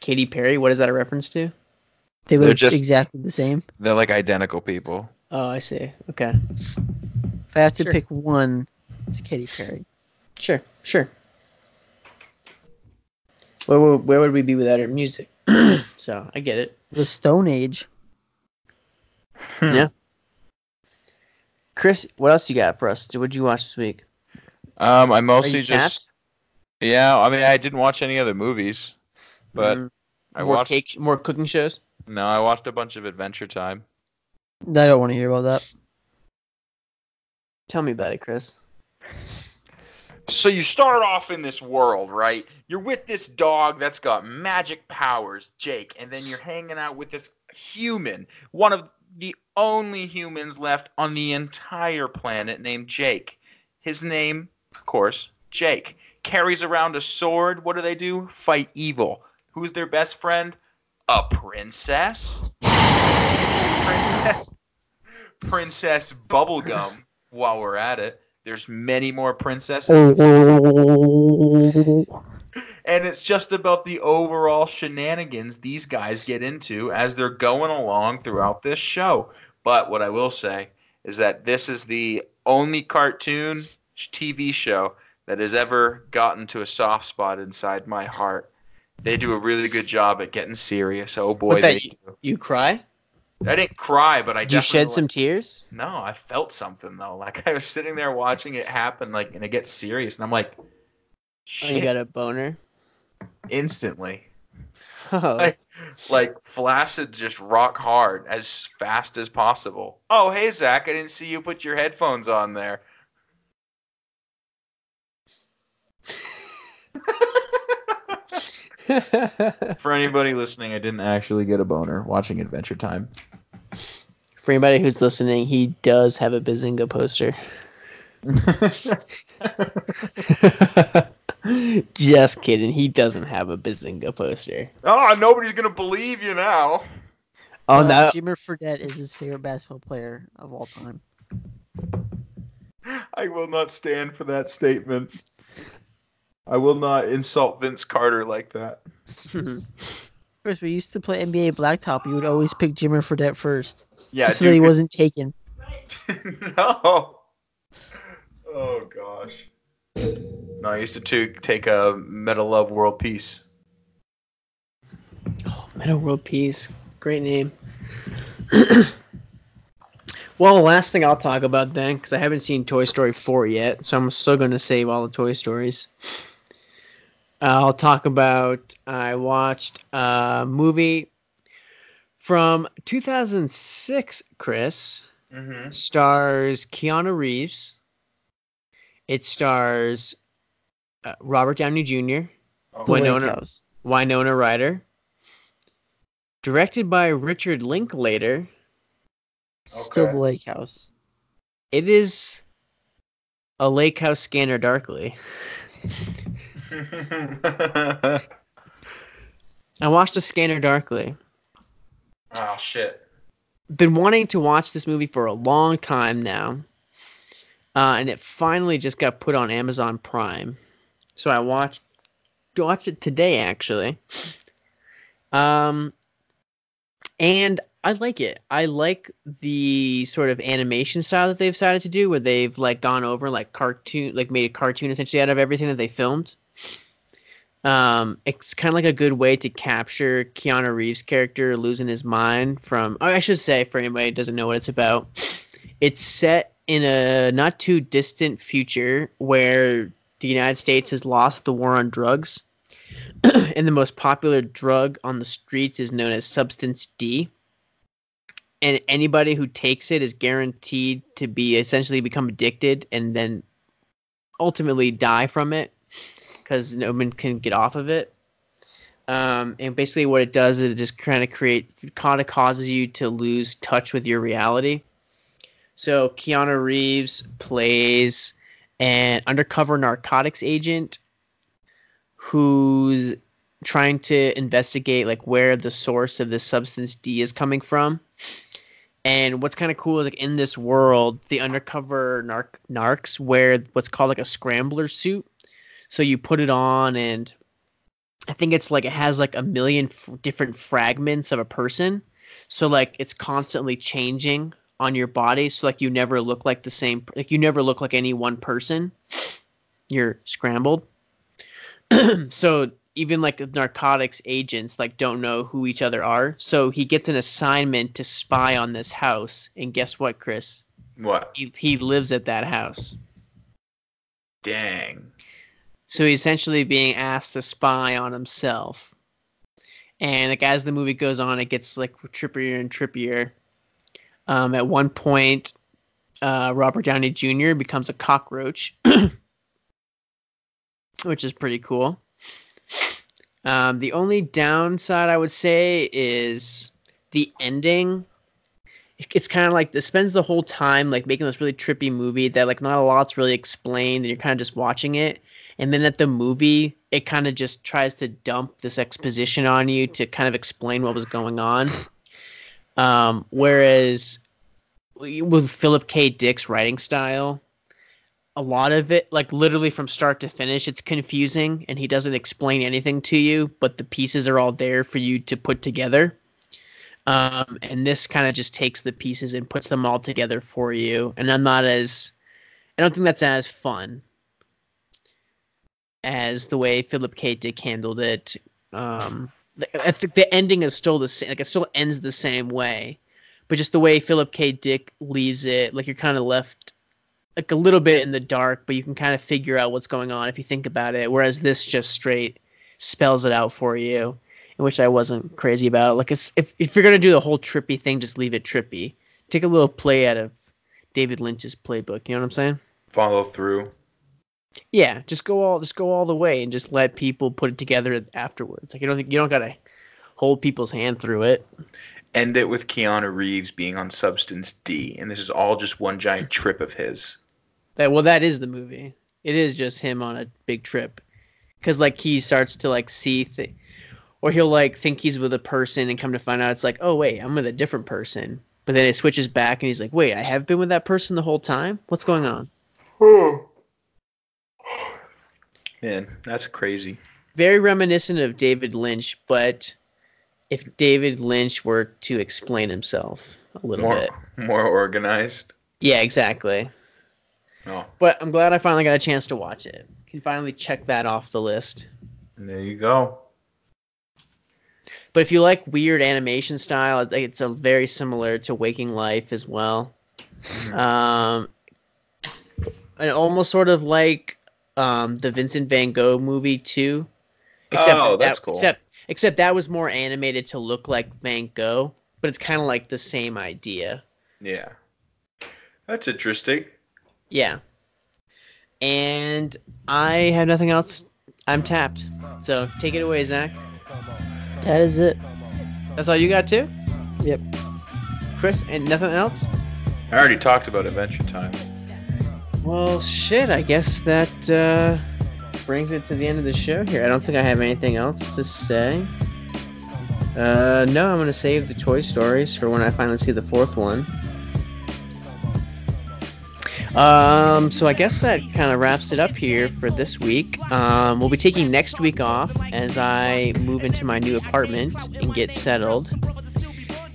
Katy Perry. What is that a reference to? they They're look just- exactly the same. They're like identical people. Oh, I see. Okay. If I have to Sure. pick one, it's Katy Perry. Sure. Sure. Where would, where would we be without her music? so I get it. The Stone Age. Yeah. Chris, what else you got for us? What'd you watch this week? Um, I Are mostly you just tapped? yeah. I mean, I didn't watch any other movies, but Mm, I more watched. cake, more cooking shows. No, I watched a bunch of Adventure Time. I don't want to hear about that. Tell me about it, Chris. So you start off in this world, right? You're with this dog that's got magic powers, Jake, and then you're hanging out with this human, one of the only humans left on the entire planet named Jake. His name, of course, Jake. Carries around a sword. What do they do? Fight evil. Who's their best friend? A princess? Princess Princess Bubblegum. While we're at it, there's many more princesses. And it's just about the overall shenanigans these guys get into as they're going along throughout this show. But what I will say is that this is the only cartoon TV show that has ever gotten to a soft spot inside my heart. They do a really good job at getting serious. Oh boy, that they you- do. You cry? I didn't cry, but I you shed like- some tears? no, I felt something though. Like I was sitting there watching it happen, like, and it gets serious, and I'm like, Oh, shit, you got a boner? instantly, Oh, Like- like flaccid, just rock hard as fast as possible. Oh, hey Zach, I didn't see you put your headphones on there. For anybody listening, I didn't actually get a boner watching Adventure Time. For anybody who's listening, he does have a Bazinga poster. Just kidding. He doesn't have a Bazinga poster. Oh, nobody's gonna believe you now. Oh Uh, no! Jimmer Fredette is his favorite basketball player of all time. I will not stand for that statement. I will not insult Vince Carter like that. Chris, we used to play NBA Blacktop. You would always pick Jimmer Fredette first, Yeah, so that he wasn't taken. no. Oh gosh. No, I used to t- take a Metal Love World Peace. Oh, Metta World Peace. Great name. Well, the last thing I'll talk about then, because I haven't seen Toy Story 4 yet, so I'm still going to save all the Toy Stories. I'll talk about I watched a movie from 2006, Chris. Mm-hmm. Stars Keanu Reeves. It stars uh, Robert Downey Jr., The Winona, Winona Ryder. Directed by Richard Linklater. Still the Lake House. It is a Lake House Scanner Darkly. I watched a Scanner Darkly. oh shit. Been wanting to watch this movie for a long time now. Uh, and it finally just got put on Amazon Prime. So I watched watched it today actually. Um and I like it. I like the sort of animation style that they've decided to do where they've like gone over like cartoon like made a cartoon essentially out of everything that they filmed. Um, it's kind of like a good way to capture Keanu Reeves' character losing his mind from. oh, I should say for anybody who doesn't know what it's about, it's set in a not too distant future where the United States has lost the war on drugs, and the most popular drug on the streets is known as Substance D. And anybody who takes it is guaranteed to be essentially become addicted and then ultimately die from it because no one can get off of it. Um, and basically, what it does is it just kind of create, kind of causes you to lose touch with your reality. So Keanu Reeves plays an undercover narcotics agent who's trying to investigate like where the source of this substance D is coming from. And what's kind of cool is like in this world, the undercover narc narcs wear what's called like a scrambler suit. So you put it on, and I think it's like it has like a million f- different fragments of a person. So like it's constantly changing on your body. So like you never look like the same. Like you never look like any one person. You're scrambled. so even like the narcotics agents like don't know who each other are. So he gets an assignment to spy on this house, and guess what, Chris? What? He he lives at that house. Dang. So he's essentially being asked to spy on himself. And like as the movie goes on, it gets like trippier and trippier. Um, at one point, uh, Robert Downey Jr. becomes a cockroach, which is pretty cool. Um, the only downside I would say is the ending. It's kind of like it spends the whole time like making this really trippy movie that like not a lot's really explained, and you're kind of just watching it and then at the movie it kind of just tries to dump this exposition on you to kind of explain what was going on um, whereas with philip k dick's writing style a lot of it like literally from start to finish it's confusing and he doesn't explain anything to you but the pieces are all there for you to put together um, and this kind of just takes the pieces and puts them all together for you and i'm not as i don't think that's as fun as the way Philip K. Dick handled it. Um, I think the ending is still the same. Like it still ends the same way, but just the way Philip K. Dick leaves it, like you're kind of left like a little bit in the dark, but you can kind of figure out what's going on if you think about it. Whereas this just straight spells it out for you, which I wasn't crazy about. Like it's if if you're gonna do the whole trippy thing, just leave it trippy. Take a little play out of David Lynch's playbook. You know what I'm saying? Follow through. Yeah, just go all just go all the way and just let people put it together afterwards. Like you don't think you don't gotta hold people's hand through it. End it with Keanu Reeves being on Substance D, and this is all just one giant trip of his. That well, that is the movie. It is just him on a big trip, because like he starts to like see th- or he'll like think he's with a person and come to find out it's like oh wait I'm with a different person. But then it switches back and he's like wait I have been with that person the whole time. What's going on? Hmm. Man, that's crazy. Very reminiscent of David Lynch, but if David Lynch were to explain himself a little More, bit. more organized. Yeah, exactly. Oh, But I'm glad I finally got a chance to watch it. Can finally check that off the list. and there you go. But if you like weird animation style, it's a very similar to Waking Life as well. Um, and almost sort of like um, the Vincent Van Gogh movie too. Except Oh, that- that's cool. Except except that was more animated to look like Van Gogh, but it's kind of like the same idea. Yeah. That's interesting. Yeah. And I have nothing else. I'm tapped. So take it away, Zach. That is it. That's all you got too? Yep. Chris, and nothing else? I already talked about Adventure Time. Well, shit, I guess that uh, brings it to the end of the show here. I don't think I have anything else to say. Uh, no, I'm going to save the Toy Stories for when I finally see the fourth one. Um, so I guess that kind of wraps it up here for this week. Um, we'll be taking next week off as I move into my new apartment and get settled.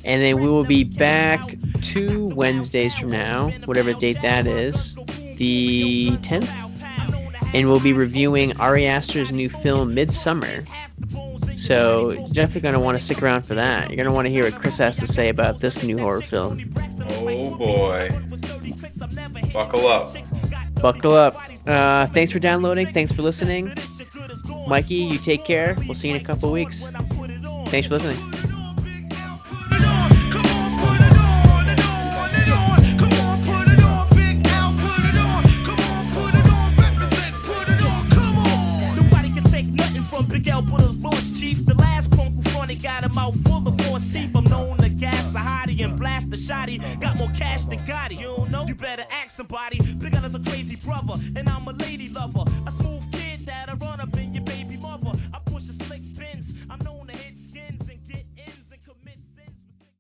And then we will be back two Wednesdays from now, whatever date that is, the 10th. And we'll be reviewing Ari Aster's new film, Midsommar. So you're definitely going to want to stick around for that. You're going to want to hear what Chris has to say about this new horror film. Oh boy. Buckle up. Buckle up. Uh, thanks for downloading. Thanks for listening. Mikey, you take care. We'll see you in a couple weeks. Thanks for listening. Cash than Gotti. You don't know? You better ask somebody. Big L is a crazy brother, and I'm a lady lover.